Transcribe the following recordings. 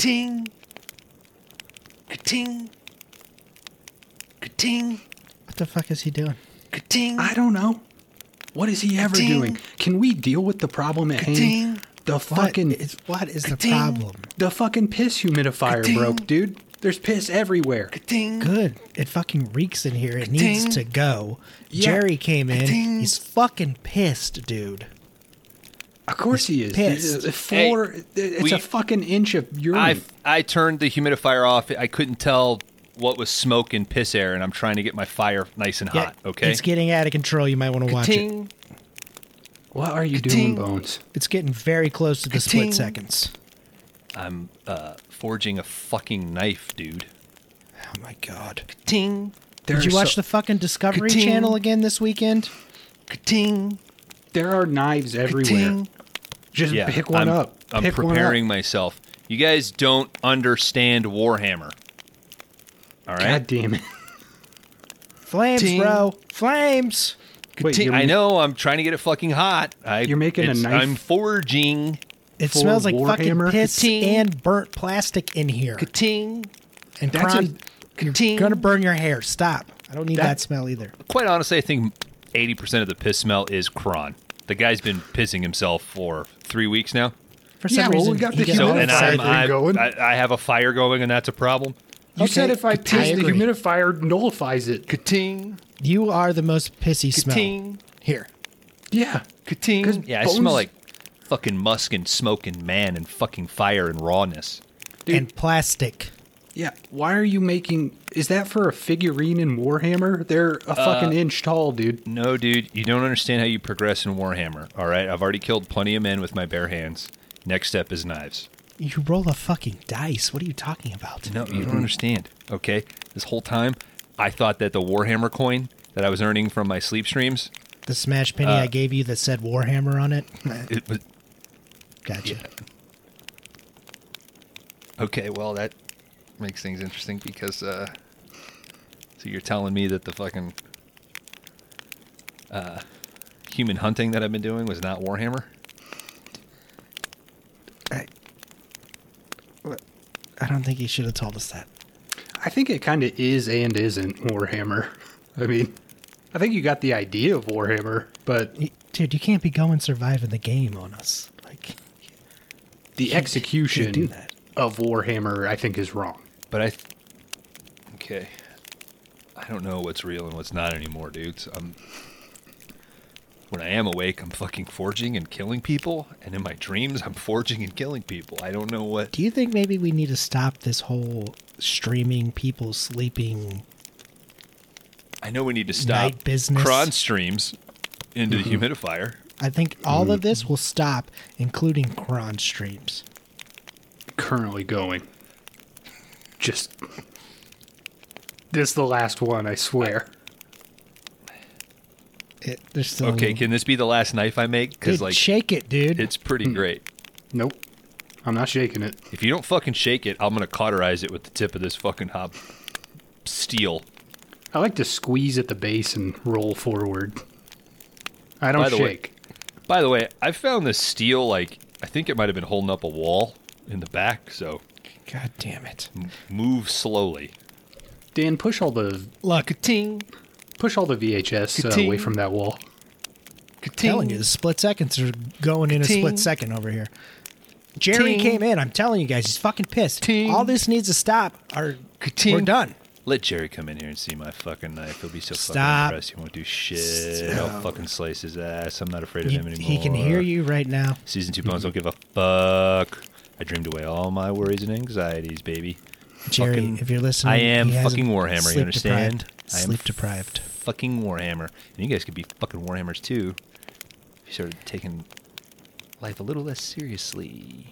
Ka-ting. Ka-ting. Ka-ting. What the fuck is he doing? Ka-ting. I don't know. What is he ever Ka-ting. doing? Can we deal with the problem at hand? Ka-ting. The What fucking is, what is the Ka-ting. problem? the fucking piss humidifier Ka-ting. broke, dude. There's piss everywhere. Ka-ting. Good. It fucking reeks in here. It needs Ka-ting. to go. Yeah. Jerry came in. Ka-ting. He's fucking pissed, dude. Of course he is. pissed. Uh, Four. it's we- a fucking inch of urine. I I turned the humidifier off. I couldn't tell what was smoke and piss air, and I'm trying to get my fire nice and Yeah, hot. Okay. It's getting out of control. You might want to watch it. Ka-ting. what are you Ka-ting. doing, Bones? It's getting very close to the Ka-ting. split seconds. I'm uh, forging a fucking knife, dude. Oh my god. Ting. There Did you watch so- the fucking Discovery Ka-ting. Channel again this weekend? Ka-ting. There are knives everywhere. Just Yeah, pick one I'm, up. I'm Pick one up. preparing myself. You guys don't understand Warhammer. All right. God damn it. Flames, bro. Flames. Wait, I know. I'm trying to get it fucking hot. I, You're making a knife? I'm forging. It For smells like fucking piss Ka-ting. and burnt plastic in here. Ka-ting. And That's Kron, you're Ka-ting. gonna burn your hair. Stop. I don't need that, That- smell either. Quite honestly, I think 80% of the piss smell is Kron. The guy's been pissing himself for three weeks now. For Yeah, some well, we got he the So, humidifier and. I'm, I'm, going. I, I have a fire going, and that's a problem. You Okay, said if I I piss, the humidifier nullifies it. Ka-ting. You are the most pissy smell. Ka-ting. Here. Yeah. Ka-ting. Yeah, I smell like fucking musk and smoke and man and fucking fire and rawness. Dude. And plastic. Yeah. Why are you making. Is that for a figurine in Warhammer? They're a Uh, fucking inch tall, dude. No, dude, you don't understand how you progress in Warhammer. All right, I've already killed plenty of men with my bare hands. Next step is knives. You roll a fucking dice. What are you talking about? No, you don't understand. Okay, this whole time, I thought that the Warhammer coin that I was earning from my sleep streams, The smash penny Uh, I gave you that said Warhammer on it. it was Gotcha. okay. Well, that makes things interesting because uh, so you're telling me that the fucking uh, human hunting that I've been doing was not Warhammer. I, I don't think he should have told us that. I think it kind of is and isn't Warhammer. I mean, I think you got the idea of Warhammer, but Dude, you can't be going surviving the game on us. Like, the execution can't do that. of Warhammer, I think, is wrong. But I, th- okay, I don't know what's real and what's not anymore, dudes. I'm when I am awake, I'm fucking forging and killing people, and in my dreams, I'm forging and killing people. I don't know what. do you think maybe we need to stop this whole streaming people sleeping? I know we need to stop Night business. Kron streams into the humidifier. I think all Mm. of this will stop, including Kron streams. Currently going. Just. This is the last one, I swear. It, there's still Okay, can this be the last knife I make? Because dude, like shake it, dude. it's pretty hmm. great. Nope. I'm not shaking it. If you don't fucking shake it, I'm gonna cauterize it with the tip of this fucking hop steel. I like to squeeze at the base and roll forward. I don't By the way- shake. By the way, I found this steel like I think it might have been holding up a wall in the back. So God damn it! m- move slowly. Dan, push all the Look, Ting, push all the VHS uh, away from that wall. I'm telling you, the split seconds are going in a split second over here. Jerry Ting. came in. I'm telling you guys, he's fucking pissed. Ting. All this needs to stop. Or Ka-ting. we're done. Let Jerry come in here and see my fucking knife. He'll be so Stop. fucking impressed. He won't do shit. I'll fucking slice his ass. I'm not afraid of You- him anymore. he can hear you right now. Season two bones don't give a fuck. I dreamed away all my worries and anxieties, baby. Jerry, Fucking- if you're listening, I am he fucking Warhammer. You understand? deprived. I am Sleep deprived. Fucking Warhammer. And you guys could be fucking Warhammers too. If you started taking life a little less seriously.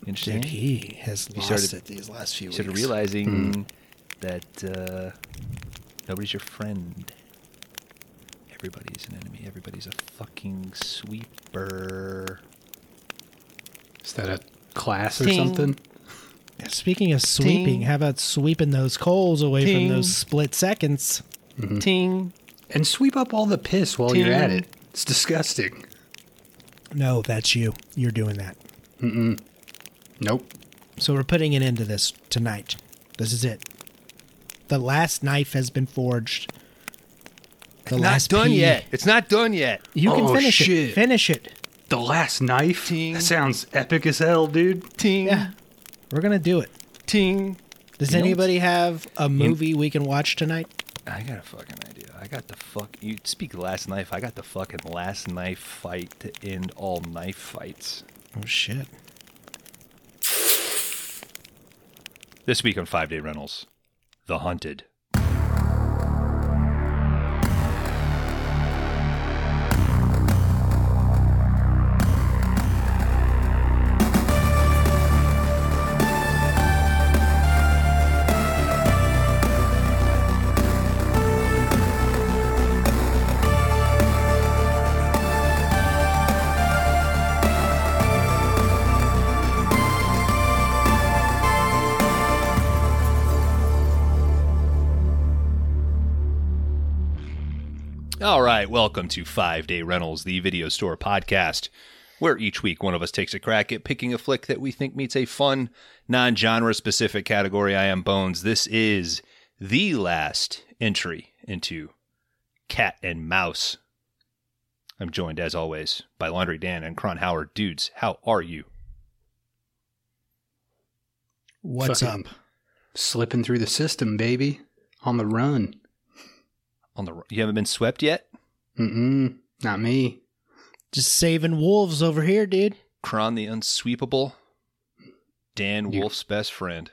You understand? Dude, he has You lost started- it these last few you weeks. started realizing that uh, nobody's your friend. Everybody's an enemy. Everybody's a fucking sweeper. Is that a class or Ting. something? Speaking of sweeping, Ting. how about sweeping those coals away Ting. from those split seconds? Mm-hmm. Ting. And sweep up all the piss while you're at it. It's disgusting. No, that's you. You're doing that. Nope. So we're putting an end to this tonight. This is it. The last knife has been forged. The Not last done pea- yet. It's not done yet. You can Oh, finish it. Finish it. The last knife? Ting. That sounds epic as hell, dude. Ting, Yeah. We're gonna do it. ting. Does You anybody have a movie we can watch tonight? I got a fucking idea. I got the fuck. You speak last knife. I got the fucking last knife fight to end all knife fights. Oh shit. This week on Five Day Rentals, The Hunted. Welcome to Five Day Rentals, the video store podcast, where each week one of us takes a crack at picking a flick that we think meets a fun, non genre specific category. I am Bones. This is the last entry into Cat and Mouse. I'm joined, as always, by Laundry Dan and Kron Howard. Dudes, how are you? What's Fucking up? Slipping through the system, baby. On the run. On the you haven't been swept yet? Mm-mm. Not me. Just saving wolves over here, dude. Kron the unsweepable. Dan You- Wolf's best friend.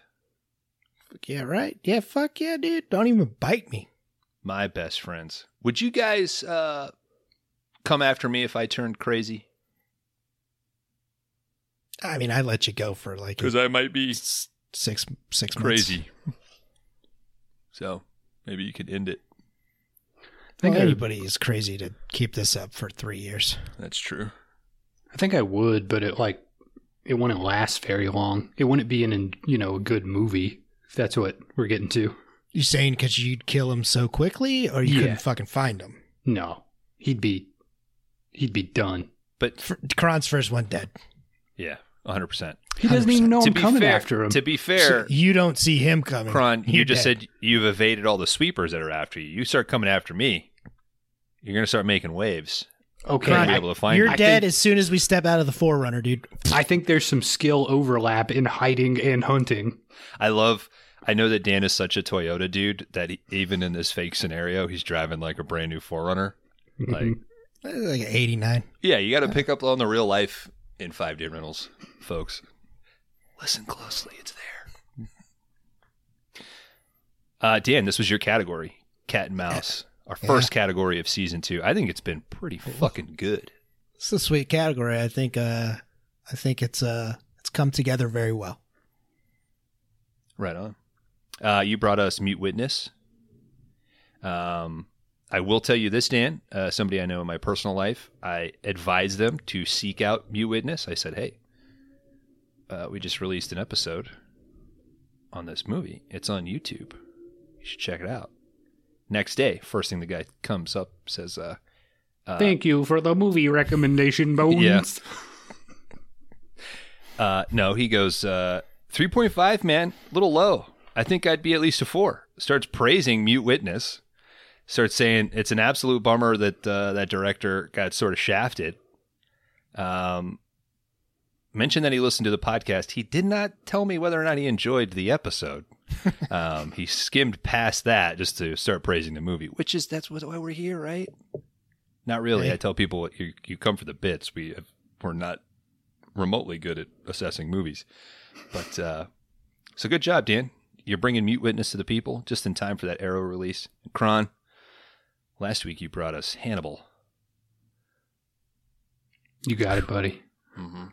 Fuck yeah, right? Yeah, fuck yeah, dude. Don't even bite me. my best friends. Would you guys uh, come after me if I turned crazy? I mean, I let you go for like because I might be s- six six months. crazy. so maybe you could end it. I think, Well, I, anybody is crazy to keep this up for three years. That's true. I think I would, but it like it wouldn't last very long. It wouldn't be in, you know, a good movie. If that's what we're getting to. you're saying because you'd kill him so quickly, or you Yeah. couldn't fucking find him? No, he'd be, he'd be done. But For, Kron's first one dead. yeah, 100%. He doesn't even know to I'm be coming fair, after him. To be fair, You don't see him coming. Kron, you You're just dead. said you've evaded all the sweepers that are after you. You start coming after me, you're going to start making waves. okay, Kron, be able to find you're me. I dead think- as soon as we step out of the 4Runner, dude. I think there's some skill overlap in hiding and hunting. I love. I know that Dan is such a Toyota dude that he, even in this fake scenario, he's driving like a brand new 4Runner. Like, Mhm. Like eighty nine. yeah, you got to pick up on the real life in five day rentals, folks. Listen closely; it's there. Uh, Dan, this was your category, cat and mouse. Our first category of season two. I think it's been pretty fucking good. It's a sweet category. I think. Uh, I think it's uh, it's come together very well. Right on. Uh, you brought us Mute Witness. Um, I will tell you this, Dan. Uh, somebody I know in my personal life, I advised them to seek out Mute Witness. I said, "Hey, uh, we just released an episode on this movie. It's on YouTube. You should check it out." Next day, first thing the guy comes up says, uh, uh, Thank you for the movie recommendation, Bones. Yeah. Uh, no, he goes uh, 3.5, man, a little low. I think I'd be at least a four. Starts praising Mute Witness. Starts saying it's an absolute bummer that uh, that director got sort of shafted. Um, mentioned that he listened to the podcast. He did not tell me whether or not he enjoyed the episode. um, he skimmed past that just to start praising the movie, which is that's why we're here, right? Not really. Hey. I tell people you you come for the bits. We have, we're not remotely good at assessing movies, but uh, so good job, Dan. You're bringing Mute Witness to the people just in time for that Arrow release. Kron, last week you brought us Hannibal. You got it, buddy. Mm-hmm.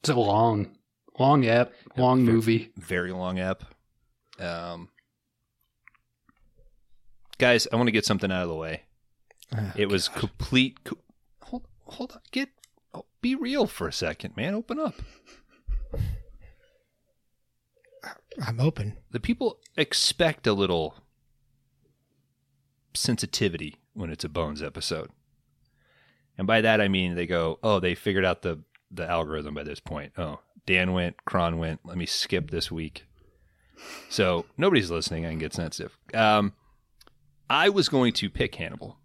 It's a long, long app, long very- movie. Very long app. Um, guys, I want to get something out of the way. Oh, It was God. complete. Co- hold, hold on. Get. Oh, be real for a second, man. Open up. I'm open. the people expect a little sensitivity when it's a bones episode and by that i mean they go oh they figured out the the algorithm by this point oh Dan went, Kron went. Let me skip this week. So nobody's listening. I can get sensitive. Um, I was going to pick Hannibal.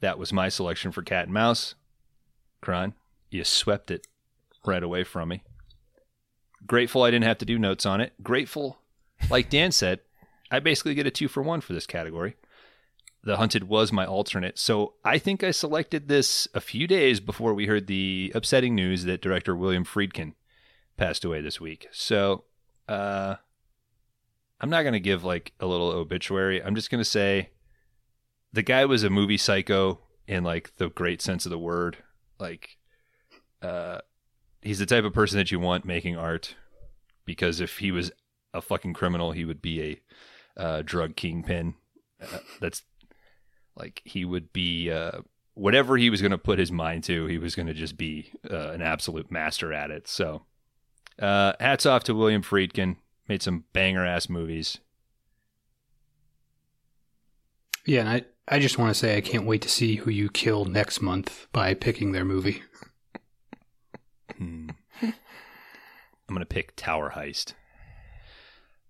That was my selection for Cat and Mouse. Kron, you swept it right away from me. Grateful I didn't have to do notes on it. Grateful, like Dan said, I basically get a two for one for this category. The Hunted was my alternate. So I think I selected this a few days before we heard the upsetting news that director William Friedkin passed away this week. So uh, I'm not going to give like a little obituary. I'm just going to say the guy was a movie psycho in like the great sense of the word. Like, uh, he's the type of person that you want making art because if he was a fucking criminal, he would be a uh, drug kingpin. Uh, that's like he would be uh, whatever he was going to put his mind to. He was going to just be uh, an absolute master at it. So, uh, hats off to William Friedkin. Made some banger ass movies. Yeah, and I, I just want to say I can't wait to see who you kill next month by picking their movie. Hmm. I'm gonna pick Tower Heist.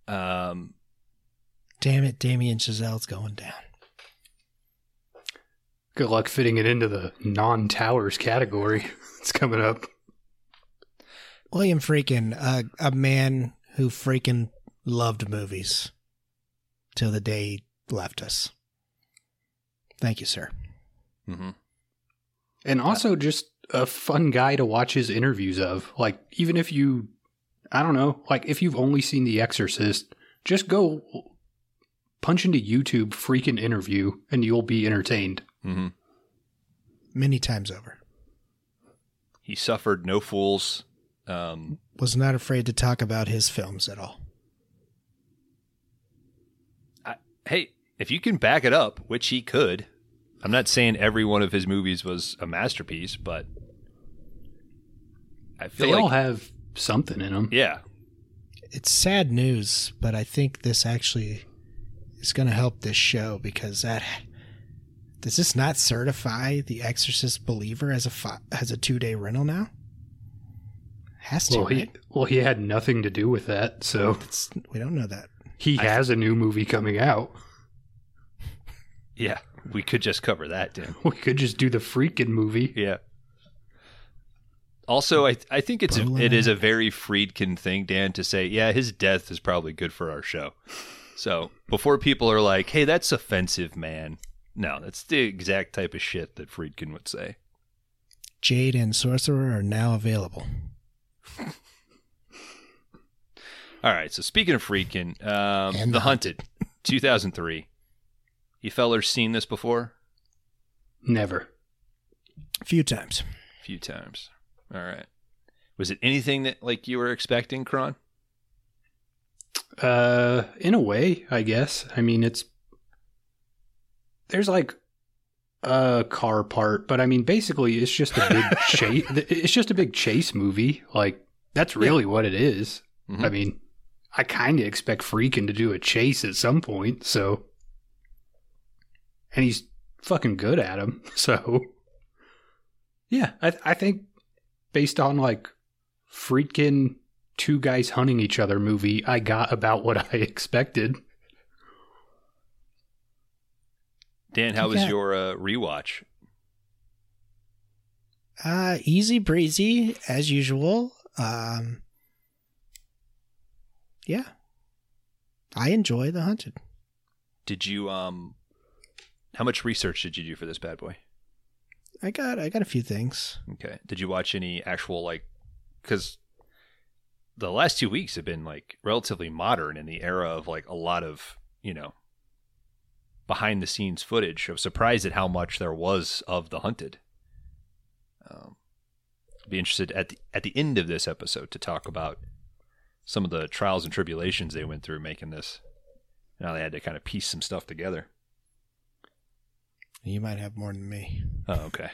Um, Damn it, Damien Chazelle's going down. Good luck fitting it into the non towers category. it's coming up. William Friedkin, uh, a man who freaking loved movies till the day he left us. Thank you, sir. Mm-hmm. And also just a fun guy to watch his interviews of. Like, even if you, I don't know, like if you've only seen The Exorcist, just go punch into YouTube Friedkin interview and you'll be entertained. Hmm Many times over. He suffered no fools. Um, Was not afraid to talk about his films at all. hey, if you can back it up, which he could, I'm not saying every one of his movies was a masterpiece, but I feel They like all have something in them. yeah, It's sad news, but I think this actually is going to help this show because that does this not certify the Exorcist believer as a fi- as a two day rental now? Has to, Well, he, well, he had nothing to do with that, so It's, we don't know that. he I- has a new movie coming out. yeah, we could just cover that, Dan. We could just do the freaking movie. Yeah. Also, I I think it's a, it is a very Friedkin thing, Dan, to say, yeah, his death is probably good for our show. So before people are like, "Hey, that's offensive, man," no, that's the exact type of shit that Friedkin would say. Jade and Sorcerer are now available. All right. So speaking of Friedkin, um, And The The Hunted, 2003. You fellers seen this before? Never. A few times. A few times. All right. Was it anything that like you were expecting, Kron? Uh, in a way, I guess. I mean, it's there's like a car part, but I mean, basically, it's just a big chase. It's just a big chase movie. Like that's really what it is. Mhm. I mean, I kind of expect Friedkin to do a chase at some point. So, and he's fucking good at them. So, yeah, I I think based on like Friedkin two guys hunting each other movie, I got about what I expected. Dan, how was Yeah. your uh, rewatch? Uh, easy breezy as usual. Um, yeah, I enjoy The Hunted. Did you um how much research did you do for this bad boy? I got I got a few things. Okay. Did you watch any actual like cuz the last 2 weeks have been like relatively modern in the era of like a lot of, you know, behind the scenes footage. I was surprised at how much there was of the hunted. Um be interested at the at the end of this episode to talk about some of the trials and tribulations they went through making this. Now they had to kind of piece some stuff together. You might have more than me. Oh, okay.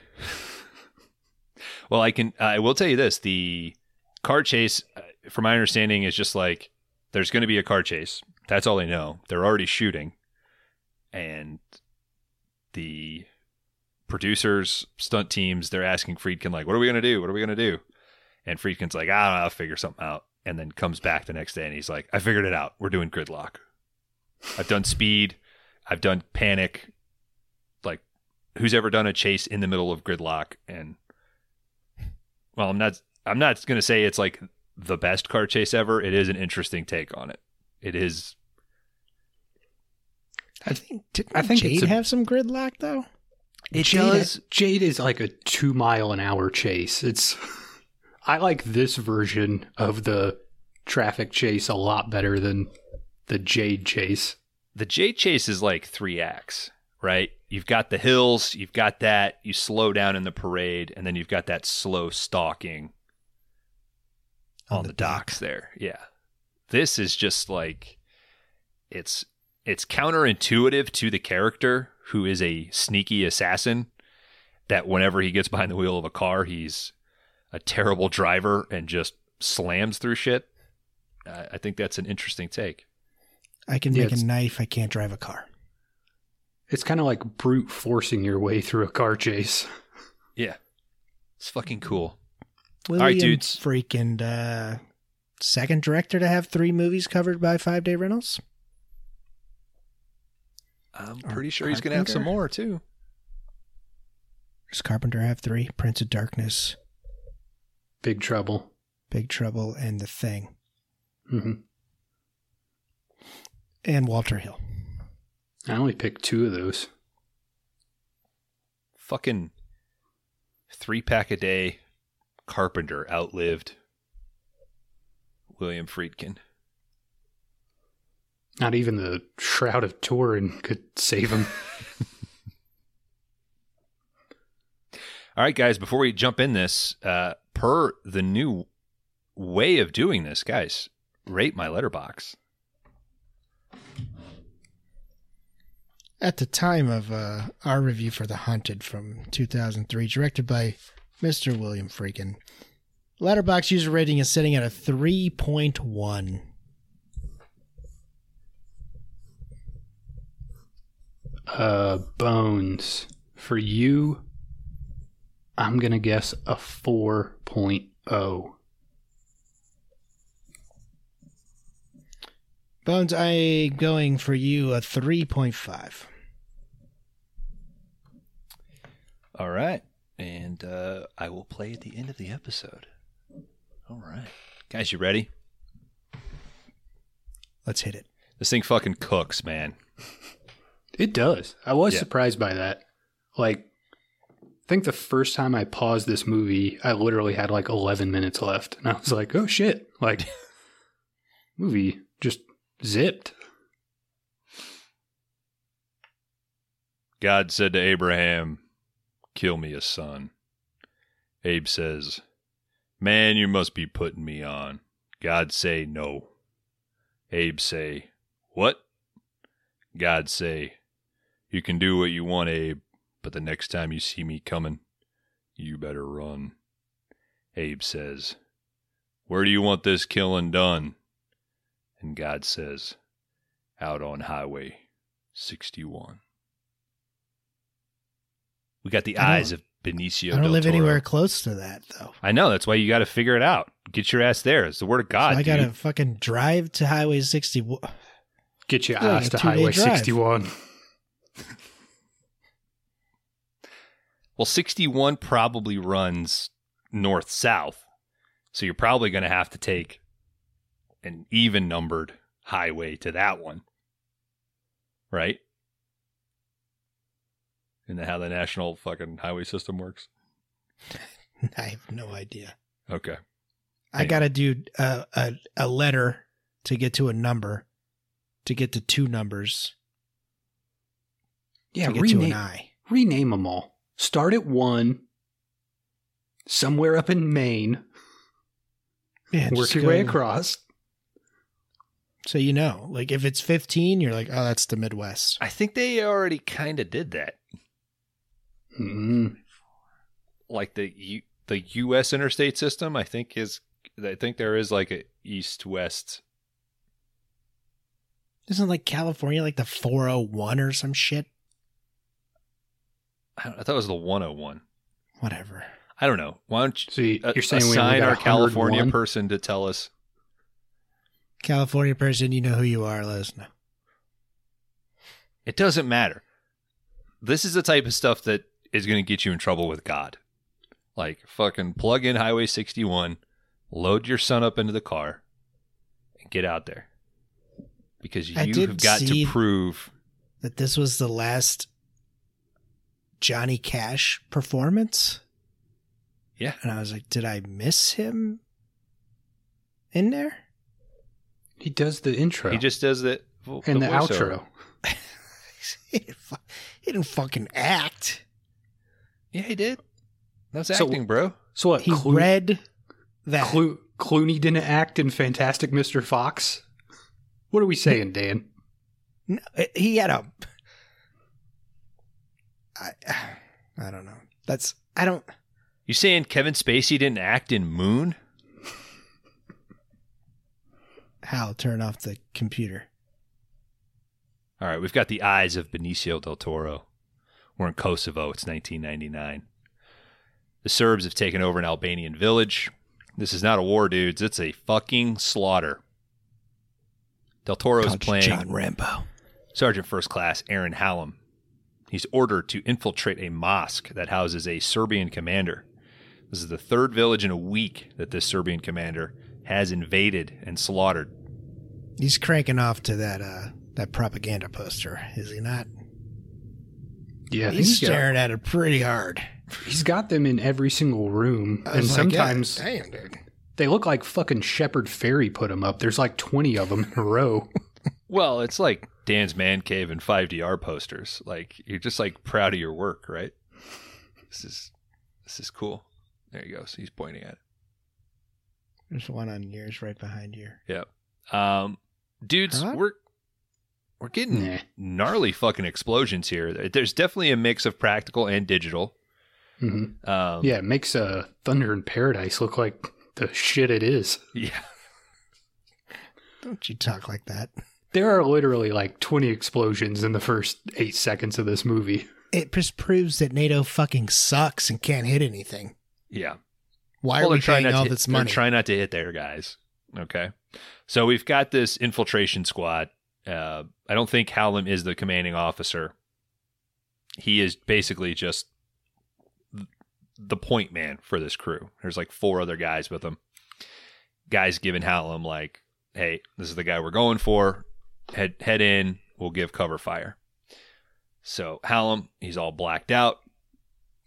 well, I can. I will tell you this: the car chase, uh, from my understanding, is just like there's going to be a car chase. That's all they know. They're already shooting, and the producers, stunt teams, they're asking Friedkin like, "What are we going to do? What are we going to do?" And Friedkin's like, I don't know, I'll figure something out. And then comes back the next day and he's like, I figured it out. We're doing gridlock. I've done speed. I've done panic. Like, who's ever done a chase in the middle of gridlock? And well, I'm not. I'm not gonna say it's like the best car chase ever. It is an interesting take on it. It is. I think didn't I think Jade a- have some gridlock though? It Jade, does. Jade is like a two mile an hour chase. It's I like this version of the traffic chase a lot better than the Jade chase. The Jade chase is like three acts, right? You've got the hills. You've got that. You slow down in the parade, and then you've got that slow stalking on, On the, the docks there. Yeah. This is just like it's it's counterintuitive to the character who is a sneaky assassin that whenever he gets behind the wheel of a car, he's a terrible driver and just slams through shit. Uh, I think that's an interesting take. I can Yeah, make a knife. I can't drive a car. It's kind of like brute forcing your way through a car chase. Yeah. It's fucking cool. William right, dudes. Freaking uh, second director to have three movies covered by Five Day Rentals. I'm Or pretty sure he's going to have some more too. Does Carpenter have three? Prince of Darkness, Big trouble. Big Trouble, and The Thing, hmm and Walter Hill. I only picked two of those. Fucking three pack a day Carpenter outlived William Friedkin. Not even the Shroud of Turin could save him. All right, guys, before we jump in this, uh, per the new way of doing this, guys, rate my Letterboxd. At the time of uh, our review for The Hunted from 2003, directed by Mr. William Friedkin, Letterboxd user rating is sitting at a 3.1. Uh, Bones. For you, I'm going to guess a oh. 4.0. Bones, I going for you a 3.5. All right. And uh, I will play at the end of the episode. All right. Guys, you ready? Let's hit it. This thing fucking cooks, man. It does. I was Yeah. surprised by that. Like, I think the first time I paused this movie, I literally had like 11 minutes left. And I was like, oh shit. Like, movie just zipped. God said to Abraham, Kill me a son. Abe says, Man, you must be putting me on. God say, No. Abe say, What? God say, You can do what you want, Abe, but the next time you see me coming, you better run. Abe says, Where do you want this killing done? And God says, Out on Highway 61. We got the eyes of Benicio. I don't del live Toro. anywhere close to that, though. I know. That's why you got to figure it out. Get your ass there. It's the word of God. so I got to fucking drive to Highway 60. Get your Yeah, ass to Highway drive. 61. Well, 61 probably runs north south. So you're probably going to have to take an even numbered highway to that one. Right? Isn't that how the national fucking highway system works? I have no idea. Okay. I got to do a, a, a letter to get to a number, to get to two numbers, Yeah, to get to an rename, rename them all. Start at one, somewhere up in Maine, Yeah, work just your way go- across. So you know, like if it's 15, you're like, oh, that's the Midwest. I think they already kind of did that. Mm. Like the U- the US interstate system, I think is I think there is like a east west Isn't like California like the 401 or some shit? I, don't- I thought it was the 101. Whatever. I don't know. Why don't you So you- you're saying assign got our California person to tell us? California person, you know who you are. Let us know. It doesn't matter. This is the type of stuff that is going to get you in trouble with God. Like fucking plug in Highway 61, load your son up into the car, and get out there. Because you have got to prove. That this was the last Johnny Cash performance. Yeah. And I was like, did I miss him in there? He does the intro He just does the and the, voiceover. outro. he, didn't fu- he didn't fucking act. Yeah, he did. That's So- acting, bro. So what? He Clo- read that. Clo- Clooney didn't act in Fantastic Mr. Fox. What are we saying, Dan? No, he had a. I, I don't know. That's I don't. You saying Kevin Spacey didn't act in Moon? Hal, turn off the computer. All right, we've got the eyes of Benicio del Toro. We're in Kosovo. It's 1999. The Serbs have taken over an Albanian village. This is not a war, dudes. It's a fucking slaughter. Del Toro is playing John Rambo. Sergeant First Class Aaron Hallam. He's ordered to infiltrate a mosque that houses a Serbian commander. This is the third village in a week that this Serbian commander has invaded and slaughtered. He's cranking off to that uh that propaganda poster, is he not? Yeah, He's he's got, staring at it pretty hard. he's got them in every single room, and was like, yeah, sometimes damn, dude. they look like fucking Shepard Fairey put them up. There's like 20 of them in a row. Well, it's like Dan's Man Cave and 5DR posters. Like you're just like proud of your work, right? This is this is cool. There you go. So he's pointing at it. There's one on yours right behind you. Yep. Um, dudes, Huh? we're we're getting Nah. gnarly fucking explosions here. There's definitely a mix of practical and digital. hmm Um, Yeah, it makes uh, Thunder in Paradise look like the shit it is. yeah. Don't you talk like that. There are literally like 20 explosions in the first eight seconds of this movie. It just proves that NATO fucking sucks and can't hit anything. Yeah. Why Well, are we they're trying paying not all to, this they're money? trying not to hit there, guys. Okay. So we've got this infiltration squad. Uh, I don't think Hallam is the commanding officer. He is basically just the point man for this crew. There's like four other guys with him. Guys giving Hallam like, "Hey, this is the guy we're going for. Head head in. We'll give cover fire." So Hallam, he's all blacked out.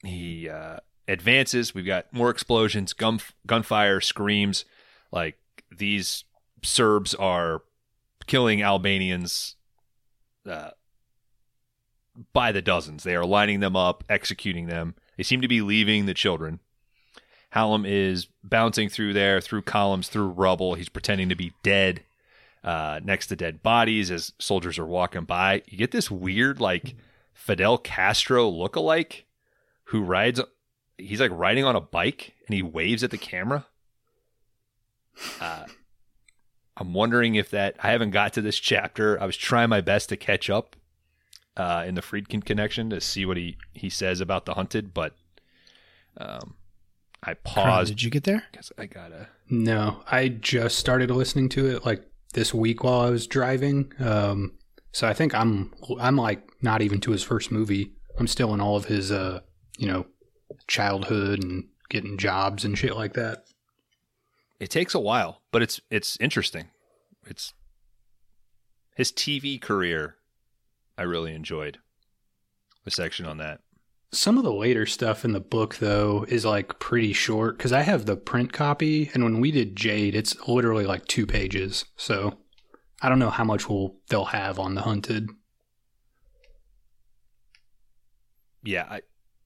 He uh, advances. We've got more explosions, gun gunfire, screams. Like these Serbs are killing Albanians uh, by the dozens. They are lining them up, executing them. They seem to be leaving the children. Hallam is bouncing through there, through columns, through rubble. He's pretending to be dead uh, next to dead bodies as soldiers are walking by. You get this weird, like, Fidel Castro look-alike who rides he's like riding on a bike and he waves at the camera. Uh, I'm wondering if that I haven't got to this chapter. I was trying my best to catch up uh, in the Friedkin connection to see what he he says about the hunted, but um, I Carl, paused did you get there? because I gotta. No, I just started listening to it like this week while I was driving. Um, so I think I'm I'm like not even to his first movie. I'm still in all of his uh, you know, childhood and getting jobs and shit like that. It takes a while, but it's it's interesting. It's his TV career. I really enjoyed the section on that. Some of the later stuff in the book though is like pretty short because I have the print copy, and when we did Jade, it's literally like two pages. So I don't know how much we'll, they'll have on the Hunted. yeah, I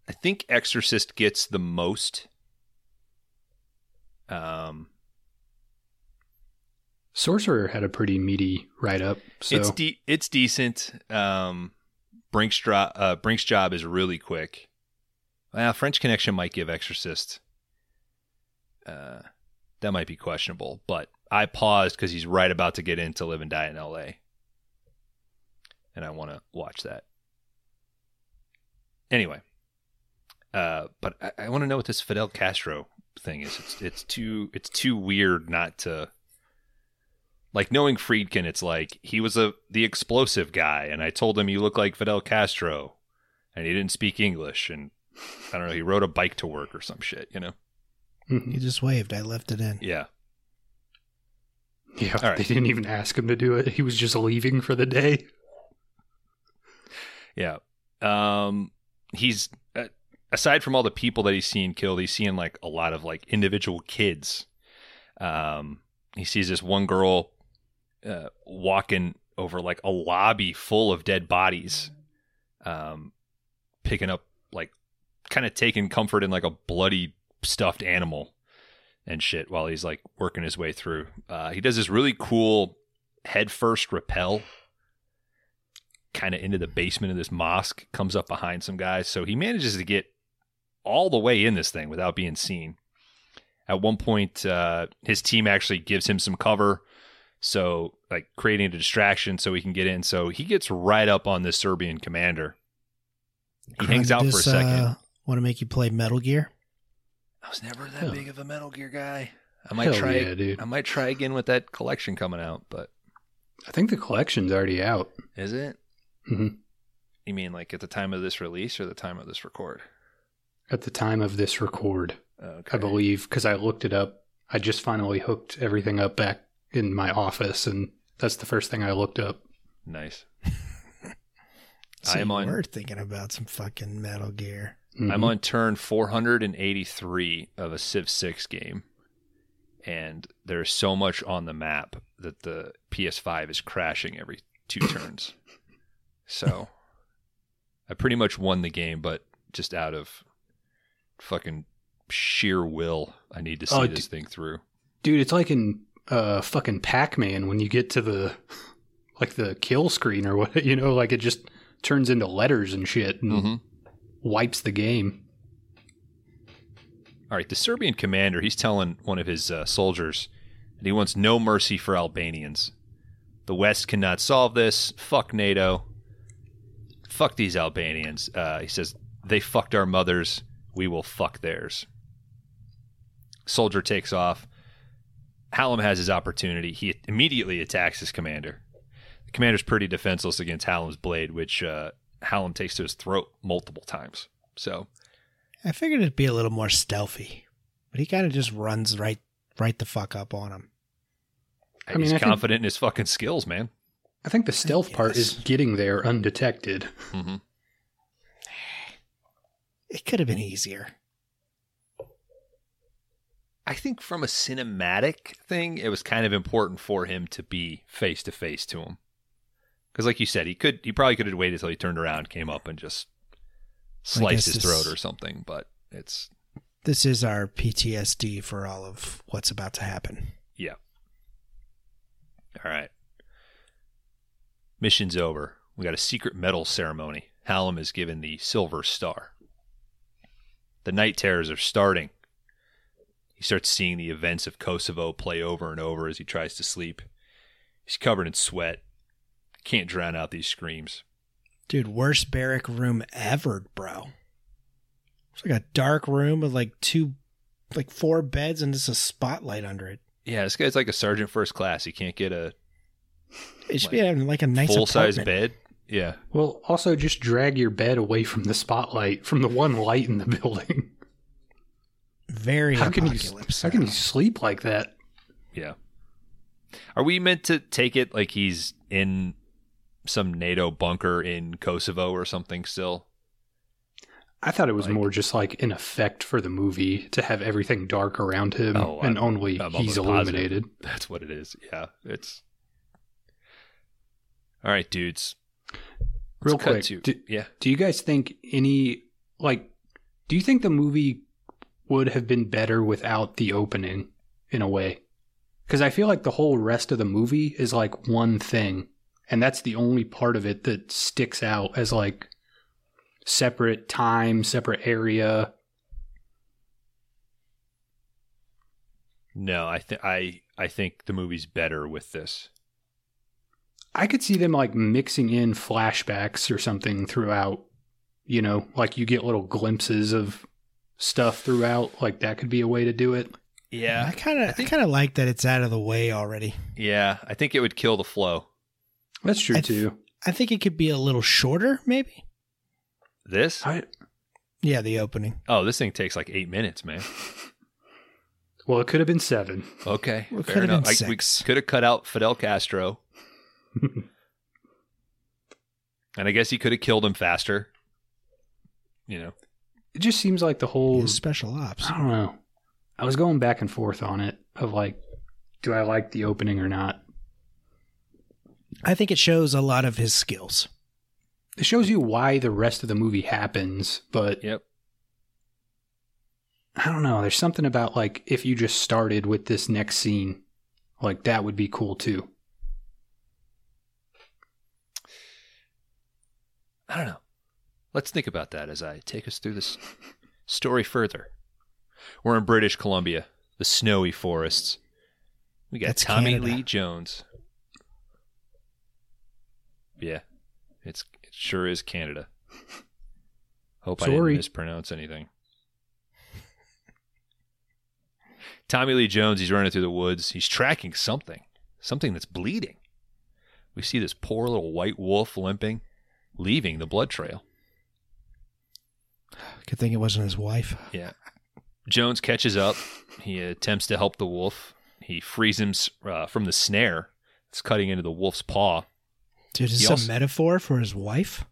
I think Exorcist gets the most. Um, Sorcerer had a pretty meaty write up. So it's de- it's decent. Um, Brink's dro- uh, Brink's job is really quick. Well, French Connection might give Exorcist. Uh, that might be questionable, but I paused because he's right about to get in to live and die in L.A. And I want to watch that. Anyway, Uh, but I, I want to know what this Fidel Castro thing is. It's it's too it's too weird not to like knowing Friedkin. It's like he was a the explosive guy, and I told him you look like Fidel Castro, and he didn't speak English, and I don't know. He rode a bike to work or some shit, you know? Mhm. You just waved. I left it in. Yeah. Yeah, All right. they didn't even ask him to do it. He was just leaving for the day. Yeah. Um, he's uh, aside from all the people that he's seen killed, he's seeing like a lot of like individual kids. Um, he sees this one girl uh, walking over like a lobby full of dead bodies, um, picking up like kind of taking comfort in like a bloody stuffed animal and shit while he's like working his way through. Uh, he does this really cool head first rappel kind of into the basement of this mosque, comes up behind some guys. So he manages to get all the way in this thing without being seen. At one point, uh, his team actually gives him some cover. So, like, creating a distraction so he can get in. So he gets right up on this Serbian commander. He hangs out for a second. Want to make you play Metal Gear? I was never that Hell. big of a Metal Gear guy. I might Hell try. yeah, dude. I might try again with that collection coming out, but I think the collection's already out. is it? Mhm. You mean like at the time of this release or the time of this record? At the time of this record, Okay. I believe, because I looked it up. I just finally hooked everything up back in my office, and that's the first thing I looked up. Nice. So I'm you on- were thinking about some fucking Metal Gear. Mhm. I'm on turn 483 of a Civ 6 game, and there's so much on the map that the PS5 is crashing every two turns. So I pretty much won the game, but just out of fucking sheer will, I need to see Oh, this thing through. Dude, it's like in uh fucking Pac-Man when you get to the like the kill screen or what, you know, like it just turns into letters and shit and Mm-hmm. wipes the game. All right, the Serbian commander, he's telling one of his uh, soldiers that he wants no mercy for Albanians. The West cannot solve this. Fuck NATO. Fuck these Albanians. Uh, he says, they fucked our mothers. We will fuck theirs. Soldier takes off. Hallam has his opportunity. He immediately attacks his commander. The commander's pretty defenseless against Hallam's blade, which uh, Hallam takes to his throat multiple times. So I figured it'd be a little more stealthy, but he kind of just runs right, right the fuck up on him. I mean, he's I think- confident in his fucking skills, man. I think the stealth part is getting there undetected. hmm It could have been easier. I think from a cinematic thing, it was kind of important for him to be face to face to him, because, like you said, he could, he probably could have waited until he turned around, came up, and just sliced his this- throat or something. But it's This is our PTSD for all of what's about to happen. yeah. All right. Mission's over. We got a secret medal ceremony. Hallam is given the Silver Star. The night terrors are starting. He starts seeing the events of Kosovo play over and over as he tries to sleep. He's covered in sweat. Can't drown out these screams. Dude, worst barrack room ever, bro. It's like a dark room with like two, like four beds and just a spotlight under it. Yeah, this guy's like a sergeant first class. He can't get a It should be having like a nice full size bed. Yeah. Well, also just drag your bed away from the spotlight, from the one light in the building. Very How can you apocalypse. how can you sleep like that? Yeah. Are we meant to take it like he's in some NATO bunker in Kosovo or something still? I thought it was Like- more just like an effect for the movie to have everything dark around him Oh, and I'm- only I'm he's almost positive. illuminated. That's what it is. Yeah, it's All right, dudes. Real Let's cut quick, to- do, yeah. do you guys think any like do you think the movie would have been better without the opening in a way? Cuz I feel like the whole rest of the movie is like one thing and that's the only part of it that sticks out as like separate time, separate area. No, I think I I think the movie's better with this. I could see them like mixing in flashbacks or something throughout You know, like you get little glimpses of stuff throughout. Like that could be a way to do it. Yeah. I kind of I, think- kind of like that it's out of the way already. Yeah. I think it would kill the flow. That's true I th- too. I think it could be a little shorter, maybe. This? I Yeah, the opening. Oh, this thing takes like eight minutes, man. well, it could have been seven. Okay. Well, it fair enough. been I- we could have cut out Fidel Castro. And I guess he could have killed him faster. You know. It just seems like the whole. His special ops. I don't know. I was going back and forth on it of like, do I like the opening or not? I think it shows a lot of his skills. It shows you why the rest of the movie happens, but Yep. I don't know. There's something about like if you just started with this next scene, like that would be cool too. I don't know. Let's think about that as I take us through this story further. We're in British Columbia, the snowy forests. We got That's Tommy Canada. Lee Jones. Yeah, it's it sure is Canada. Hope I Sorry. didn't mispronounce anything. Tommy Lee Jones, he's running through the woods. He's tracking something, something that's bleeding. We see this poor little white wolf limping, leaving the blood trail. Good thing it wasn't his wife. Yeah. Jones catches up. He attempts to help the wolf. He frees him uh, from the snare. It's cutting into the wolf's paw. Dude, is He this also- a metaphor for his wife?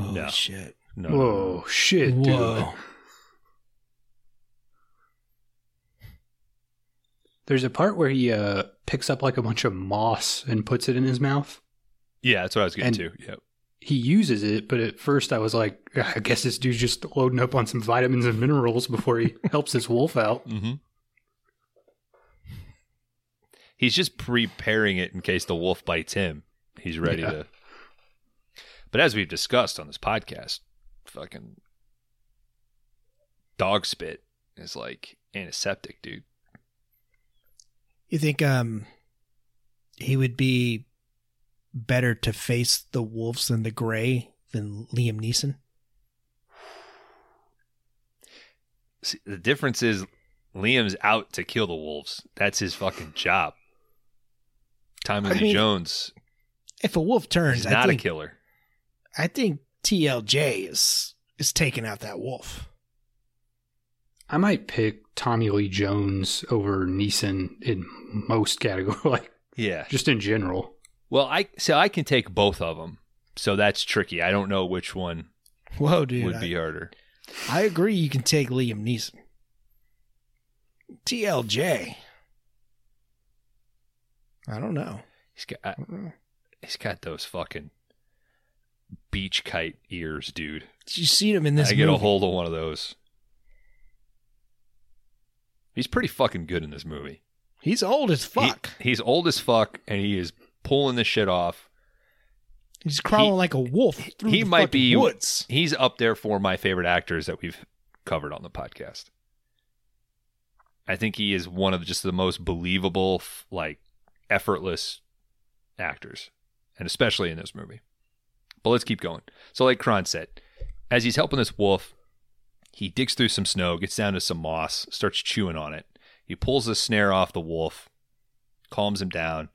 Oh No. shit! No, no, no, Whoa, shit, dude. Whoa! There's a part where he uh picks up like a bunch of moss and puts it in his mouth. Yeah, that's what I was getting And- to. Yep. He uses it, but at first I was like, I guess this dude's just loading up on some vitamins and minerals before he helps this wolf out. Mm-hmm. He's just preparing it in case the wolf bites him. He's ready Yeah. to. But as we've discussed on this podcast, fucking dog spit is like antiseptic, dude. You think um he would be better to face the wolves than the gray than Liam Neeson? See, the difference is Liam's out to kill the wolves. That's his fucking job. Tommy I Lee mean, Jones If a wolf turns, is I not a think killer. I think TLJ is is taking out that wolf. I might pick Tommy Lee Jones over Neeson in most categories, like Yeah. just in general. Well, I so I can take both of them. So that's tricky. I don't know which one Whoa, dude! would I, be harder. I agree. You can take Liam Neeson. TLJ. I don't know. He's got uh, I- I know. he's got those fucking beach kite ears, dude. You seen him in this I get a hold of one of those. He's pretty fucking good in this movie. He's old as He- fuck. he's old as fuck, and he is pulling this shit off. He's crawling he- like a wolf through he the might be- woods. He's up there for my favorite actors that we've covered on the podcast. I think he is one of just the most believable, like effortless actors, and especially in this movie. But let's keep going. So, like Kron said, as he's helping this wolf, he digs through some snow, gets down to some moss, starts chewing on it. He pulls the snare off the wolf, calms him down.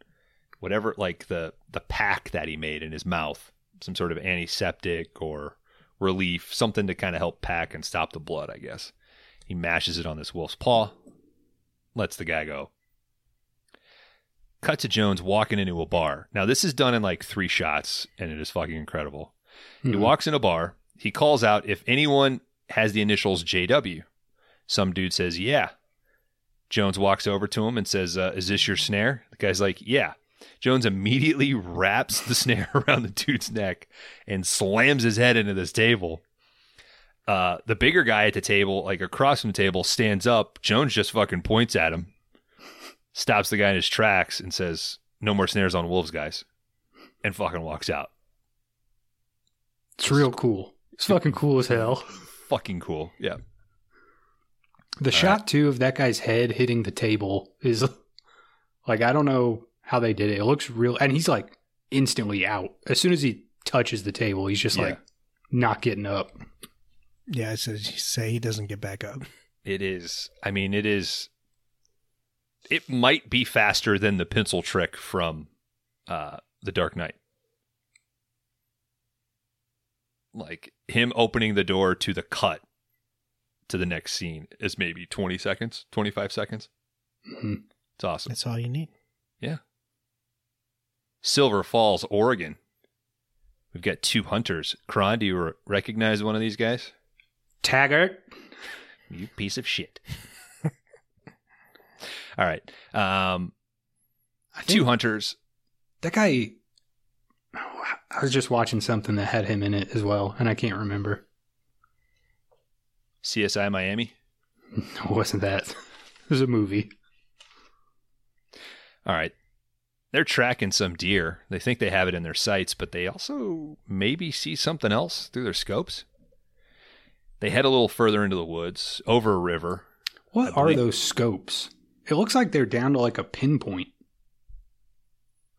Whatever, like the the pack that he made in his mouth, some sort of antiseptic or relief, something to kind of help pack and stop the blood, I guess. He mashes it on this wolf's paw, lets the guy go. Cut to Jones walking into a bar. Now, this is done in like three shots, and it is fucking incredible. He Mhm. walks in a bar. He calls out if anyone has the initials JW. Some dude says, Yeah. Jones walks over to him and says, uh, Is this your snare? The guy's like, Yeah. Jones immediately wraps the snare around the dude's neck and slams his head into this table. Uh, the bigger guy at the table, like across from the table, stands up. Jones just fucking points at him, stops the guy in his tracks, and says, No more snares on wolves, guys. And fucking walks out. It's real cool. It's fucking cool as hell. Fucking cool. Yeah. The shot too of that guy's head hitting the table is like I don't know how they did it. It looks real, and he's like instantly out as soon as he touches the table. He's just Yeah. like not getting up. Yeah, I said say he doesn't get back up. It is. I mean, it is. It might be faster than the pencil trick from uh, The Dark Knight. Like him opening the door to the cut to the next scene is maybe 20 seconds, 25 seconds. Mhm. It's awesome. That's all you need. Silver Falls, Oregon. We've got two hunters. Kron, do you re- recognize one of these guys? Taggart. You piece of shit. All right. Um, two hunters. that guy. I was just watching something that had him in it as well, and I can't remember. CSI Miami. It wasn't that. It was a movie. All right. They're tracking some deer. They think they have it in their sights, but they also maybe see something else through their scopes. They head a little further into the woods, over a river. What are those scopes? It looks like they're down to like a pinpoint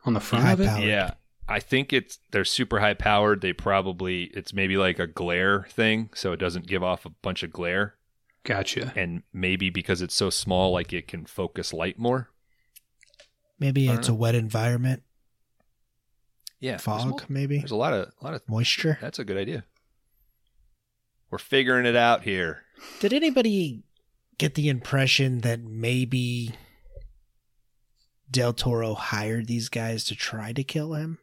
on the front of it. Powered. Yeah. I think it's they're super high powered. They probably it's maybe like a glare thing, so it doesn't give off a bunch of glare. Gotcha. And maybe because it's so small, like it can focus light more. Maybe I don't it's a wet environment. Yeah. there's Fog, mo- maybe. There's a lot of a lot of Moisture. that's a good idea. We're figuring it out here. Did anybody get the impression that maybe Del Toro hired these guys to try to kill him?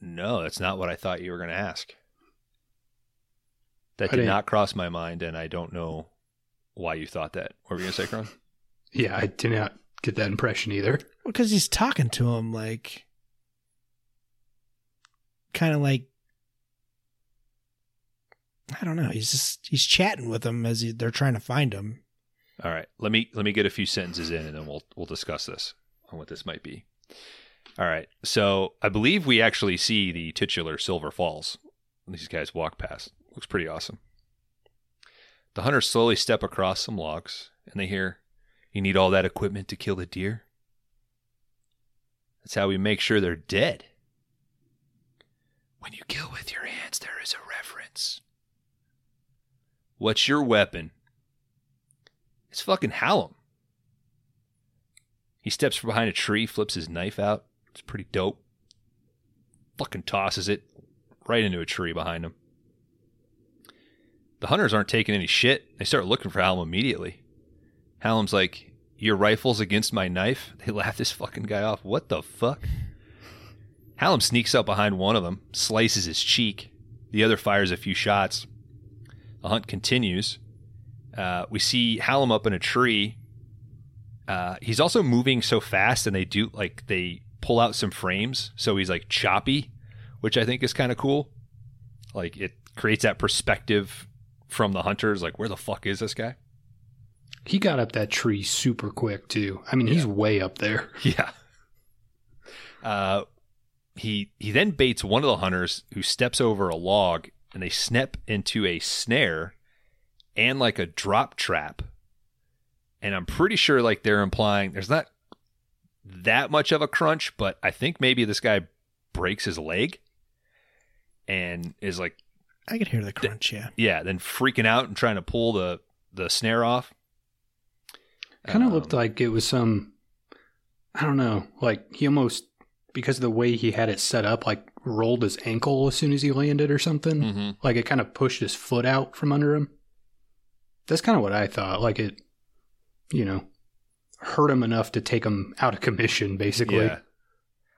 No, that's not what I thought you were going to ask. That I did didn't- not cross my mind, and I don't know why you thought that. What were you going to say, Kron? Yeah, I did not get that impression either. Because he's talking to him like, kind of like, I don't know. He's just he's chatting with them as he, they're trying to find him. All right, let me let me get a few sentences in, and then we'll we'll discuss this on what this might be. All right, so I believe we actually see the titular Silver Falls. When these guys walk past. Looks pretty awesome. The hunters slowly step across some logs, and they hear, "You need all that equipment to kill the deer." That's how we make sure they're dead. When you kill with your hands, there is a reference. What's your weapon? It's fucking Hallam. He steps from behind a tree, flips his knife out. It's pretty dope. Fucking tosses it right into a tree behind him. The hunters aren't taking any shit. They start looking for Hallam immediately. Hallam's like, Your rifle's against my knife? They laugh this fucking guy off. What the fuck? Hallam sneaks up behind one of them, slices his cheek. The other fires a few shots. The hunt continues. Uh, we see Hallam up in a tree. Uh, he's also moving so fast, and they do like they pull out some frames, so he's like choppy, which I think is kind of cool. Like it creates that perspective from the hunters, like where the fuck is this guy? He got up that tree super quick too. I mean, he's way up there. Yeah. Uh, he he then baits one of the hunters who steps over a log, and they snap into a snare and like a drop trap. And I'm pretty sure like they're implying there's not that much of a crunch, but I think maybe this guy breaks his leg and is like I could hear the crunch. Yeah, yeah, then freaking out and trying to pull the the snare off. Kind of Um, looked like it was some. I don't know. Like he almost because of the way he had it set up, like rolled his ankle as soon as he landed or something. mhm. Like it kind of pushed his foot out from under him. That's kind of what I thought. Like it, you know, hurt him enough to take him out of commission, basically. Yeah.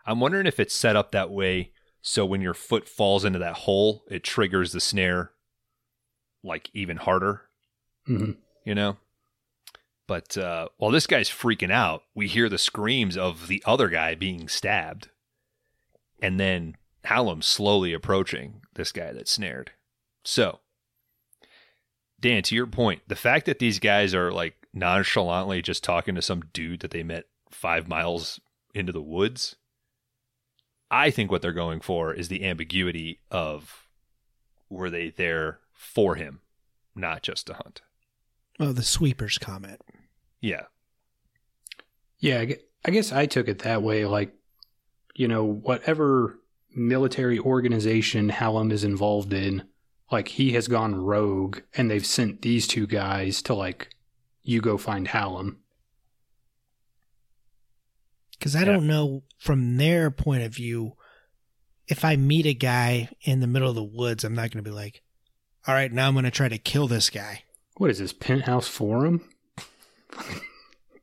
I'm wondering if it's set up that way so when your foot falls into that hole, it triggers the snare like even harder, hmm you know? But uh, while this guy's freaking out, we hear the screams of the other guy being stabbed. And then Hallam slowly approaching this guy that's snared. So, Dan, to your point, the fact that these guys are like nonchalantly just talking to some dude that they met five miles into the woods, I think what they're going for is the ambiguity of were they there for him, not just to hunt. oh, the sweepers comment. Yeah. Yeah, I guess I took it that way. Like, you know, whatever military organization Hallam is involved in, like he has gone rogue and they've sent these two guys to like you go find Hallam. Because I Yeah. don't know from their point of view, if I meet a guy in the middle of the woods, I'm not going to be like, all right, now I'm going to try to kill this guy. What is this penthouse forum?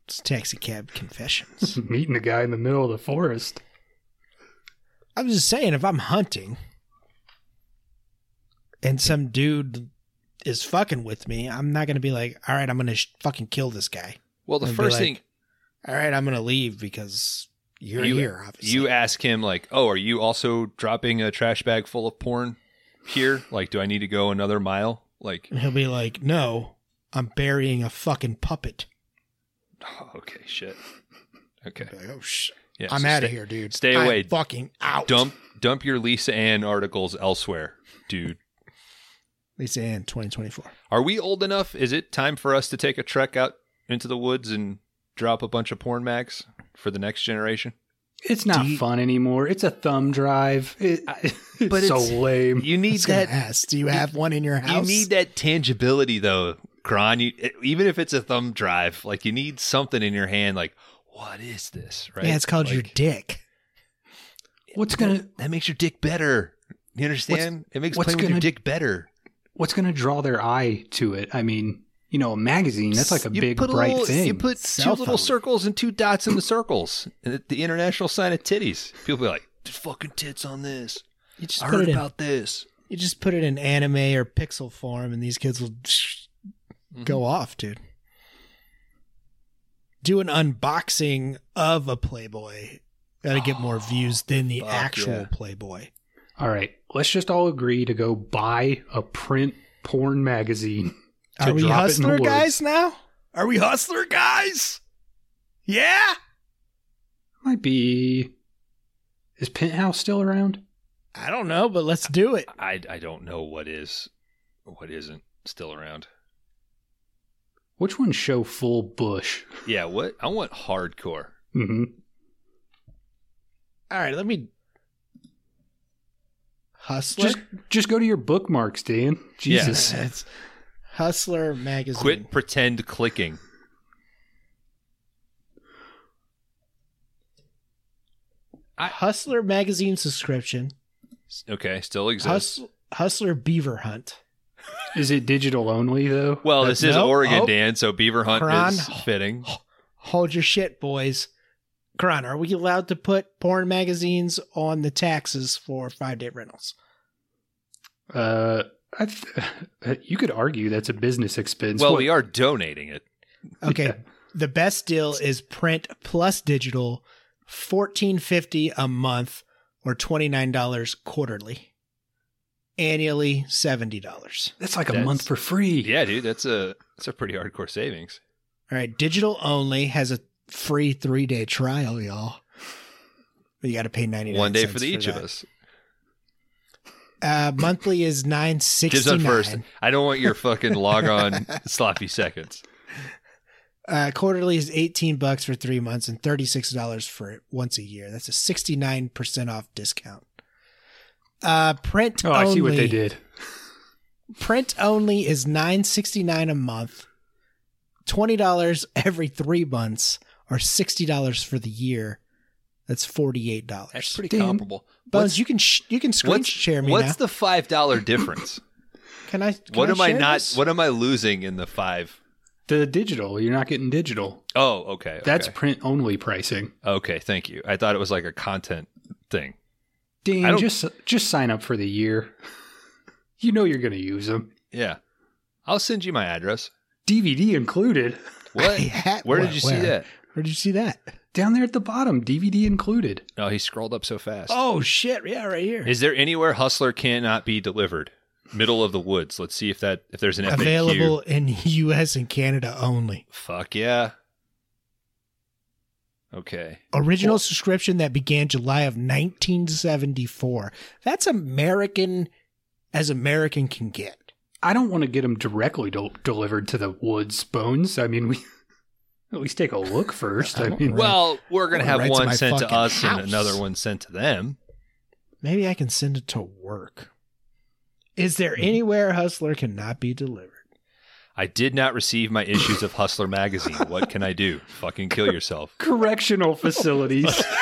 It's taxi cab confessions. Meeting a guy in the middle of the forest. I was just saying, if I'm hunting and some dude is fucking with me, I'm not going to be like, all right, I'm going to sh- fucking kill this guy. Well, the first like, thing All right, I'm going to leave because you're you, here, obviously. you ask him, like, "Oh, are you also dropping a trash bag full of porn here? Like, do I need to go another mile?" Like, and he'll be like, no, I'm burying a fucking puppet. Oh, okay, shit. Okay, I'd be like, oh, sh- yeah, I'm so out of here, dude. stay I'm away. fucking out. Dump, dump your Lisa Ann articles elsewhere, dude. Lisa Ann, 2024. Are we old enough? Is it time for us to take a trek out into the woods and drop a bunch of porn mags for the next generation? It's not you- fun anymore. It's a thumb drive. It, it's But so it's- lame. You need that. ask, do you have one in your house? You need that tangibility, though, Kron. You, even if it's a thumb drive, like you need something in your hand. Like, what is this? Right? Yeah, it's called your dick. What's gonna That makes your dick better. You understand? it makes what's playing with your gonna- dick better. What's gonna draw their eye to it? I mean, you know, a magazine. That's like a you big put a bright little, thing. You put two Cell little circles and two dots in the circles. And the, the international sign of titties. People be like, "There's fucking tits on this." You just I put heard it in. about this. You just put it in anime or pixel form, and these kids will Mm-hmm. go off, dude. Do an unboxing of a Playboy. Got to get more views than the actual yeah. Playboy. all right, let's just all agree to go buy a print porn magazine. Are we drop it hustler woods. guys now? Are we hustler guys? Yeah. Might be. Is Penthouse still around? I don't know, but let's do it. I, I don't know what is, what isn't still around. Which ones show full bush? Yeah, what I want hardcore. hmm All right, let me. Hustler. Just just go to your bookmarks, Dan. Jesus. Yeah, it's Hustler magazine. Quit pretend clicking. I... Hustler magazine subscription. Okay, still exists. Hus- Hustler Beaver Hunt. Is it digital only though? well, this is No. Oregon, Oh. Dan, so Beaver Hunt Kron. is fitting. Hold your shit, boys. Kron, are we allowed to put porn magazines on the taxes for five day rentals? Uh, I th- you could argue that's a business expense. Well, What- we are donating it. Okay. Yeah. The best deal is print plus digital, fourteen fifty a month or twenty nine dollars quarterly. Annually seventy dollars. That's like a That's- month for free. Yeah, dude, that's a that's a pretty hardcore savings. All right, digital only has a free three day trial, y'all. But you got to pay ninety nine. One day for the each of us. Uh, monthly is nine sixty Gives up first. I don't want your fucking log on sloppy seconds. Uh, quarterly is eighteen bucks for three months and thirty six dollars for once a year. That's a sixty nine percent off discount. Uh, print Oh, I only. see what they did. Print only is nine sixty nine a month, twenty dollars every three months, or sixty dollars for the year. That's forty eight dollars. That's pretty Dan, comparable. Bones, you can sh- you can screen share me what's now. the five dollar difference? can I? Can what am I not? this? What am I losing in the five? The digital, you're not getting digital. Oh, okay. That's print only pricing. okay. Thank you. I thought it was like a content thing. I Dan, just just sign up for the year. You know you're going to use them. Yeah, I'll send you my address. DVD included. What? Had- Where what- did you see that? Where did you see that? Down there at the bottom, DVD included. No, he scrolled up so fast. Oh shit! Yeah, right here. Is there anywhere Hustler cannot be delivered? Middle of the woods. Let's see if that if there's an FAQ. Available in U.S. and Canada only. Fuck yeah. Okay. Original subscription that began July of 1974. That's American as American can get. I don't want to get them directly del- delivered to the woods, Bones. I mean, we at least take a look first. I mean, Well, we're gonna have right to one sent to us house. and another one sent to them. Maybe I can send it to work. Is there Hmm. anywhere Hustler cannot be delivered? I did not receive my issues of Hustler magazine. What can I do? Fucking kill yourself. Correctional facilities.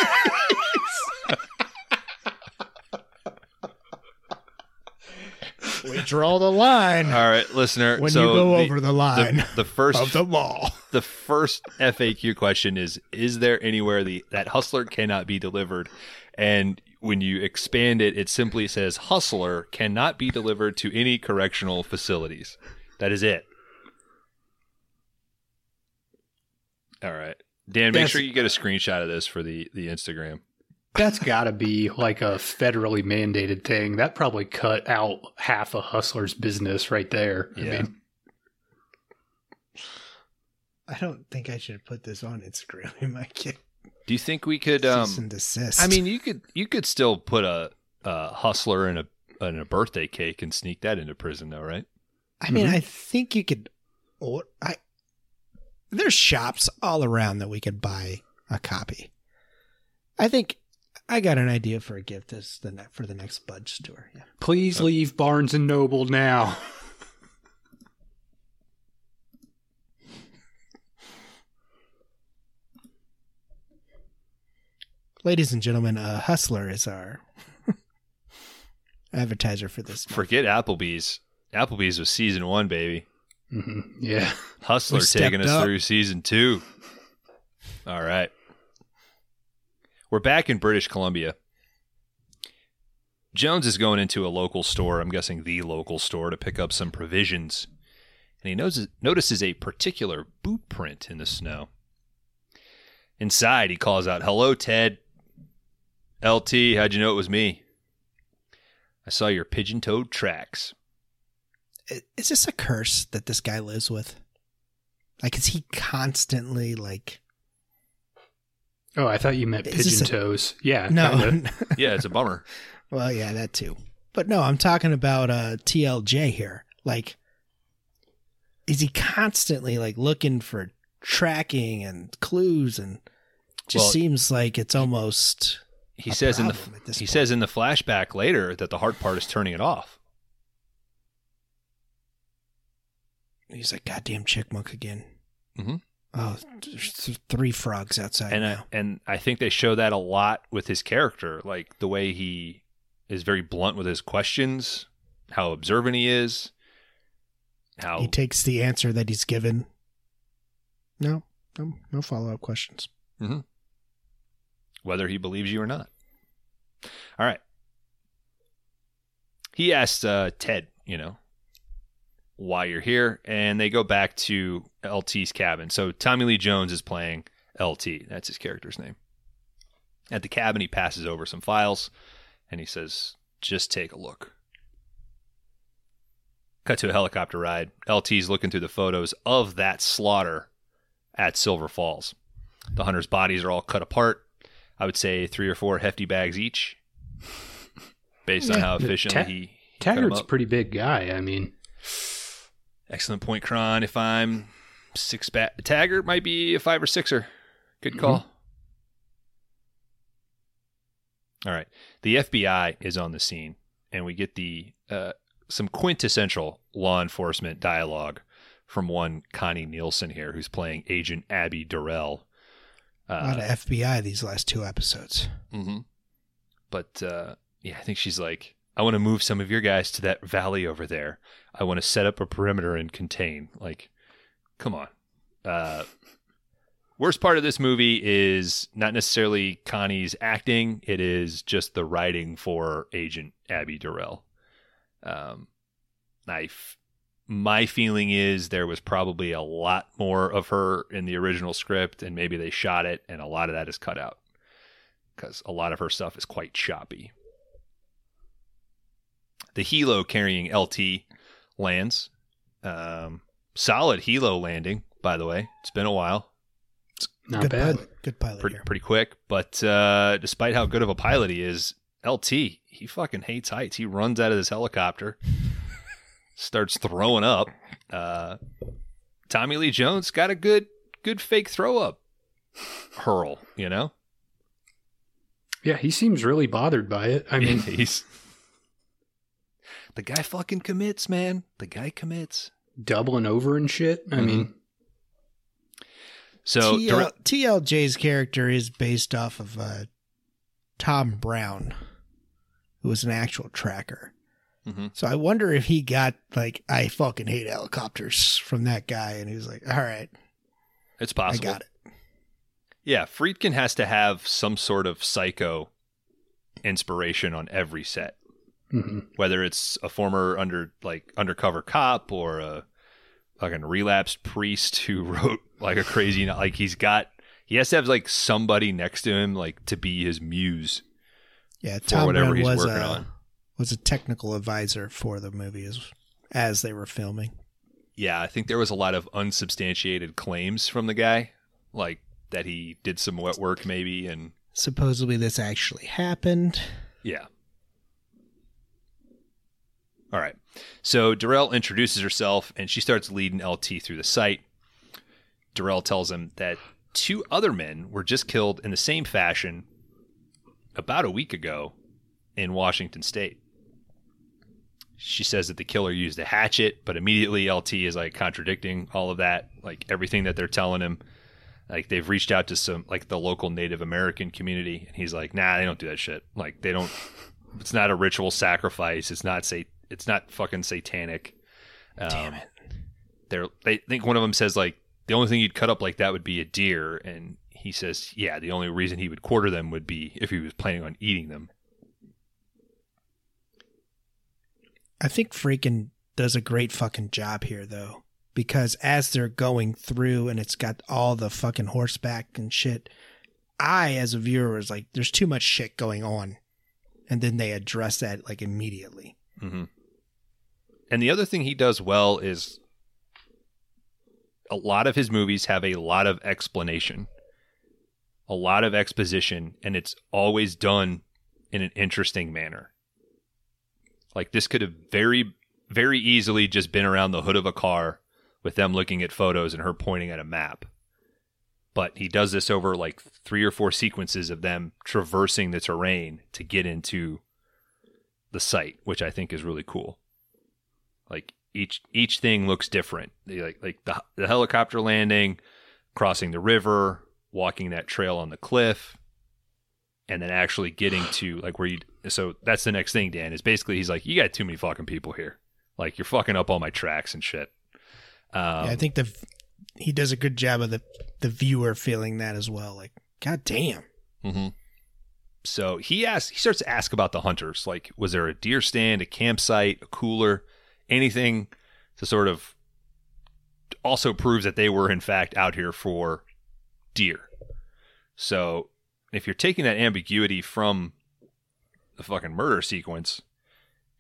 We draw the line All right, listener. when so you go the, over the line the, the first of the law. the first FAQ question is: Is there anywhere the that hustler cannot be delivered? And when you expand it, it simply says hustler cannot be delivered to any correctional facilities. That is it. All right, Dan. Make That's- sure you get a screenshot of this for the the Instagram. That's got to be like a federally mandated thing. That probably cut out half a hustler's business right there. I Yeah. mean, I don't think I should put this on Instagram. We might get Do you think we could? Um, and desist. I mean, you could you could still put a, a hustler in a in a birthday cake and sneak that into prison, though, right? I mean, Mhm. I think you could. Or I there's shops all around that we could buy a copy. I think I got an idea for a gift this the ne- for the next Budge store. Yeah. please leave Barnes and Noble now. Ladies and gentlemen, uh, Hustler is our advertiser for this. Forget Applebee's. Applebee's was season one, baby. Hmm Yeah. Hustler We taking us up. through season two. All right. We're back in British Columbia. Jones is going into a local store, I'm guessing the local store, to pick up some provisions. And he knows, notices a particular boot print in the snow. Inside, he calls out, Hello, Ted. LT, how'd you know it was me? I saw your pigeon toed tracks. I- Is this a curse that this guy lives with? Like, is he constantly like? Oh, I thought you meant pigeon a- toes. Yeah. No. kinda. Yeah, it's a bummer. well, yeah, that too. But no, I'm talking about uh, TLJ here. Like, is he constantly like looking for tracking and clues and? Just Well, seems like it's almost. He a says in the at this he point. says in the flashback later that the hard part is turning it off. He's like, goddamn chickmunk again. Mhm. Oh, there's th- three frogs outside and I, and I think they show that a lot with his character, like the way he is very blunt with his questions, how observant he is, how He takes the answer that he's given. No, no, no follow up questions. whether he believes you or not. All right. He asks uh, Ted, you know, why you're here, and they go back to LT's cabin. So Tommy Lee Jones is playing LT. That's his character's name. At the cabin, he passes over some files, and he says, "Just take a look." Cut to a helicopter ride. LT's looking through the photos of that slaughter at Silver Falls. The hunters' bodies are all cut apart. I would say three or four hefty bags each, based on Yeah. how efficiently Ta- he, he Taggart's a pretty big guy. I mean, Excellent point, Kron. If I'm six bat, Taggart might be a five or sixer. Good call. All right, the FBI is on the scene, and we get the uh, some quintessential law enforcement dialogue from one Connie Nielsen here, who's playing Agent Abby Durrell. a lot Uh, of FBI these last two episodes. Mm-hmm. But uh, yeah, I think she's like, I want to move some of your guys to that valley over there. I want to set up a perimeter and contain. Like, come on. Uh, worst part of this movie is not necessarily Connie's acting; it is just the writing for Agent Abby Durrell. Um, I f- my feeling is there was probably a lot more of her in the original script, and maybe they shot it, and a lot of that is cut out because a lot of her stuff is quite choppy. The helo carrying LT lands. Um, solid helo landing, by the way. It's been a while, not good bad. pilot. Good pilot pretty here. pretty quick. But uh, despite how good of a pilot he is, LT he fucking hates heights. He runs out of this helicopter, starts throwing up. Uh, Tommy Lee Jones got a good good fake throw up hurl. You know. Yeah, he seems really bothered by it. I mean, he's the guy fucking commits, man. The guy commits. doubling over and shit. I Mhm. mean, So TL, Darrell- TLJ's character is based off of uh, Tom Brown, who was an actual tracker. Mhm. So I wonder if he got like I fucking hate helicopters from that guy, and he was like, "All right, it's I possible. got it." Yeah, Friedkin has to have some sort of psycho inspiration on every set. Mhm. whether it's a former under like undercover cop or a fucking relapsed priest who wrote like a crazy like he's got he has to have like somebody next to him like to be his muse Yeah, Tom whatever Brown he's was working a on. was a technical advisor for the movie as as they were filming. Yeah, I think there was a lot of unsubstantiated claims from the guy, like that he did some wet work maybe, and Supposedly, this actually happened. yeah. All right. So Darrell introduces herself and she starts leading LT through the site. Darrell tells him that two other men were just killed in the same fashion about a week ago in Washington state. She says that the killer used a hatchet, but immediately LT is like contradicting all of that, like everything that they're telling him. Like they've reached out to some like the local Native American community, and he's like, "Nah, they don't do that shit. Like they don't. It's not a ritual sacrifice. It's not say. It's not fucking satanic." Um, Damn it. They're. They think one of them says like the only thing you'd cut up like that would be a deer, and he says, "Yeah, the only reason he would quarter them would be if he was planning on eating them." I think Friedkin does a great fucking job here though. Because as they're going through and it's got all the fucking horseback and shit, I as a viewer is like, there's too much shit going on. And then they address that like immediately. hmm And the other thing he does well is a lot of his movies have a lot of explanation, a lot of exposition, and it's always done in an interesting manner. Like this could have very, very easily just been around the hood of a car with them looking at photos and her pointing at a map. But he does this over like three or four sequences of them traversing the terrain to get into the site, which I think is really cool. Like each each thing looks different. They like like the the helicopter landing, crossing the river, walking that trail on the cliff, and then actually getting to like where you. So that's the next thing, Dan. Is basically he's like, you got too many fucking people here. Like you're fucking up all my tracks and shit. Um, yeah, I think the he does a good job of the the viewer feeling that as well. Like, god damn. hmm So he asks, he starts to ask about the hunters. Like, was there a deer stand, a campsite, a cooler, anything to sort of also proves that they were in fact out here for deer. So if you're taking that ambiguity from the fucking murder sequence,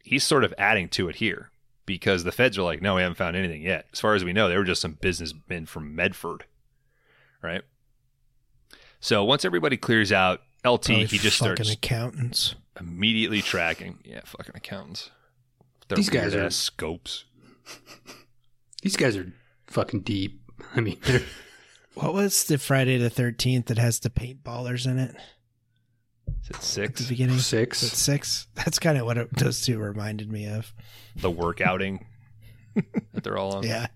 he's sort of adding to it here because the feds are like, no, we haven't found anything yet. As far as we know, they were just some businessmen from Medford, right? So once everybody clears out, LT Probably oh, he just fucking starts accountants. immediately tracking. Yeah, fucking accountants. Their These guys are- ass scopes. These guys are fucking deep. I mean, What was the Friday the Thirteenth that has the paintballers in it Is it at six? the beginning? Is it six. six? That's kind of what it, those two reminded me of. The workouting that they're all on. Yeah,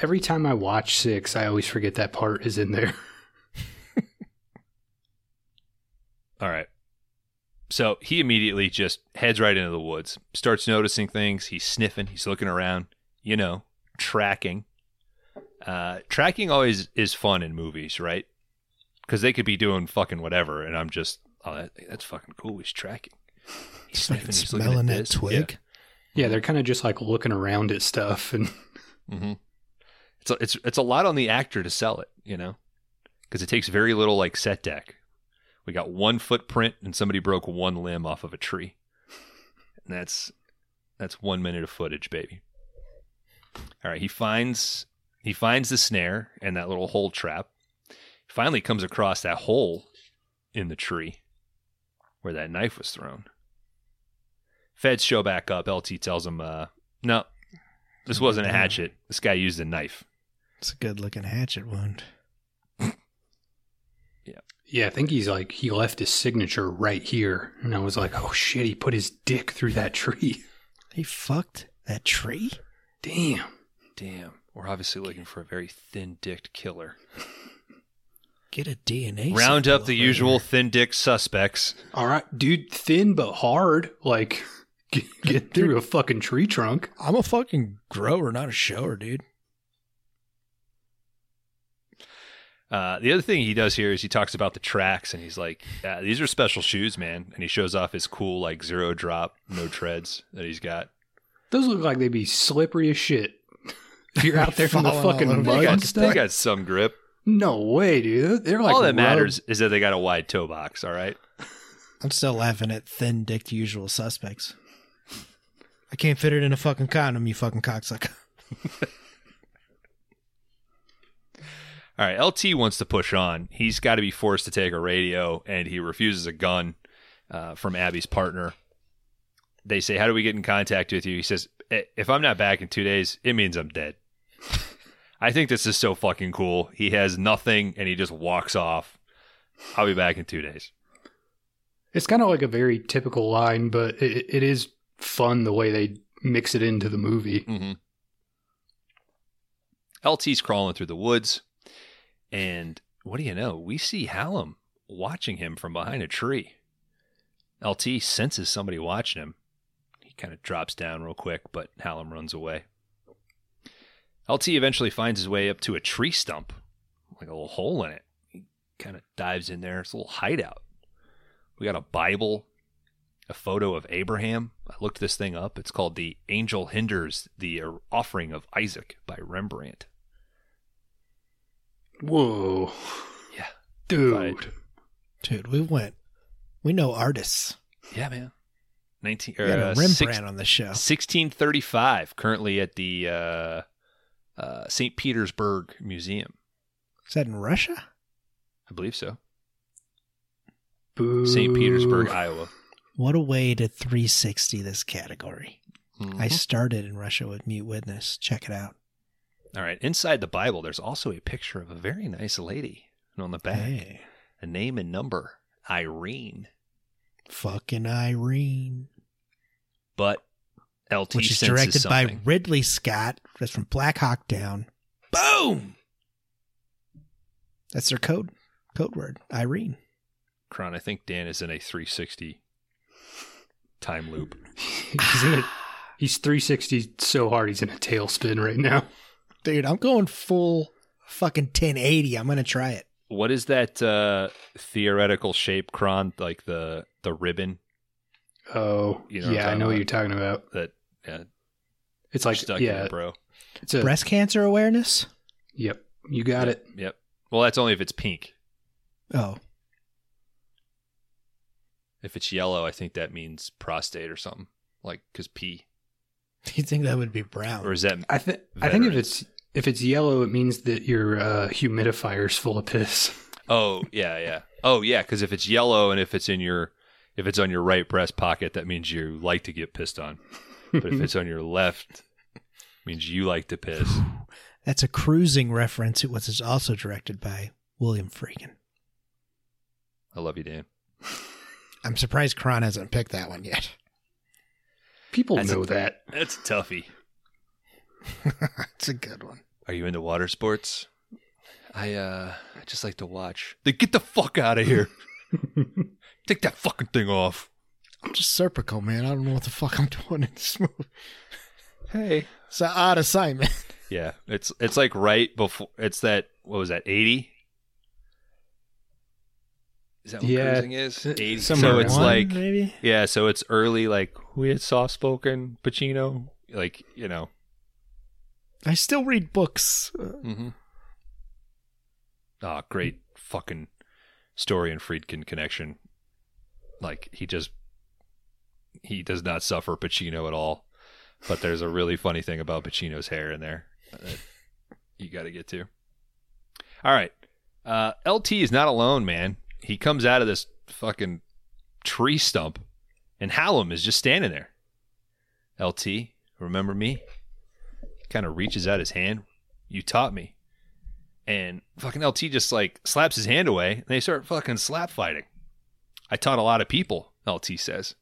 Every time I watch six, I always forget that part is in there. All right. So he immediately just heads right into the woods, starts noticing things. He's sniffing, he's looking around, you know, tracking. Uh, tracking always is fun in movies, right? Because they could be doing fucking whatever, and I'm just, oh, that, that's fucking cool. He's tracking. He's fucking he's looking at smelling that this. twig. Yeah, they're kind of just like looking around at stuff and Yeah. hmm It's a, it's it's a lot on the actor to sell it, you know, because it takes very little like set deck. We got one footprint, and somebody broke one limb off of a tree, and that's that's one minute of footage, baby. All right, he finds he finds the snare and that little hole trap. Finally comes across that hole in the tree where that knife was thrown. Feds show back up. LT tells him, uh, "No, this wasn't a hatchet. This guy used a knife." It's a good looking hatchet wound. Yeah, I think he's like he left his signature right here, and I was like, oh shit, he put his dick through that tree. He fucked that tree. Damn. Damn. We're obviously looking for a very thin-dicked killer. Get a DNA. Round up the over usual here. thin-dick suspects. All right, dude, thin but hard. Like get, get through a fucking tree trunk. I'm a fucking grower, not a shower, dude. Uh, the other thing he does here is he talks about the tracks and he's like, yeah, these are special shoes, man. And he shows off his cool, like, zero drop, no treads that he's got. Those look like they'd be slippery as shit. If you're out there in the Falling all over fucking the They mud got, and they got some grip. No way, dude. They're like All that rubbed- matters is that they got a wide toe box, all right? I'm still laughing at thin dicked usual suspects. I can't fit it in a fucking condom, you fucking cocksucker. All right, LT wants to push on. He's got to be forced to take a radio, and he refuses a gun uh, from Abby's partner. They say, "How do we get in contact with you?" He says, "Eh, "If I'm not back in two days, it means I'm dead." I think this is so fucking cool. He has nothing, and he just walks off. I'll be back in two days. It's kind of like a very typical line, but it, it is fun the way they mix it into the movie. Mm-hmm. LT's crawling through the woods, and what do you know? We see Hallam watching him from behind a tree. LT senses somebody watching him. He kind of drops down real quick, but Hallam runs away. LT eventually finds his way up to a tree stump, like a little hole in it. He kind of dives in there. It's a little hideout. We got a Bible, a photo of Abraham. I looked this thing up. It's called The Angel Hinders the Offering of Isaac by Rembrandt. Whoa. Yeah. Dude. Right. Dude, we went. We know artists. Yeah, man. 19 We or, got a uh, Rembrandt six- on the show. 1635 currently at the uh, uh, St. Petersburg Museum. Is that in Russia? I believe so. Boo. St. Petersburg, Iowa. What a way to 360 this category. I Mhm. started in Russia with Mute Witness. Check it out. All right. Inside the Bible, there's also a picture of a very nice lady. And on the back, Hey, a name and number Irene. fucking Irene. But LT Which is directed something. by Ridley Scott. That's from Black Hawk Down. Boom! That's their code code word. Irene. Kron, I think Dan is in a 360 time loop. he's, in a, he's 360 so hard he's in a tailspin right now. Dude, I'm going full fucking 1080. I'm going to try it. What is that uh, theoretical shape, Kron? Like the the ribbon Oh, You know yeah, I talking know what you're talking about. that yeah, It's like, stuck in yeah, it, bro. it's a, Breast cancer awareness? yep, you got Yep, it. Yep. Well, that's only if it's pink. Oh, If it's yellow, I think that means prostate or something. Like because P you think that would be brown? or is that I think I think if it's if it's yellow, it means that your uh, humidifier's full of piss. Oh yeah, yeah. Oh yeah, because if it's yellow and if it's in your if it's on your right breast pocket, that means you like to get pissed on. But if it's on your left, it means you like to piss. That's a cruising reference. It was also directed by William Friedkin. I love you, Dan. I'm surprised Kron hasn't picked that one yet. People That's know a- that. That's a toughie. it's a good one. Are you into water sports? I uh I just like to watch. Then get the fuck out of here. Take that fucking thing off. I'm just Serpico, man. I don't know what the fuck I'm doing in this movie. Hey. It's an odd assignment. Yeah, it's it's like right before it's that what was that, eighty? Is that what Yeah, cruising is? Eighty. So it's around. like maybe. yeah, so it's early like we had soft spoken Pacino. Like, you know. I still read books. Mm-hmm. Ah, great fucking story and Friedkin connection. Like he just he does not suffer Pacino at all. But there's a really funny thing about Pacino's hair in there you got to get to. All right, uh, LT is not alone, man. He comes out of this fucking tree stump, and Hallam is just standing there. LT, remember me? Kind of reaches out his hand. You taught me. And fucking LT just like slaps his hand away and they start fucking slap fighting. I taught a lot of people, LT says.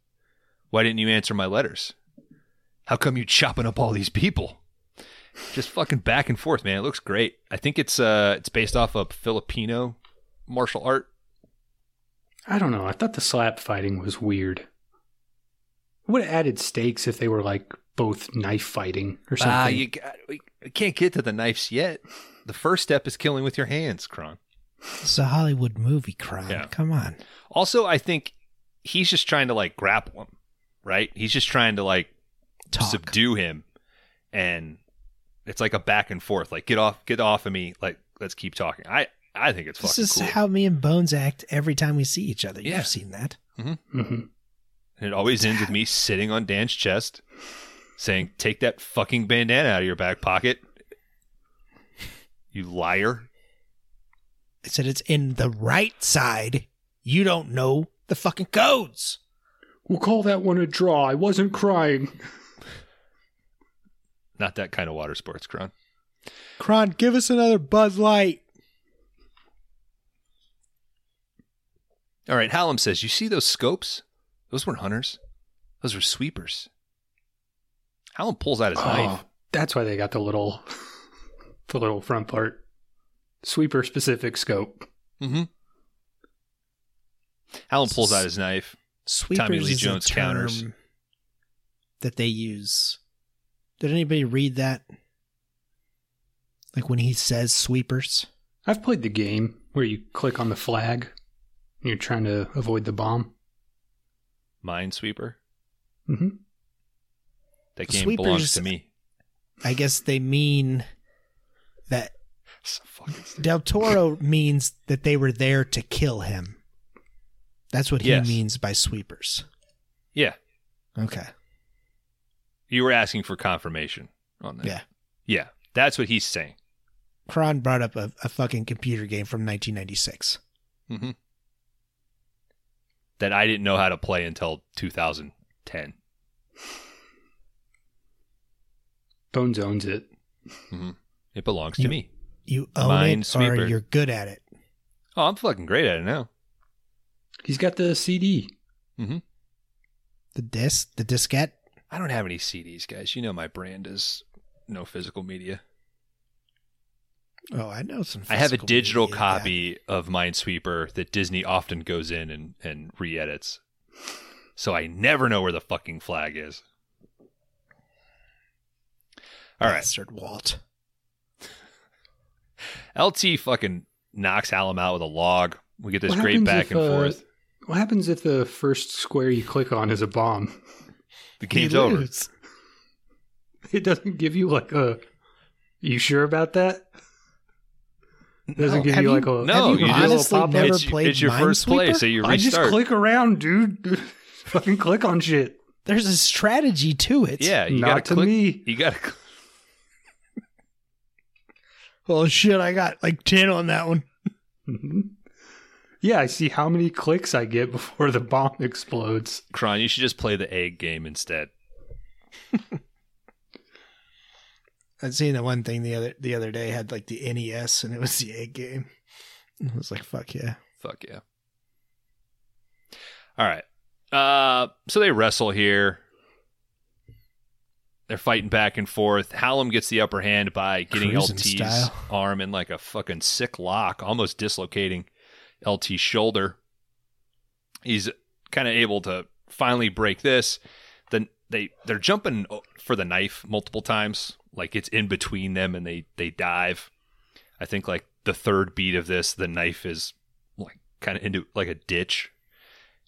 Why didn't you answer my letters? How come you chopping up all these people? Just fucking back and forth, man. It looks great. I think it's uh it's based off of Filipino martial art. I don't know. I thought the slap fighting was weird. Would have added stakes if they were like both knife fighting or something. Ah, you got we we can't get to the knives yet. The first step is killing with your hands, Kron. It's a Hollywood movie, Kron. Yeah. Come on. Also, I think he's just trying to like grapple him, right? He's just trying to like Talk. subdue him, and it's like a back and forth. Like get off, get off of me. Like let's keep talking. I I think it's This fucking is cool. how me and Bones act every time we see each other. Yeah. You've seen that. hmm and it always ends with me sitting on Dan's chest, saying, "Take that fucking bandana out of your back pocket, you liar." I said it's in the right side. You don't know the fucking codes. We'll call that one a draw. I wasn't crying. Not that kind of water sports, Kron. Kron, give us another Buzz Light. All right, Hallam says, "You see those scopes? Those weren't hunters. Those were sweepers." Hallam pulls out his knife. Oh, that's why they got the little, the little front part. Sweeper specific scope. Mm-hmm. Hallam pulls out his knife. Sweepers Tommy Lee is Jones a term counters. that they use. Did anybody read that? Like when he says sweepers? I've played the game where you click on the flag and you're trying to avoid the bomb. Minesweeper. Mm-hmm. That game belongs sweepers- to me. I guess they mean that So fucking stupid. Del Toro means that they were there to kill him. That's what Yes. he means by sweepers. Yeah, Okay. you were asking for confirmation on that. Yeah. yeah, that's what he's saying. Kron brought up a, a fucking computer game from 1996. Mm-hmm. That I didn't know how to play until 2010. Bones owns it. Mm-hmm. It belongs to You- me. You own it Minesweeper. or you're good at it. Oh, I'm fucking great at it now. He's got the CD. Mm-hmm. The disc, the diskette. I don't have any CDs, guys. You know my brand is no physical media. Oh, I know some. I have a digital media, copy of Minesweeper that Disney often goes in and, and re edits. So I never know where the fucking flag is. All right. Bastard Walt. LT fucking knocks Hallam out with a log. We get this What great back if, and uh, forth. What happens if the first square you click on is a bomb? The game's over. lose. It doesn't give you like a. You sure about that? It doesn't No. give Have you you- like a. No, have you you just- honestly never it's, played it's your first play, Minesweeper? so you restart. I just click around, dude. Fucking click on shit. There's a strategy to it. yeah, you Not gotta to click. me. You gotta. Cl- Well, shit, I got like 10 on that one. Mhm. Yeah, I see how many clicks I get before the bomb explodes. Kron, you should just play the egg game instead. I'd seen the one thing the other the other day had like the NES and it was the egg game. I was like, fuck yeah. Fuck yeah. All right. Uh, so they wrestle here. They're fighting back and forth. Hallam gets the upper hand by getting Cruising LT's style. arm in like a fucking sick lock, almost dislocating LT's shoulder. He's kind of able to finally break this. Then they they're jumping for the knife multiple times, like it's in between them, and they they dive. I think like the third beat of this, the knife is like kind of into like a ditch,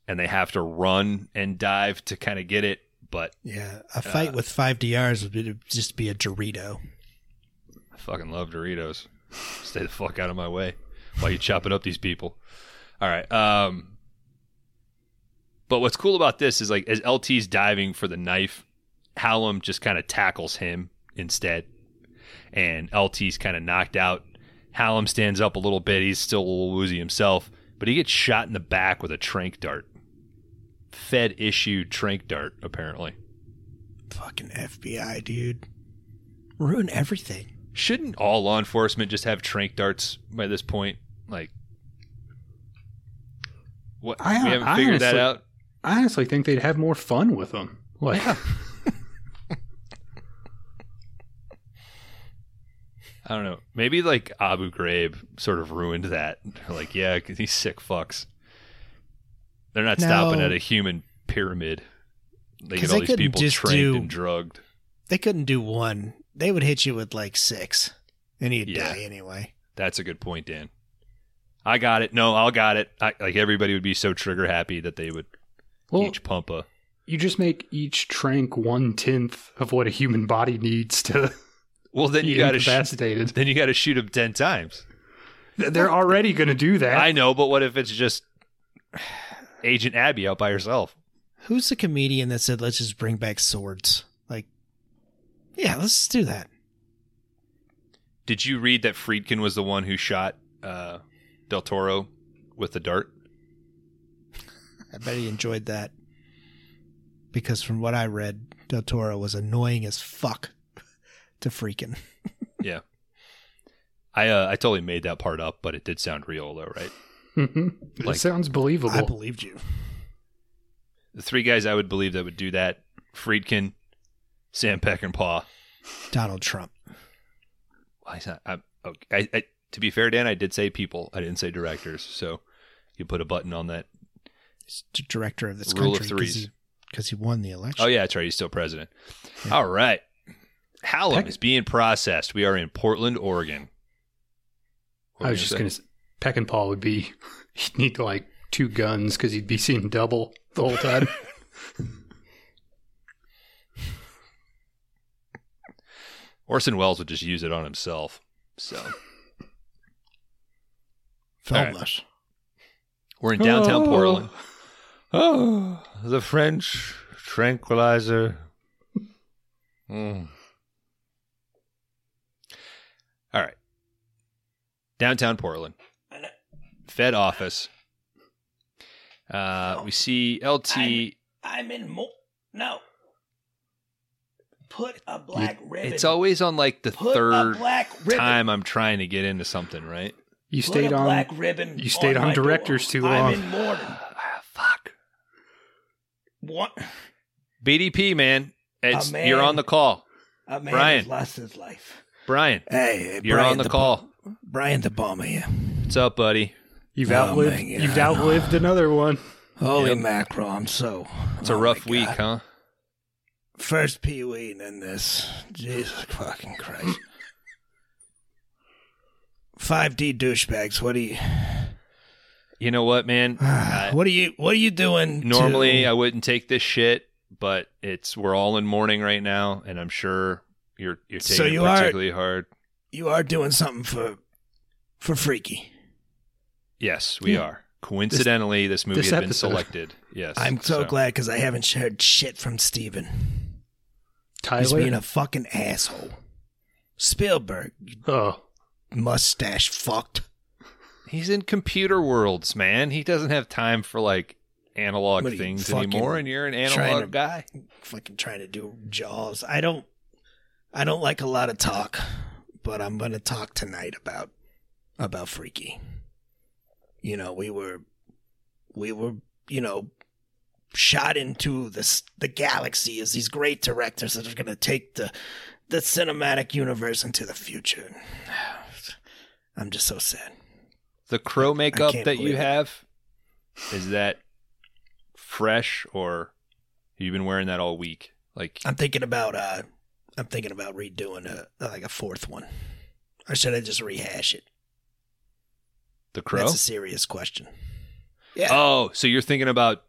and they have to run and dive to kind of get it. But Yeah. A fight Uh, with five DRs would be, just be a Dorito. I fucking love Doritos. Stay the fuck out of my way while you chopping up these people. All right. Um, but what's cool about this is like as LT's diving for the knife, Hallam just kind of tackles him instead, and LT's kind of knocked out. Hallam stands up a little bit. He's still a little woozy himself, but he gets shot in the back with a trank dart. Fed issued trank dart, apparently. Fucking FBI, dude. Ruin everything. Shouldn't all law enforcement just have trank darts by this point? Like, what? I- we haven't I figured that honestly- out. I honestly think they'd have more fun with them. Like, I don't know. Maybe like Abu Ghraib sort of ruined that. Like, yeah, 'cause these sick fucks. They're not stopping at a human pyramid. They 'Cause get all they these couldn't people just tranked do- and drugged. They couldn't do one. They would hit you with like six, and you'd Yeah. die anyway. That's a good point, Dan. I got it. No, I got it. I, like everybody would be so trigger happy that they would well, each pump a. you just make each trank one tenth of what a human body needs to Well, then you got to sh- incapacitated. then you got to shoot them ten times. They're already going to do that. I know, but what if it's just Agent Abby out by herself? Who's the comedian that said, "Let's just bring back swords"? Like, yeah, let's do that. Did you read that Friedkin was the one who shot uh, Del Toro with the dart? I bet he enjoyed that because from what I read, Del Toro was annoying as fuck to freaking. Yeah, I uh, I totally made that part up, but it did sound real though, right? It Like- sounds believable. I believed you. The three guys I would believe that would do that: Friedkin, Sam Peckinpah. Donald Trump. Why is that? I, okay, I, I, to be fair, Dan, I did say people. I didn't say directors. So you put a button on that. He's director of this Rule country because threes. he, 'cause he won the election. Oh yeah, that's right. He's still president. Yeah. All right. Hallam Peck- is being processed. We are in Portland, Oregon. What I was just gonna going to Peckinpah would be, he'd need like two guns because he'd be seeing double the whole time. Orson Welles would just use it on himself. So Film All right. us. we're in downtown Oh. Portland. Oh, the French tranquilizer. Mm. All right. Downtown Portland. Fed office. Uh, we see LT. I'm in mo- no. Put a black ribbon. It's always on like the Put third black time I'm trying to get into something, right? You Put stayed a on. black ribbon. you stayed on my directors door. too long. I'm in Morden. Ah, fuck. What? BDP, man. It's, man- You're on the call. A man Brian. has lost his life. Brian, Hey, you're Brian on the, call. Bo- Brian the bomber here. What's up, buddy? You've Oh, outlived. man, yeah, you've I know. outlived another one. Holy Yep. mackerel! I'm so. It's a oh rough week, God. huh? First Pee Wee and then this. Jesus fucking Christ. 5D douchebags. What are you? You know what, man? I- what are you? What are you doing? to- normally, I wouldn't take this shit, but it's we're all in mourning right now, and I'm sure you're you're taking So it you are- particularly hard. you are doing something for for Freaky. Yes, we Yeah. are. Coincidentally, this, movie this had been selected. Yes, I'm so, glad because I haven't heard shit from Steven. He's being a fucking asshole. Spielberg, oh, mustache fucked. He's in computer worlds, man. He doesn't have time for like analog What things anymore, and you're an analog to- guy. fucking trying to do jaws. I don't I don't like a lot of talk, but I'm gonna talk tonight about about Freaky. You know, we were we were, you know, shot into this the galaxy as these great directors that are gonna take the the cinematic universe into the future. I'm just so sad. The crow makeup that you it. have is that fresh, or have you've been wearing that all week? Like I'm thinking about uh I'm thinking about redoing a like a fourth one. Or should I just rehash it? The crow? That's a serious question. Yeah. Oh, so you're thinking about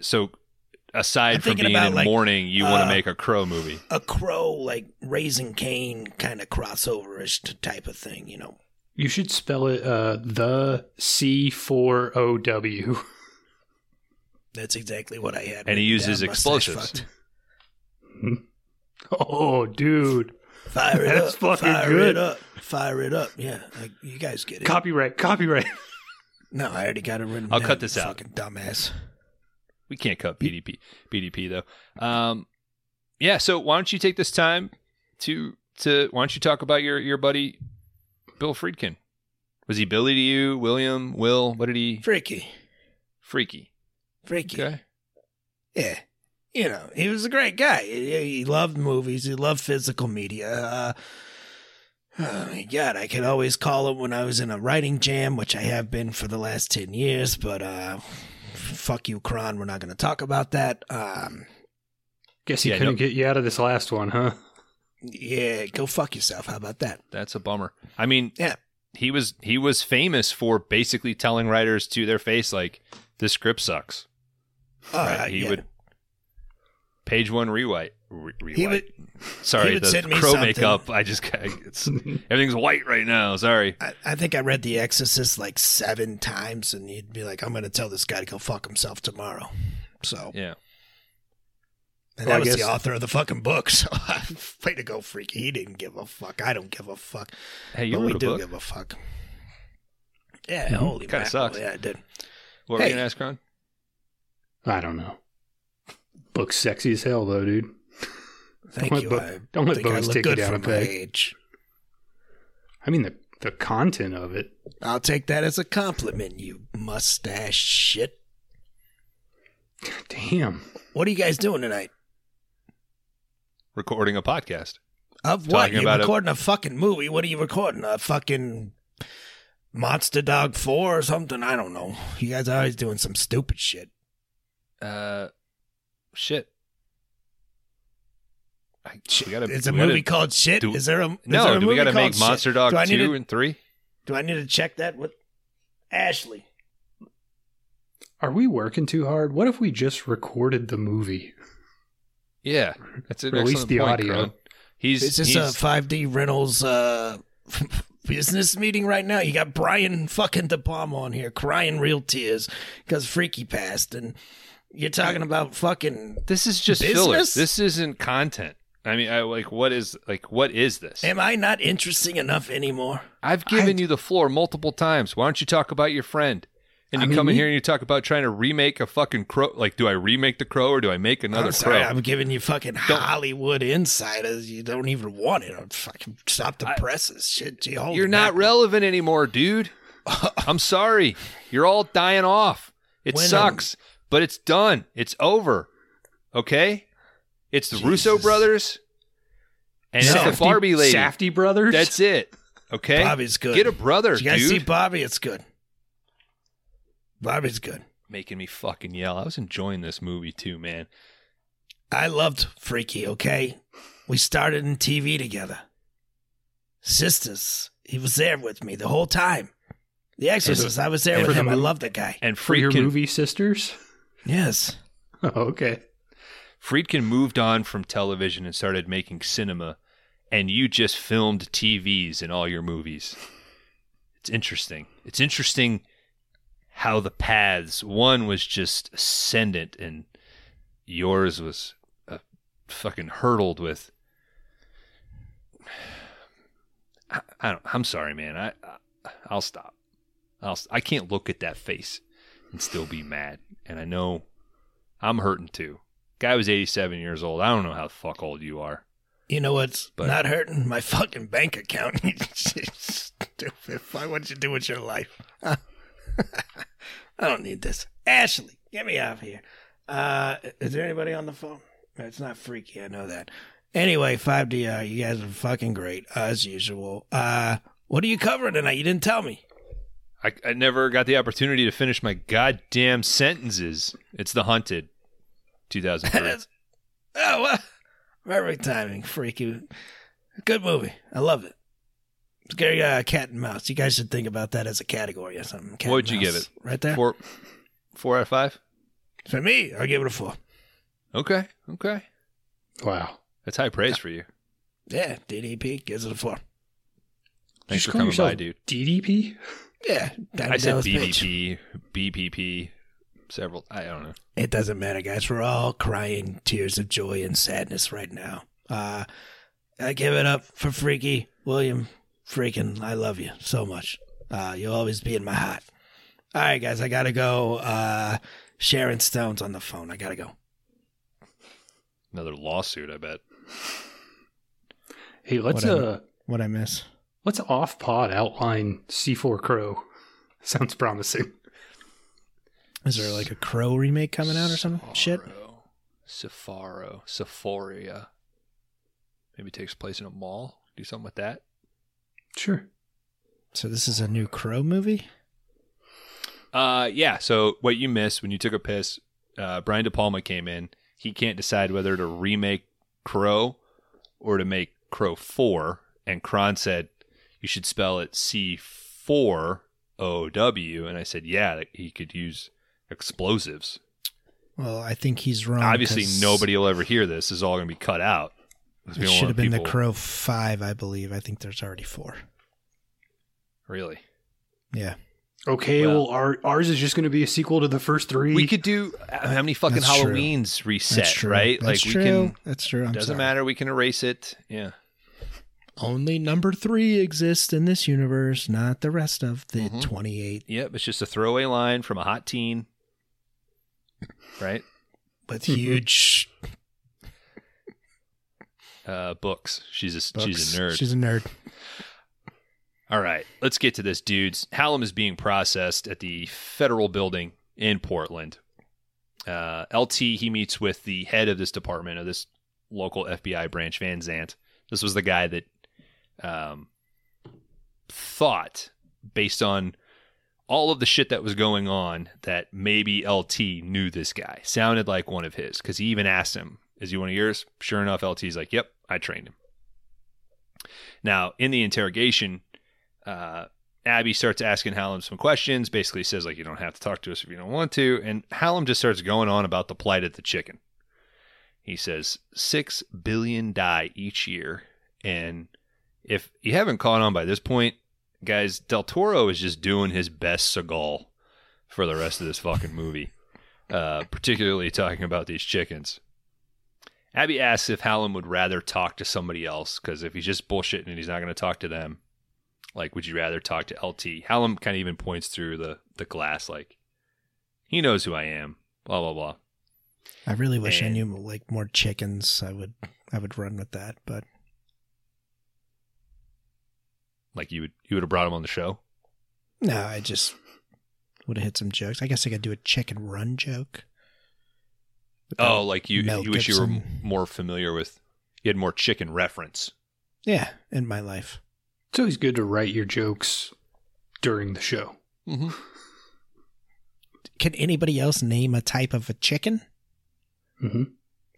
so aside I'm from being about, in like, mourning, you want to uh, make a crow movie. a crow like raising Cain kind of crossoverish type of thing, you know. you should spell it uh, the C four O W. That's exactly what I had. And he uses down, explosives. Oh, dude! Fire it That's up. fucking fire good. Fire it up. Yeah, like, you guys get it. Copyright, copyright. no, I already got it written. I'll down, cut this out. Fucking dumbass. We can't cut BDP BDP though. Um, yeah. So why don't you take this time to to why don't you talk about your your buddy Bill Friedkin? Was he Billy to you, William, Will? What did he? Freaky. Freaky. Freaky. Okay. Yeah. You know, he was a great guy. He, he loved movies. He loved physical media. Uh, oh my God, I could always call him when I was in a writing jam, which I have been for the last 10 years, but uh, fuck you, Kron. We're not going to talk about that. Um, Guess he Yeah, couldn't no- get you out of this last one, huh? yeah, go fuck yourself. How about that? That's a bummer. I mean, Yeah. he was he was famous for basically telling writers to their face like this script sucks. Uh, Right? he yeah. would page one rewrite. Re- rewrite. He would. Sorry, he would the send me crow something. makeup. I just it's everything's white right now. Sorry. I, I think I read The Exorcist like seven times, and he'd be like, "I'm going to tell this guy to go fuck himself tomorrow." So, Yeah. and Well, I that was the author of the fucking book. So, I'm way to go, freaky. He didn't give a fuck. I don't give a fuck. Hey, you but we wrote a do book. give a fuck. Yeah, Mhm. holy Kinda sucks. Yeah, I did. What were you gonna ask, Ron? I don't know. Book's sexy as hell, though, dude. Thank let you. Bo- I don't let think I Bones look take you good down for a peg. age. I mean, the the content of it. I'll take that as a compliment, you mustache shit. Damn. What are you guys doing tonight? Recording a podcast. Of what? Talking You're about a- recording a fucking movie. What are you recording? A fucking Monster Dog 4 or something? I don't know. You guys are always doing some stupid shit. Uh, shit. I, we gotta, It's a we gotta- movie called Shit. do- is there a is No, there a do we got to called make Shit? Monster Dog Do I need two to- and three? Do I need to check that with Ashley? Are we working too hard? What if we just recorded the movie? Yeah, that's an Release excellent the point, audio. Kron. He's Is this a 5D Reynolds uh, business meeting right now? You got Brian fucking De Palma on here crying real tears because Freaky passed, and you're talking about fucking. this is just business? filler. This isn't content. I mean, I like what is like what is this? Am I not interesting enough anymore? I've given you the floor multiple times. Why don't you talk about your friend? And I you mean, come in we- here and you talk about trying to remake a fucking crow. Like, do I remake the crow or do I make another I'm sorry, crow? I'm giving you fucking Hollywood insiders. You don't even want it. I'm fucking stop the I- presses. Shit, holy You're not mackerel. relevant anymore, dude. I'm sorry. You're all dying off. It When, um, sucks, but it's done. It's over. Okay? It's the Russo brothers and it's the Safety- Barbie lady. Safety Brothers? That's it. Okay? Bobby's good. Get a brother, Did you guys dude. see Bobby? It's good. Bobby's good. Making me fucking yell. I was enjoying this movie too, man. I loved Freaky, okay? We started in TV together. Sisters. He was there with me the whole time. The Exorcist, I was there and with him. the I love the guy. And For your Friedkin, movie sisters? Yes. Oh, okay. Friedkin moved on from television and started making cinema, and you just filmed TVs in all your movies. It's interesting. It's interesting how the paths, one was just ascendant, and yours was uh, fucking hurdled with. I, I don't, I'm sorry, man. I, I I'll stop. I'll I can't look at that face and still be mad. And I know I'm hurting too. Guy was 87 years old. I don't know how the fuck old you are. You know what's But- not hurting? My fucking bank account. Stupid. Why would you do with your life? I don't need this. Ashley, get me out of here. Uh, is there anybody on the phone? It's not freaky. I know that. Anyway, 5DR, you guys are fucking great, as usual. Uh, what are you covering tonight? You didn't tell me. I, I never got the opportunity to finish my goddamn sentences. It's The Hunted, 2003. Oh, well, perfect timing, freaky. Good movie. I love it. Scary uh, cat and mouse. You guys should think about that as a category or something. Cat What'd you give it? Right there. four, four out of five. For me, I'll give it a four. Okay, okay. Wow. That's high praise for you. Yeah, DDP gives it a four. Thanks Just for call coming by, dude. DDP? Yeah, Diamond I said Dallas Page. BBP, BPP, several. I don't know. It doesn't matter, guys. We're all crying tears of joy and sadness right now. Uh, I give it up for Freaky William. Freaking, I love you so much. Uh, you'll always be in my heart. All right, guys, I gotta go. Uh, Sharon Stone's on the phone. I gotta go. Another lawsuit, I bet. Hey, let's Whatever. uh What I miss? Let's off pod outline C4 Crow. Sounds promising. Is there like a Crow remake coming out or some shit? Safaro. Sephoria. Maybe takes place in a mall. Do something with that. Sure. So this is a new Crow movie. Uh, yeah. So what you missed when you took a piss, uh, Brian De Palma came in. He can't decide whether to remake Crow or to make Crow Four. And Kron said you should spell it C four O W. And I said, yeah, he could use explosives. Well, I think he's wrong. Obviously, nobody will ever hear this. This is all going to be cut out. we It should have been the Crow Five, I believe. I think there's already four. Really? Yeah, Okay, Well- well, our, ours is just going to be a sequel to the first three. We could do uh, how many fucking That's true. Halloweens reset, that's true. right? That's like true. we can. That's true. I'm doesn't sorry. matter. We can erase it. Yeah. Only number three exists in this universe, not the rest of the Mhm. 28 Yep. It's just a throwaway line from a hot teen. Right. with huge Uh, books. She's a books. she's a nerd. She's a nerd. All right, let's get to this, dudes. Hallam is being processed at the federal building in Portland. Uh, LT he meets with the head of this department of this local FBI branch, Van Zant. This was the guy that um, thought, based on all of the shit that was going on, that maybe LT knew this guy. Sounded like one of his because he even asked him, "Is he one of yours?" Sure enough, LT's like, "Yep, I trained him." Now, in the interrogation, uh, Abby starts asking Hallam some questions. Basically, says like, "You don't have to talk to us if you don't want to." And Hallam just starts going on about the plight of the chicken. He says six billion die each year, and if you haven't caught on by this point, guys, Del Toro is just doing his best Seagal for the rest of this fucking movie. Uh, particularly talking about these chickens. Abby asks if Hallam would rather talk to somebody else because if he's just bullshitting and he's not going to talk to them, like, would you rather talk to LT? Hallam kind of even points through the the glass, like, he knows who I am. Blah blah blah. I really wish I knew like more chickens. I would I would run with that, but Like you would you would have brought him on the show. no, I just would have hit some jokes. I guess I could do a chicken run joke. Oh, like you Mel you wish you were more familiar with. You had more chicken reference. yeah, in my life. It's always good to write your jokes during the show. Mm-hmm. Can anybody else name a type of a chicken Mm-hmm.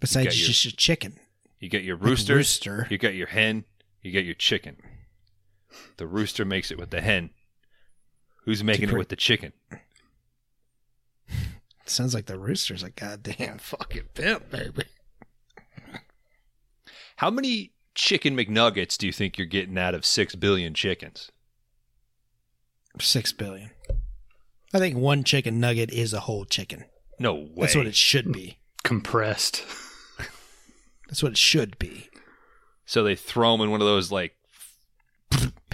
besides got your- just a chicken? You get your Like rooster. You got your hen. You got your chicken. The rooster makes it with the hen. Who's making it with the chicken? Sounds like the rooster's a goddamn fucking pimp, baby. How many chicken McNuggets do you think you're getting out of six billion chickens? Six billion. I think one chicken nugget is a whole chicken. No way. That's what it should be. Compressed. That's what it should be. so they throw them in one of those like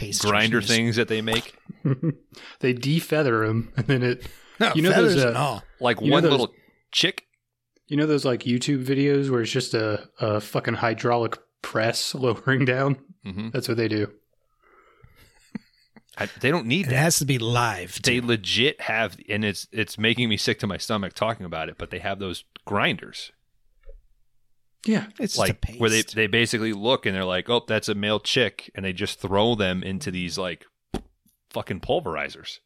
Paste grinder things that they make, they defeather them, and then it. No, You know feathers there's a- and all. like one those- little chick. You know those like YouTube videos where it's just a, a fucking hydraulic press lowering down? hmm That's what they do. I, they don't need It that. has to be live. They too. legit have, and it's it's making me sick to my stomach talking about it. But they have those grinders, Yeah. It's just a like paste. where they they basically look and they're like, oh, that's a male chick, and they just throw them into these like fucking pulverizers.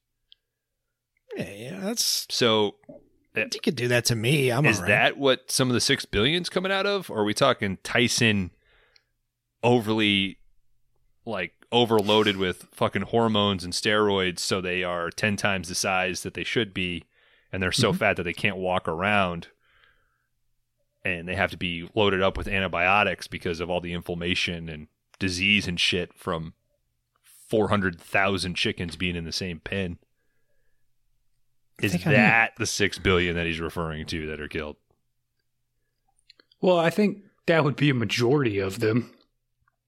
yeah, yeah, that's. So You could do that to me. I'm is all right. that what some of the six billions coming out of? Or are we talking Tyson overly like overloaded with fucking hormones and steroids so they are 10 times the size that they should be and they're so Mm-hmm. Mhm. fat that they can't walk around and they have to be loaded up with antibiotics because of all the inflammation and disease and shit from 400,000 chickens being in the same pen. Is think I'm- that the 6 billion that he's referring to that are killed? Well, I think that would be a majority of them,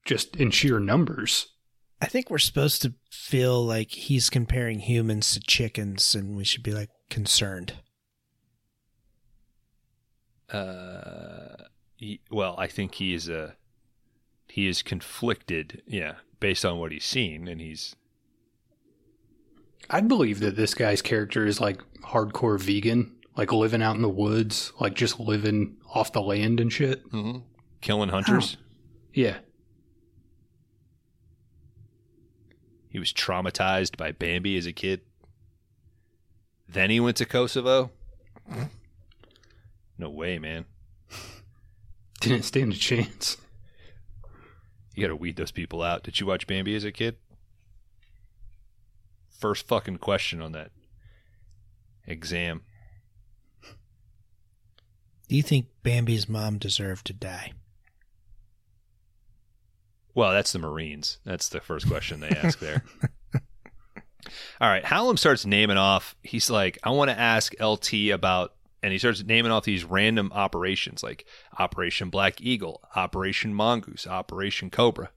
just in sheer numbers. I think we're supposed to feel like he's comparing humans to chickens, and we should be like concerned. Uh, he, well, I think he is a he is conflicted, yeah, based on what he's seen, and he's I'd believe that this guy's character is like hardcore vegan, like living out in the woods, like just living off the land and shit. killing hunters. Yeah. He was traumatized by Bambi as a kid. Then he went to Kosovo. No way, man. Didn't stand a chance. You got to weed those people out. Did you watch Bambi as a kid? First fucking question on that exam. Do you think Bambi's mom deserved to die? Well, that's the Marines. That's the first question they ask there. All right. Hallam starts naming off. He's like, I want to ask LT about, and he starts naming off these random operations like Operation Black Eagle, Operation Mongoose, Operation Cobra.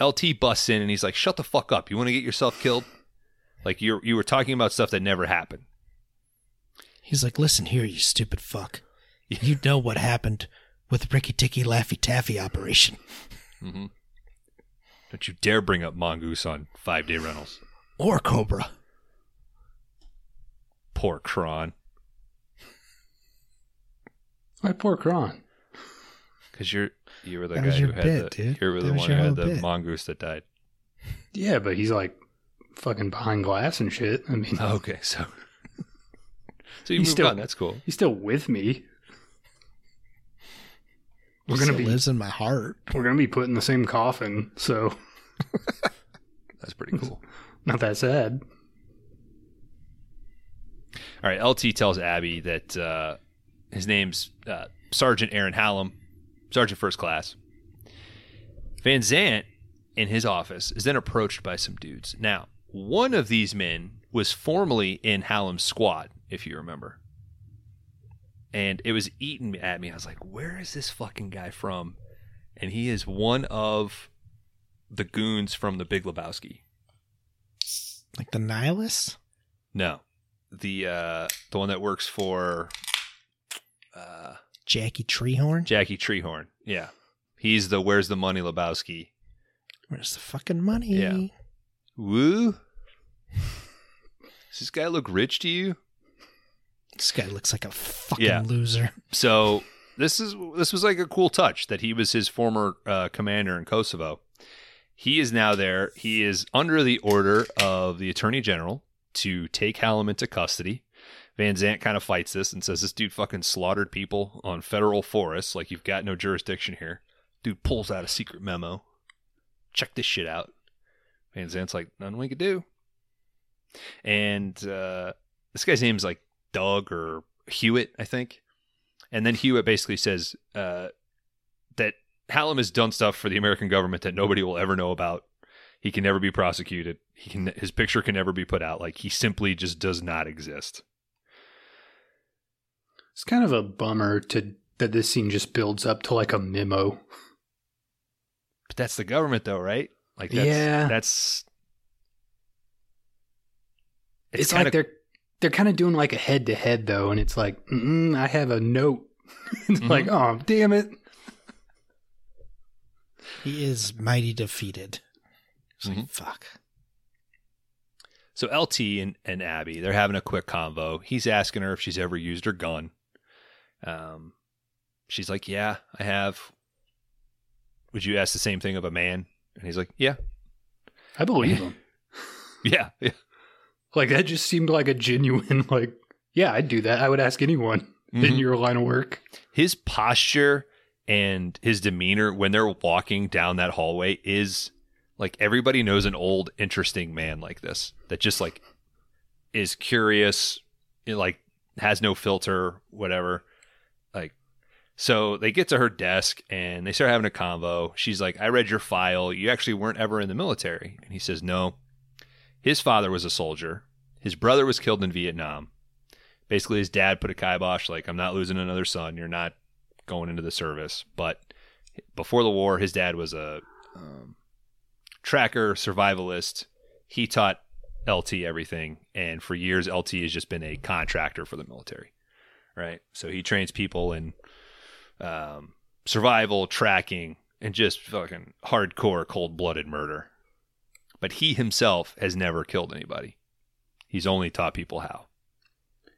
LT busts in and he's like, Shut the fuck up. You want to get yourself killed? Like you you were talking about stuff that never happened. He's like, listen here, you stupid fuck. You know what happened with Ricky Ticky Laffy Taffy operation. Mm-hmm. Don't you dare bring up Mongoose on five day rentals. Or Cobra. Poor Kron. My poor Kron. Because you're you were the That guy was who your had bit, the dude. you were That the was one your who had whole the bit. mongoose that died. Yeah, but he's like fucking behind glass and shit. I mean, Oh, okay, so so you He's moved still- on. That's cool. he's still with me. We're He gonna still be lives in my heart. we're gonna be put in the same coffin, so That's pretty cool. not that sad. All right, LT tells Abby that uh, his name's uh, Sergeant Aaron Hallam, Sergeant First Class. Van Zant, in his office, is then approached by some dudes. Now, one of these men was formerly in Hallam's squad, if you remember. And it was eating at me. I was like, where is this fucking guy from? And he is one of the goons from the Big Lebowski. Like the nihilists? No, the uh, the one that works for uh, Jackie Treehorn? Jackie Treehorn. Yeah, he's the "Where's the Money" Lebowski. Where's the fucking money? Yeah. Woo. Does this guy look rich to you? This guy looks like a fucking Yeah. loser. So this is this was like a cool touch that he was his former uh, commander in Kosovo. He is now there. He is under the order of the attorney general to take Hallam into custody. Van Zant kind of fights this and says this dude fucking slaughtered people on federal forests. Like you've got no jurisdiction here. Dude pulls out a secret memo. Check this shit out. Van Zant's like nothing we could do. And uh, this guy's name's like Doug or Hewitt, I think. And then Hewitt basically says uh, that Hallam has done stuff for the American government that nobody will ever know about. He can never be prosecuted. He can his picture can never be put out. Like he simply just does not exist. It's kind of a bummer to that this scene just builds up to like a memo. But that's the government, though, right? Like that's, Yeah. that's It's, kinda- like they're they're kind of doing like a head to head though, and it's like I have a note. it's Mhm. like oh damn it. He is mighty defeated. It's Mm-hmm. like, fuck. So LT and, and Abby, they're having a quick convo. He's asking her if she's ever used her gun. Um, she's like, "Yeah, I have." Would you ask the same thing of a man? And he's like, "Yeah, I believe him. yeah, yeah." Like that just seemed like a genuine like yeah I'd do that. I would ask anyone in Mhm. your line of work. His posture and his demeanor when they're walking down that hallway is like everybody knows an old, interesting man like this that just like is curious, like has no filter, whatever. So they get to her desk and they start having a convo. She's like, I read your file. You actually weren't ever in the military. And he says, No. His father was a soldier. His brother was killed in Vietnam. Basically, his dad put a kibosh, like, I'm not losing another son. You're not going into the service. But before the war, his dad was a um, tracker, survivalist. He taught LT everything. And for years, LT has just been a contractor for the military. Right. So he trains people in um, survival, tracking, and just fucking hardcore cold blooded murder. But he himself has never killed anybody. He's only taught people how.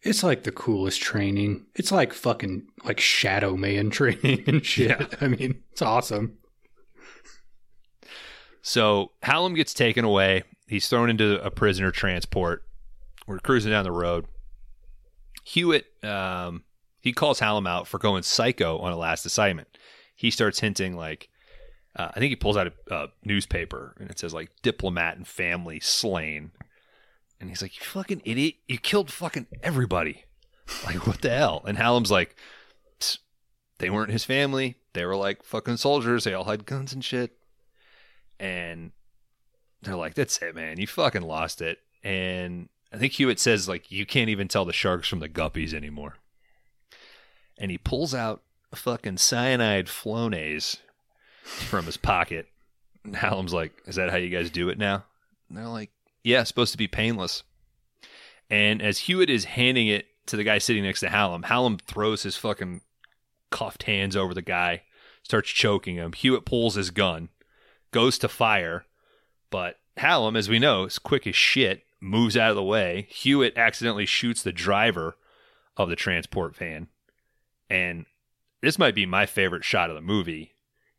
It's like the coolest training. It's like fucking like Shadow Man training and shit. Yeah. I mean, it's awesome. So Hallam gets taken away. He's thrown into a prisoner transport. We're cruising down the road. Hewitt, um, he calls Hallam out for going psycho on a last assignment. He starts hinting like, uh, I think he pulls out a, a newspaper and it says like diplomat and family slain. And he's like, you fucking idiot. You killed fucking everybody. Like, what the hell? And Hallam's like, they weren't his family. They were like fucking soldiers. They all had guns and shit and they're like, "That's it, man. You fucking lost it." And I think Hewitt says like, "You can't even tell the sharks from the guppies anymore." And he pulls out a fucking cyanide Flonase from his pocket. And Hallam's like, "Is that how you guys do it now?" And they're like, "Yeah, it's supposed to be painless." And as Hewitt is handing it to the guy sitting next to Hallam, Hallam throws his fucking cuffed hands over the guy, starts choking him. Hewitt pulls his gun goes to fire, but Hallam, as we know, is quick as shit, moves out of the way. Hewitt accidentally shoots the driver of the transport van. And this might be my favorite shot of the movie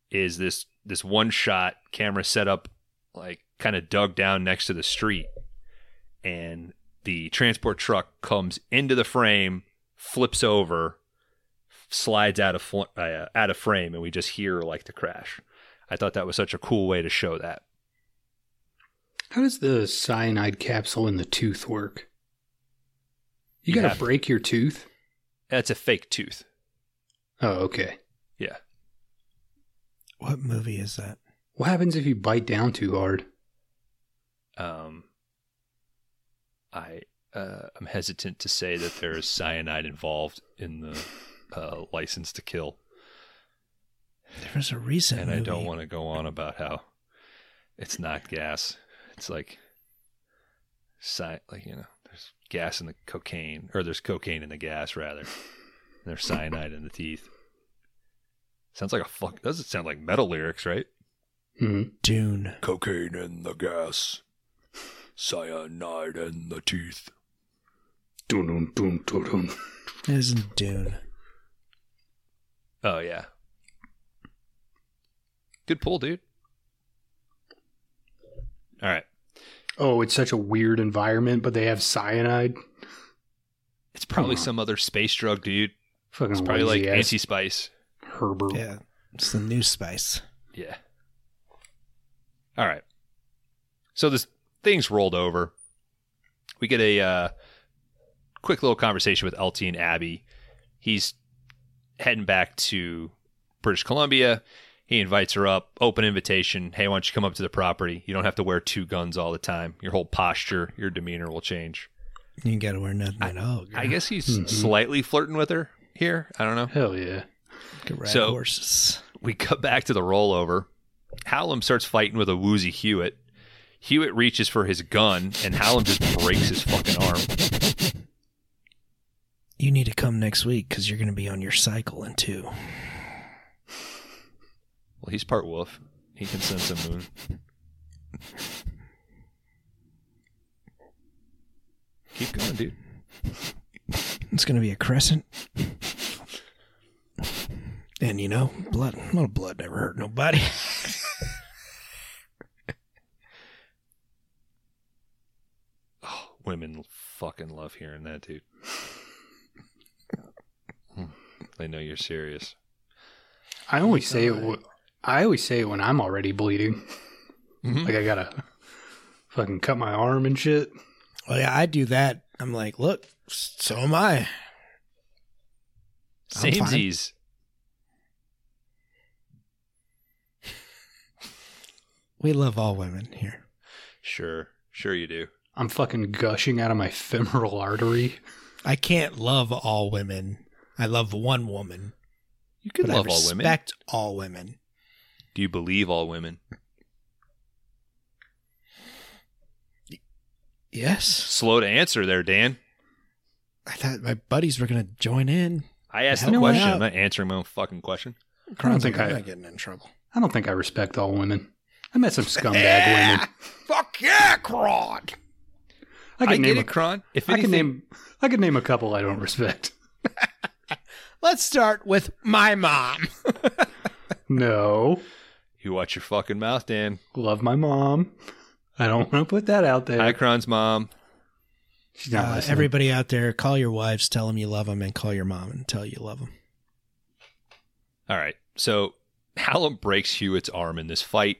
is this this one shot camera set up like kind of dug down next to the street and the transport truck comes into the frame, flips over, slides out of fl- uh, out of frame and we just hear like the crash. I thought that was such a cool way to show that. How does the cyanide capsule in the tooth work? You, You gotta break your tooth? That's a fake tooth. Oh, okay. Yeah. What movie is that? What happens if you bite down too hard? Um, I uh, I'm hesitant to say that there is cyanide involved in the uh, license to kill, There was a recent and movie. I don't want to go on about how it's not gas. It's like, cy- like you know, there's gas in the cocaine, or there's cocaine in the gas rather. And there's cyanide in the teeth. Sounds like a fuck. Doesn't sound like metal lyrics, right? Hmm. Dune. Cocaine in the gas, cyanide in the teeth. Dun, dun, dun, dun, dun. It isn't Dune. Oh yeah. Good pull, dude. All right. Oh, it's such a weird environment, but they have cyanide. It's probably some other space drug, dude. Fucking It's probably like lazy anti spice. Herbert. Yeah, it's the new spice. Yeah. All right. So this thing's rolled over. We get a uh, quick little conversation with LT and Abby. He's heading back to British Columbia. He invites her up, open invitation. Hey, why don't you come up to the property? You don't have to wear two guns all the time. Your whole posture, your demeanor will change. You gotta wear nothing at all. Girl. I guess he's Mhm. slightly flirting with her here. I don't know. Hell yeah. Could ride so- horses. We cut back to the rollover. Hallam starts fighting with a woozy Hewitt. Hewitt reaches for his gun, and Hallam just breaks his fucking arm. You need to come next week because you're gonna be on your cycle in two. Well, he's part wolf. He can sense a moon. Keep going, dude. It's gonna be a crescent. And you know, blood. a little blood never hurt nobody. Oh, women fucking love hearing that, dude. Hmm. they know you're serious. I always say it. wh- I always say it when I'm already bleeding. Mhm. Like I gotta fucking cut my arm and shit. Well, yeah, I do that. I'm like, look, so am I. I'm fine. Samesies. We love all women here. Sure, sure you do. I'm fucking gushing out of my femoral artery. I can't love all women. I love one woman, You can love I all women. respect all women. Do you believe all women? Yes, Slow to answer there, Dan. I thought my buddies were gonna join in. I asked Help the question. out. I'm not answering my own fucking question. I don't think I'm I- not getting in trouble. I don't think I respect all women. I met some scumbag women. Fuck yeah, Kron. I I could get name. it, A, Kron. If I could anything, name. I could name a couple I don't respect. Let's start with my mom. No, you watch your fucking mouth, Dan. love my mom. I don't want to put that out there. Hi, Kron's mom. She's not Uh, listening. everybody out there, call your wives, tell them you love them, and call your mom and tell you love them. All right. So Hallam breaks Hewitt's arm in this fight.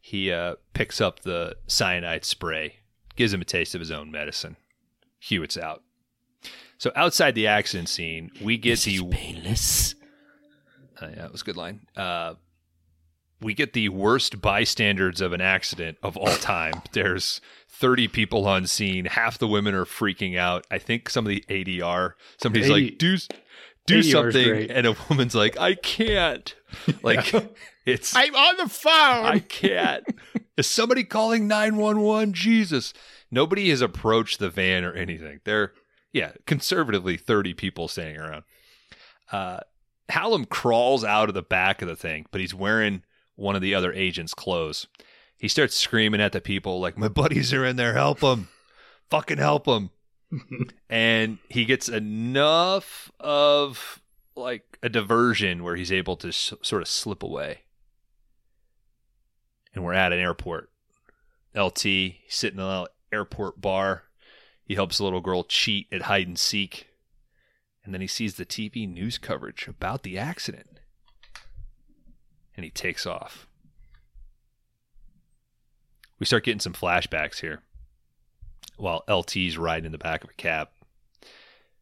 He uh, picks up the cyanide spray, gives him a taste of his own medicine. Hewitt's out. So outside the accident scene, we get the painless. Uh, yeah, that was a good line. Uh, we get the worst bystanders of an accident of all time. There's 30 people on scene. Half the women are freaking out. I think some of the ADR, somebody's AD like, do, do ADR is something. great. And a woman's like, I can't. Like, it's, I'm on the phone. I can't. Is somebody calling 911? Jesus. Nobody has approached the van or anything. They're, yeah, conservatively 30 people standing around. Uh, Hallam crawls out of the back of the thing, but he's wearing one of the other agents' clothes. He starts screaming at the people, like, My buddies are in there. Help them. Fucking help them. and he gets enough of like a diversion where he's able to s- sort of slip away and we're at an airport. LT sitting in an airport bar. He helps a little girl cheat at hide and seek. And then he sees the TV news coverage about the accident. And he takes off. We start getting some flashbacks here while LT's riding in the back of a cab.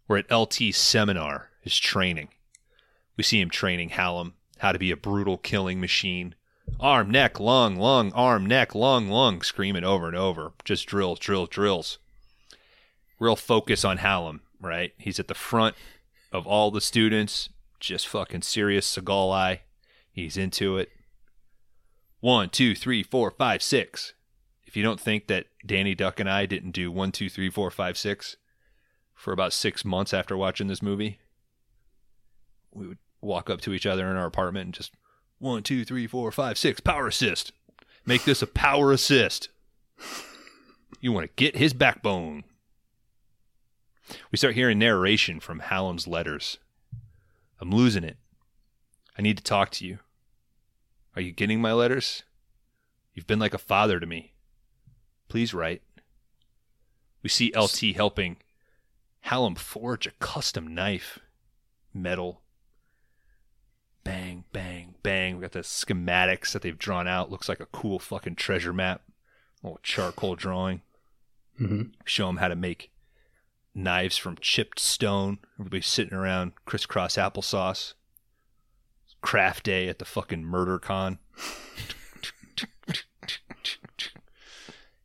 We're at LT's seminar, his training. We see him training Hallam how to be a brutal killing machine arm, neck, lung, lung, arm, neck, lung, lung, screaming over and over. Just drills, drills, drills. Real focus on Hallam, right? He's at the front of all the students, just fucking serious Seagal eye. He's into it. One, two, three, four, five, six. If you don't think that Danny Duck and I didn't do one, two, three, four, five, six for about six months after watching this movie, we would walk up to each other in our apartment and just one, two, three, four, five, six. Power assist. Make this a power assist. You want to get his backbone. We start hearing narration from Hallam's letters. I'm losing it. I need to talk to you. Are you getting my letters? You've been like a father to me. Please write. We see LT helping Hallam forge a custom knife. Metal, bang, bang, bang. We got the schematics that they've drawn out. Looks like a cool fucking treasure map. Little charcoal drawing. hmm Show them how to make knives from chipped stone. Everybody's sitting around crisscross applesauce. Craft day at the fucking murder con.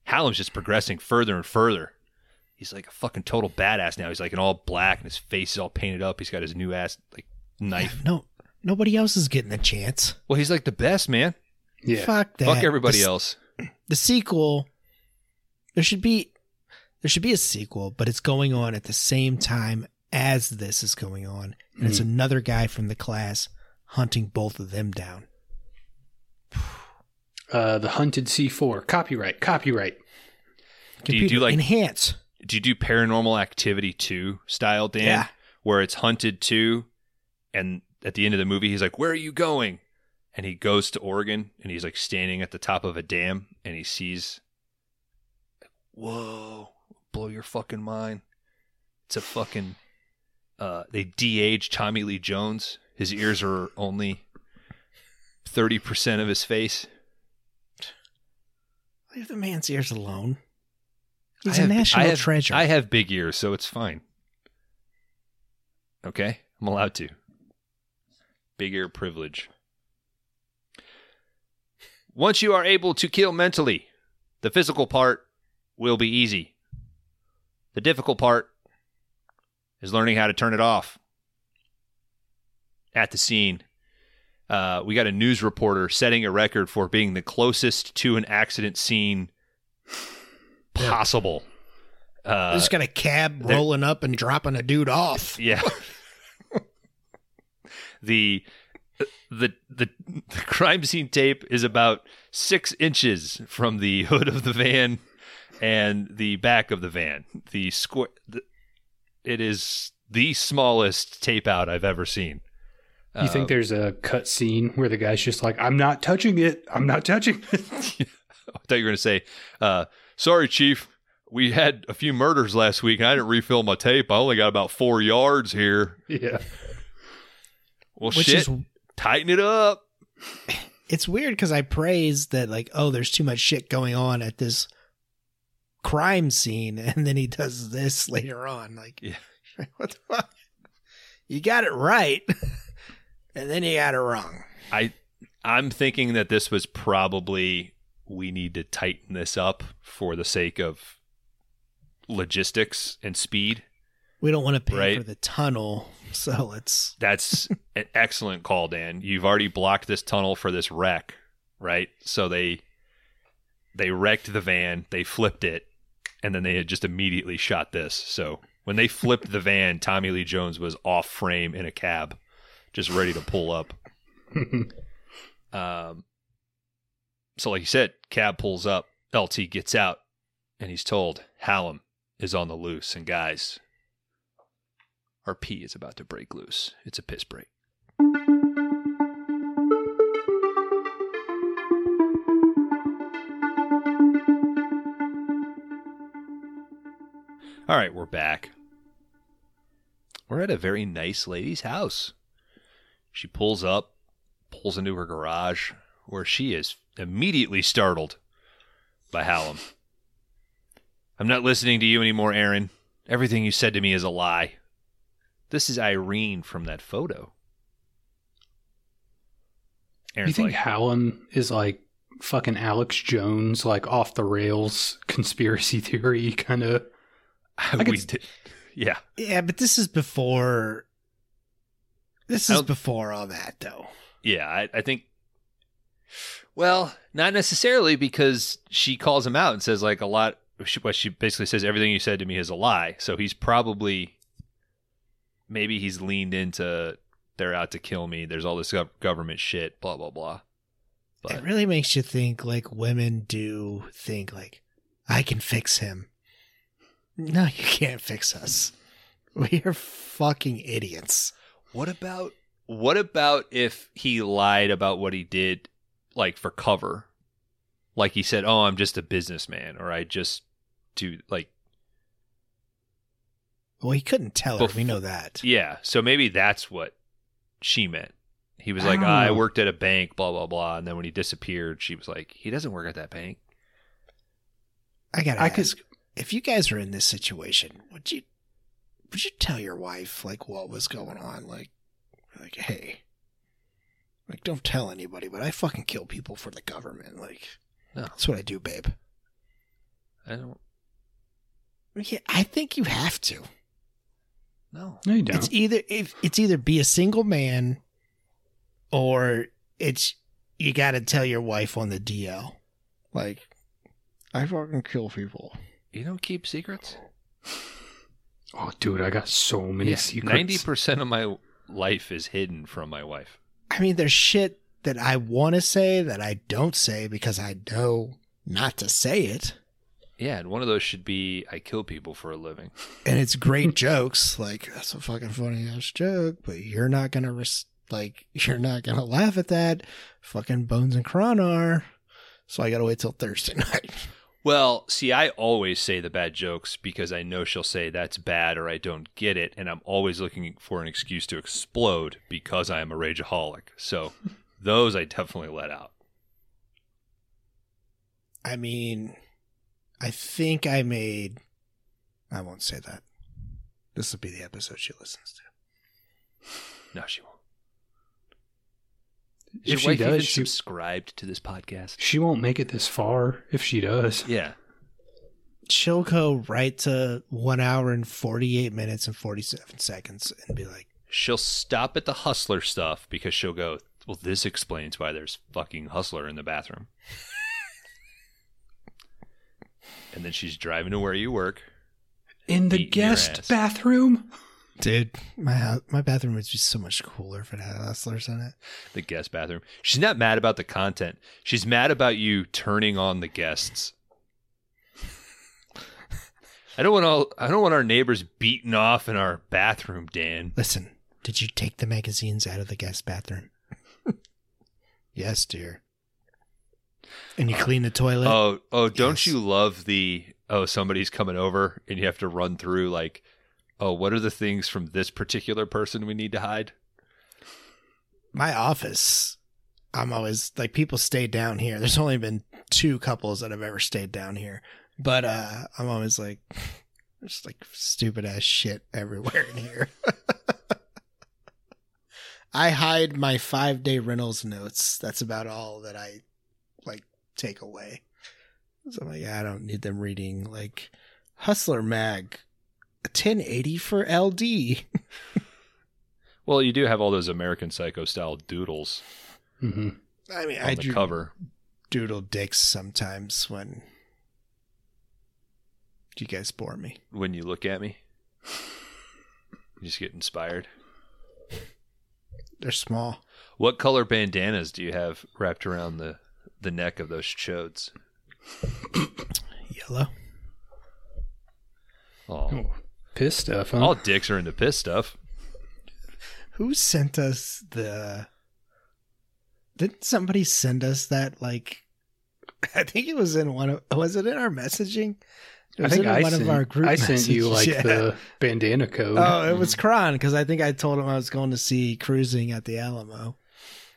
Hallam's just progressing further and further. He's like a fucking total badass now. He's like in all black and his face is all painted up. He's got his new ass like knife. No, nobody else is getting a chance. Well, he's like the best, man. Yeah. Fuck that. Fuck everybody the, else. The sequel. There should be, there should be a sequel, but it's going on at the same time as this is going on, and it's hmm. another guy from the class hunting both of them down. Uh, the Hunted C4. Copyright. Copyright. Do you do like enhance? do you do paranormal activity 2 style dan Yeah. where it's hunted 2 and at the end of the movie he's like where are you going and he goes to oregon and he's like standing at the top of a dam and he sees whoa blow your fucking mind it's a fucking uh they de-age tommy lee jones his ears are only 30% of his face Leave the man's ears alone. He's I a have- national I have- treasure. I have big ears, so it's fine. Okay? I'm allowed to. Big ear privilege. Once you are able to kill mentally, the physical part will be easy. The difficult part is learning how to turn it off. At the scene, uh, we got a news reporter setting a record for being the closest to an accident scene possible. Uh, just got a cab rolling up and dropping a dude off. yeah. the the, the the crime scene tape is about six inches from the hood of the van and the back of the van. The square. The, it is the smallest tape out I've ever seen. You think there's a cut scene where the guy's just like, I'm not touching it. I'm not touching it. I thought you were going to say, uh, "Sorry, Chief, we had a few murders last week, and I didn't refill my tape. I only got about four yards here." yeah. Well, Which shit, is tighten it up. it's weird because I praise that like, oh, there's too much shit going on at this crime scene, and then he does this later on. Like, Yeah. what the fuck? You got it right, and then you got it wrong. I I'm thinking that this was probably we need to tighten this up for the sake of logistics and speed. We don't want to pay Right. for the tunnel, so let's. That's an excellent call, Dan. You've already blocked this tunnel for this wreck, right? So they they wrecked the van, they flipped it, and then they had just immediately shot this. So when they flipped the van, Tommy Lee Jones was off frame in a cab, just ready to pull up. Um, so, like you said, cab pulls up, LT gets out, and he's told Hallam is on the loose. And guys, our P is about to break loose. It's a piss break. All right, we're back. We're at a very nice lady's house. She pulls up, pulls into her garage, where she is immediately startled by Hallam. I'm not listening to you anymore, Aaron. Everything you said to me is a lie. This is Irene from that photo. Aaron's you think like, Hallam is like fucking Alex Jones, like off the rails conspiracy theory kind of? we could- yeah. Yeah, but this is before. This is before all that, though. Yeah, I, I think. Well, not necessarily because she calls him out and says like a lot. She, what she basically says, everything you said to me is a lie. So he's probably, maybe he's leaned into they're out to kill me. There's all this gov- government shit. Blah blah blah. But It really makes you think like women do think like, I can fix him. No, you can't fix us. We are fucking idiots. What about what about if he lied about what he did, like for cover? Like he said, "Oh, I'm just a businessman," or "I just do like." Well, he couldn't tell her. Bef- we know that. Yeah, so maybe that's what she meant. He was like, I "Ah, don't I worked at a bank, blah blah blah, and then when he disappeared, she was like, he doesn't work at that bank. I gotta I ask, could- if you guys were in this situation, would you would you tell your wife like what was going on? Like, like, hey, like, don't tell anybody, but I fucking kill people for the government. Like, No. that's what I do, babe. I don't Yeah, I think you have to. No, No, you don't. It's either if it's either be a single man, or it's you got to tell your wife on the DL, like, I fucking kill people. You don't keep secrets. Oh, dude, I got so many secrets. Ninety percent of my life is hidden from my wife. I mean, there's shit that I want to say that I don't say because I know not to say it. Yeah, and one of those should be I kill people for a living. And it's great jokes. Like, that's a fucking funny ass joke, but you're not going to, res- like, you're not going to laugh at that. Fucking Bones and Kron are. So I got to wait till Thursday night. Well, see, I always say the bad jokes because I know she'll say that's bad or I don't get it, and I'm always looking for an excuse to explode because I am a rageaholic. So those I definitely let out. I mean, I think I made. I won't say that. This will be the episode she listens to. No, she won't. Is If your she wife does, even she- subscribed to this podcast? She won't make it this far if she does. Yeah. She'll go right to one hour and 48 minutes and 47 seconds and be like, She'll stop at the hustler stuff because she'll go, well, this explains why there's fucking hustler in the bathroom. and then she's driving to where you work. In the Beating your ass. guest bathroom? Dude, my my bathroom would be so much cooler if it had hustlers in it. The guest bathroom. She's not mad about the content. She's mad about you turning on the guests. I don't want all. I don't want our neighbors beaten off in our bathroom, Dan. Listen, did you take the magazines out of the guest bathroom? yes, dear. And you clean the toilet? Oh, oh, don't Yes. you love the oh somebody's coming over and you have to run through like oh what are the things from this particular person we need to hide? my office i'm always like people stay down here. There's only been two couples that have ever stayed down here. But uh i'm always like there's like stupid ass shit everywhere in here. I hide my five day rentals notes. That's about all that i like take away. So i'm like i don't need them reading like hustler mag 1080 for ld Well, you do have all those American Psycho style doodles hmm i mean on i the do cover. doodle dicks sometimes when you guys bore me. When you look at me, you just get inspired. They're small. What color bandanas do you have wrapped around the the neck of those chodes? Yellow. Oh, piss stuff, huh? all dicks are into piss stuff. Who sent us the Didn't somebody send us that like I think it was in one of was it in our messaging? It I was think in I one sent, of our group I sent you like. Yeah. the bandana code. Oh, it was Kron because I think I told him I was going to see cruising at the Alamo.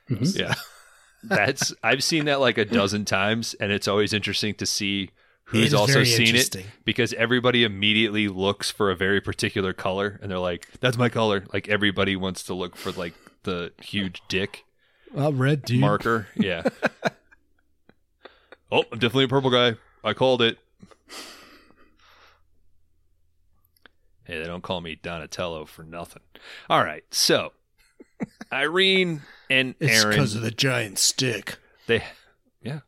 Mhm. Yeah. That's I've seen that like a dozen times and it's always interesting to see It who's also seen it because everybody immediately looks for a very particular color and they're like that's my color. Like everybody wants to look for like the huge dick Well, red dude. marker. Yeah. Oh i'm definitely a purple guy. I called it. Hey they don't call me donatello for nothing. All right so irene and It's aaron. because of the giant stick. they yeah.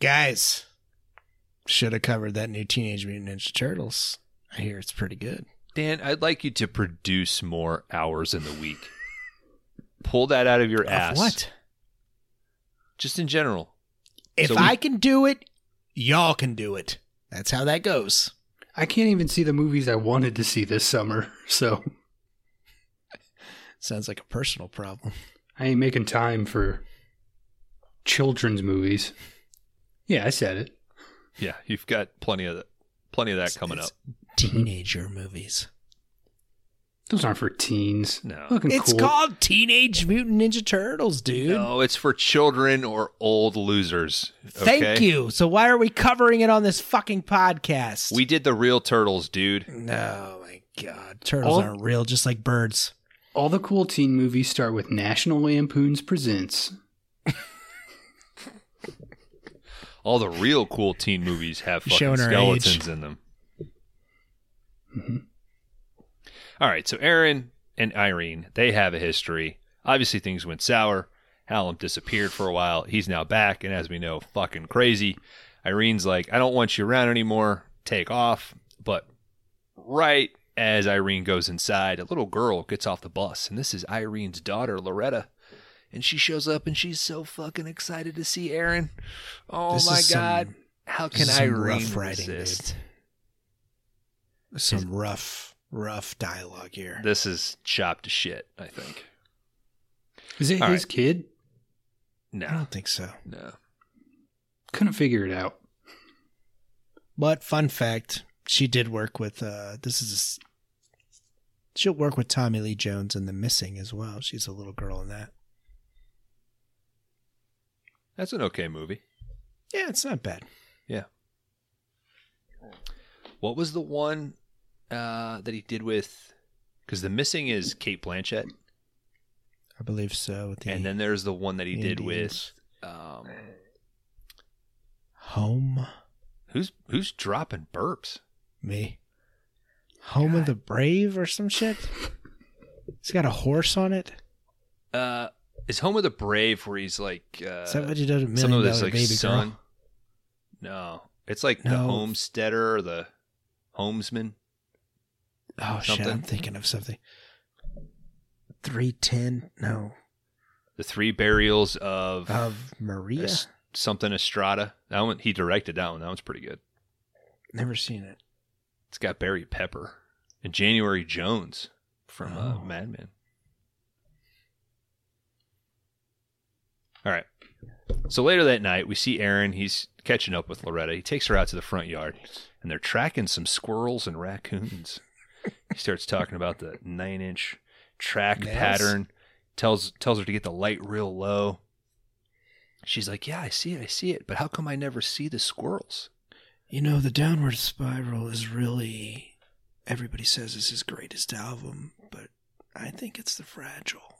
Guys, should have covered that new Teenage Mutant Ninja Turtles. I hear it's pretty good. dan i'd like you to produce more hours in the week pull that out of your Of ass what? just in general If So we- I can do it, y'all can do it. That's how that goes. I can't even see the movies I wanted to see this summer, so Sounds like a personal problem. I ain't making time for children's movies. Yeah, I said it. Yeah, you've got plenty of that, plenty of that coming It's up. Teenager movies. Those aren't for teens. No. Looking It's cool. called Teenage Mutant Ninja Turtles, dude. No, it's for children or old losers. Thank you. So why are we covering it on this fucking podcast? We did the real turtles, dude. No, my God. Turtles All- aren't real, just like birds. All the cool teen movies start with National Lampoon's Presents. All the real cool teen movies have fucking skeletons in them. Mhm. All right, so Aaron and Irene, they have a history. Obviously, things went sour. Hallam disappeared for a while. He's now back, and as we know, fucking crazy. Irene's like, I don't want you around anymore. Take off. But right as Irene goes inside, a little girl gets off the bus, and this is Irene's daughter, Loretta. And she shows up, and she's so fucking excited to see Aaron. Oh This my is some- god! How can I some Irene rough writing, resist? dude. Some rough, rough dialogue here. This is chopped to shit. I think. Is it All his right. kid? No. I don't think so. no. Couldn't figure it out. But fun fact, she did work with uh this is a s she'll work with Tommy Lee Jones in The Missing as well. She's a little girl in that. That's an okay movie. Yeah, it's not bad. Yeah. What was the one uh, that he did with? Because the missing is Cate Blanchett, I believe so. The and then there's the one that he did with. Um, Home who's who's dropping burps? me. Home of the Brave or some shit. It's got a horse on it. Uh, is Home of the Brave where he's like uh, Is that what you did a some million of his like baby son? girl? No, it's like the homesteader or the homesman. Oh shit! I'm thinking of something. Three ten? No, The three burials of of Maria. Es- something Estrada. That one he directed that one. That one's pretty good. Never seen it. It's got Barry Pepper and January Jones from uh, Oh. Mad Men. All right. So later that night, we see Aaron. He's catching up with Loretta. He takes her out to the front yard, and they're tracking some squirrels and raccoons. he starts talking about the nine-inch track Nails? pattern. tells tells her to get the light real low. She's like, "Yeah, I see it. I see it. But how come I never see the squirrels?" You know, the Downward Spiral is really. Everybody says it's his greatest album, but I think it's the Fragile.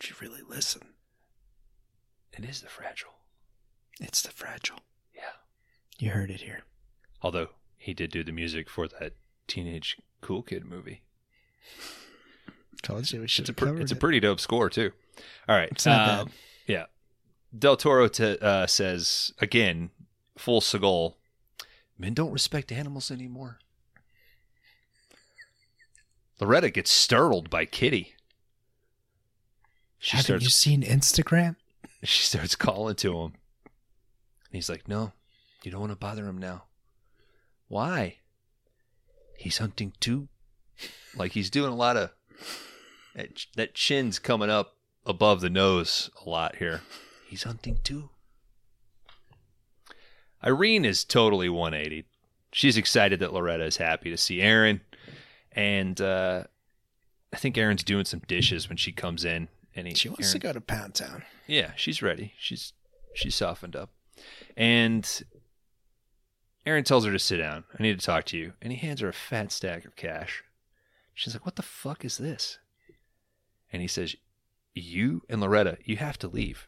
Did you really listen? It is the fragile. It's the Fragile. Yeah. You heard it here. Although he did do the music for that teenage cool kid movie. Told you we should It's a have pr- covered it's a pretty dope score too. All right, It's not um, bad. Yeah, Del Toro t- uh, says again, full Seagal. Men don't respect animals anymore. Loretta gets startled by Kitty. She Haven't starts you seen Instagram? she starts calling to him. And he's like, No, you don't want to bother him now. Why? He's hunting too. Like he's doing a lot of that, that chin's coming up above the nose a lot here. He's hunting too. Irene is totally 180. She's excited that Loretta is happy to see Aaron. And uh, I think Aaron's doing some dishes when she comes in. He, She wants Aaron- to go to Pound Town. yeah, she's ready. She's she's softened up. And Aaron tells her to sit down. I need to talk to you. And he hands her a fat stack of cash. She's like, "What the fuck is this?" And he says, "You and Loretta, you have to leave."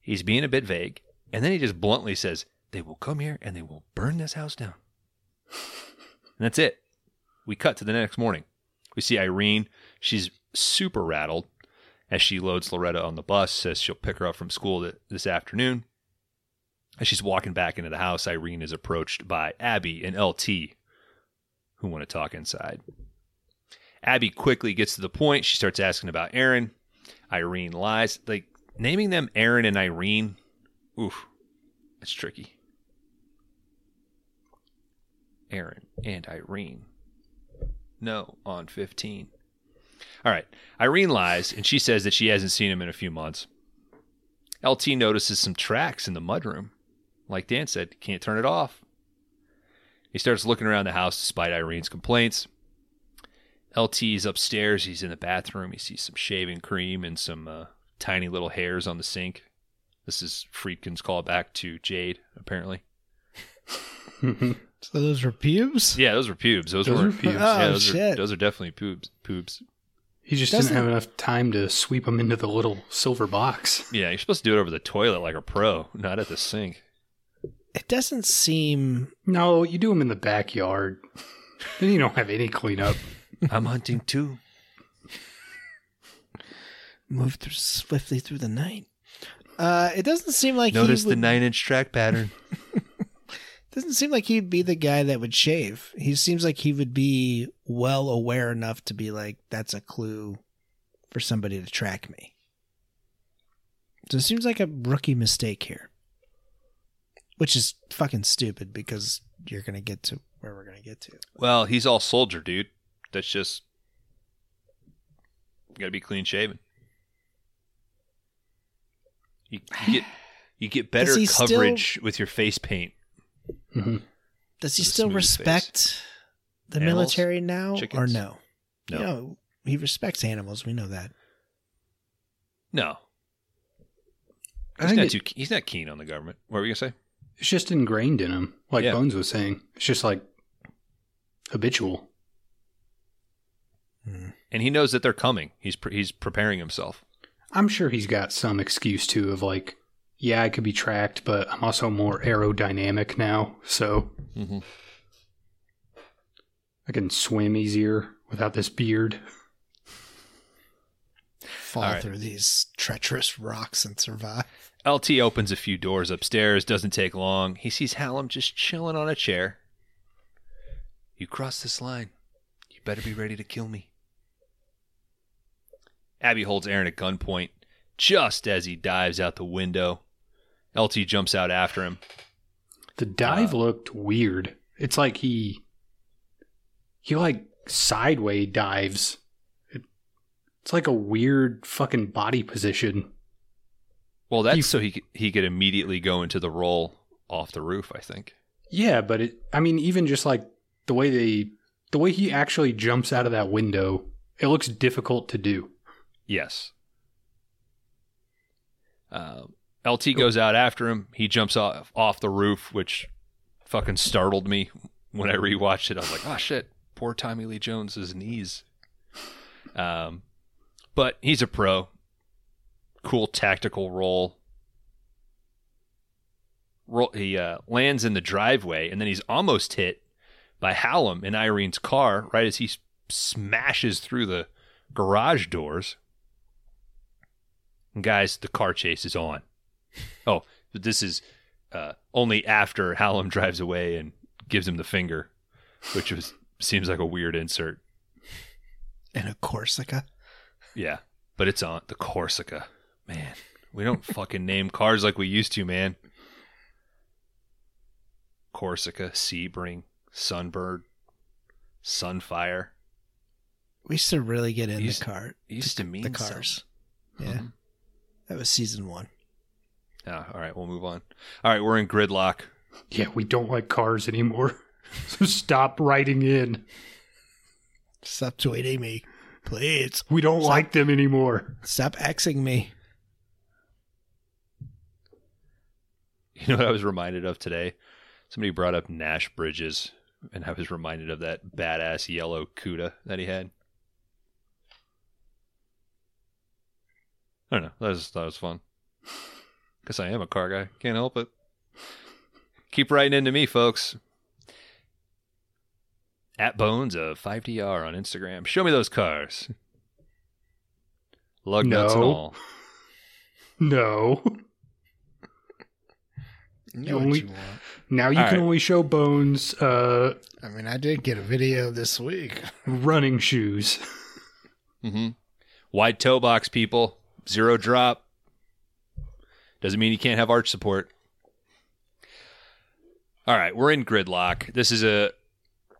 He's being a bit vague, and then he just bluntly says, "They will come here and they will burn this house down." And that's it. We cut to the next morning. We see Irene. She's super rattled as she loads Loretta on the bus, says she'll pick her up from school th- this afternoon. As she's walking back into the house, Irene is approached by Abby and LT, who want to talk inside. Abby quickly gets to the point. She starts asking about Aaron. Irene lies. Like, naming them Aaron and Irene, oof, it's tricky. Aaron and Irene. No, on 15. All right. Irene lies, and she says that she hasn't seen him in a few months. LT notices some tracks in the mudroom. Like Dan said, can't turn it off. He starts looking around the house despite Irene's complaints. LT is upstairs. He's in the bathroom. He sees some shaving cream and some uh, tiny little hairs on the sink. This is Friedkin's callback to Jade, apparently. So those were pubes? Yeah, those were pubes. Those, Those were were pubes. Yeah, Oh, those are shit. those are definitely pubes. Pubes. He just Doesn't- didn't have enough time to sweep them into the little silver box. Yeah, you're supposed to do it over the toilet like a pro, not at the sink. It doesn't seem. No, you do them in the backyard. Then you don't have any cleanup. I'm hunting too. Move through swiftly through the night. Uh, it doesn't seem like Notice he the nine inch track pattern. doesn't seem like he'd be the guy that would shave. He seems like he would be well aware enough to be like, that's a clue for somebody to track me. So it seems like a rookie mistake here. Which is fucking stupid because you're gonna get to where we're gonna get to. well, he's all soldier, dude. That's just gotta be clean shaven. You, you get you get better he still- coverage with your face paint. Hmm Does he With still smooth face. respect the Animals? military now or no? No. You know, he respects animals. We know that. No. I He's think not it- too he's not keen on the government. What were you gonna say? It's just ingrained in him, like Yeah. Bones was saying. It's just like habitual. And he knows that they're coming. He's pre- he's preparing himself. I'm sure he's got some excuse too of like, yeah, I could be tracked, but I'm also more aerodynamic now, so Mm-hmm. I can swim easier without this beard. Fall All right. through these treacherous rocks and survive. LT opens a few doors upstairs, doesn't take long. He sees Hallam just chilling on a chair. You cross this line. You better be ready to kill me. Abby holds Aaron at gunpoint just as he dives out the window. LT jumps out after him. The dive Uh, looked weird. It's like he he like sideway dives. It, it's like a weird fucking body position. Well, that's He- so he could- he could immediately go into the roll off the roof. I think. Yeah, but it I mean even just like the way they the way he actually jumps out of that window, it looks difficult to do. Yes. Um, LT goes out after him. He jumps off off the roof, which fucking startled me when I rewatched it. I was like, "Oh shit, poor Tommy Lee Jones's knees." Um, but he's a pro. Cool tactical roll. Roll. He uh, lands in the driveway, and then he's almost hit by Hallam in Irene's car right as he smashes through the garage doors. And guys, the car chase is on. Oh, but this is uh, only after Hallam drives away and gives him the finger, which was seems like a weird insert. And a Corsica. Yeah, but it's on the Corsica. Man, we don't fucking name cars like we used to, man. Corsica, Sebring, Sunbird, Sunfire. We used to really get into Used- car Used to mean the cars. Yeah, Mhm. that was season one. Yeah, all right, we'll move on. All right, we're in gridlock. Yeah, we don't like cars anymore. So stop writing in. Stop tweeting me, please. We don't like them anymore. Stop Xing me. You know what I was reminded of today? Somebody brought up Nash Bridges, and I was reminded of that badass yellow Cuda that he had. I don't know. That was that was fun. Guess I am a car guy. Can't help it. Keep writing into me, folks. At Bones of 5DR on Instagram. Show me those cars. Lug nuts and No. all. No. You You only- what you want. Now you All can right. only show Bones uh, I mean, I did get a video this week. running shoes. mm-hmm. Wide toe box, people. Zero drop. Doesn't mean you can't have arch support. All right, we're in gridlock. This is a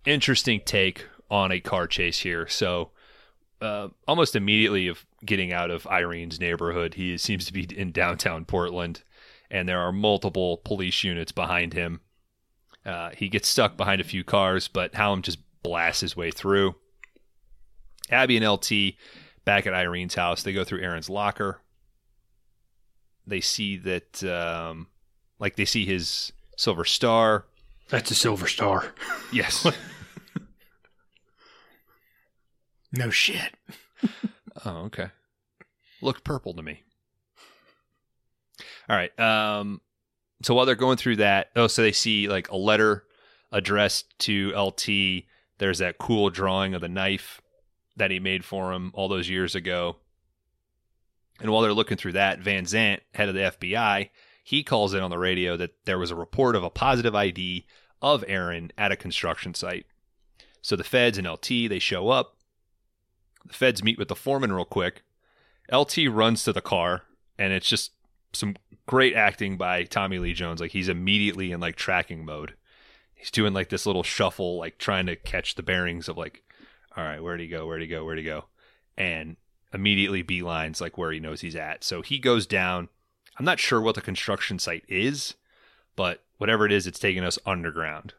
interesting take on a car chase here. So, uh, almost immediately of getting out of Irene's neighborhood, he seems to be in downtown Portland, and there are multiple police units behind him. Uh, he gets stuck behind a few cars, but Hallam just blasts his way through. Abby and LT back at Irene's house. They go through Aaron's locker. They see that, um, like, they see his silver star. That's a silver star. Yes. No shit. oh, okay. Looked purple to me. All right. Um, so while they're going through that, oh, so they see like a letter addressed to LT. There's that cool drawing of the knife that he made for him all those years ago. And while they're looking through that, Van Zant, head of the FBI, he calls in on the radio that there was a report of a positive ID of Aaron at a construction site. So the feds and LT, they show up. The feds meet with the foreman real quick. LT runs to the car, and it's just some great acting by Tommy Lee Jones. Like he's immediately in like tracking mode. He's doing like this little shuffle, like trying to catch the bearings of like, all right, where'd he go? Where'd he go? Where'd he go? And immediately beelines like where he knows he's at. So he goes down. I'm not sure what the construction site is, but whatever it is, it's taking us underground.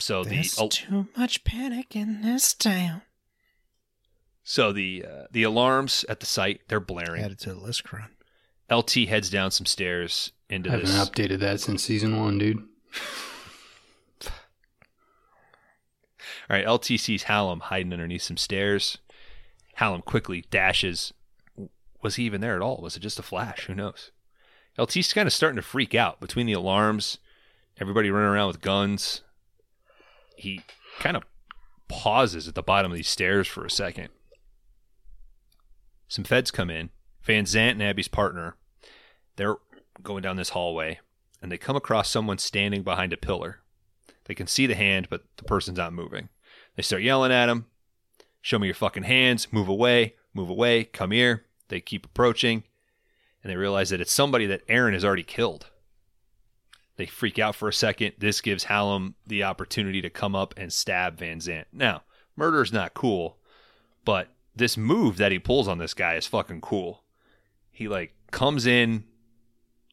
So There's the too much panic in this town. so the uh, the alarms at the site they're blaring. Added to the list, Kron. LT heads down some stairs into I haven't this. updated that since season one, dude. All right, LT sees Hallam hiding underneath some stairs. Hallam quickly dashes. Was he even there at all? Was it just a flash? Who knows? LT's kind of starting to freak out between the alarms, everybody running around with guns. He kind of pauses at the bottom of these stairs for a second. Some feds come in. Van Zant and Abby's partner. They're going down this hallway, and they come across someone standing behind a pillar. They can see the hand, but the person's not moving. They start yelling at him, Show me your fucking hands, move away, move away, come here. They keep approaching, and they realize that it's somebody that Aaron has already killed. They freak out for a second. This gives Hallam the opportunity to come up and stab Van Zant. Now, murder is not cool, but this move that he pulls on this guy is fucking cool. He like comes in,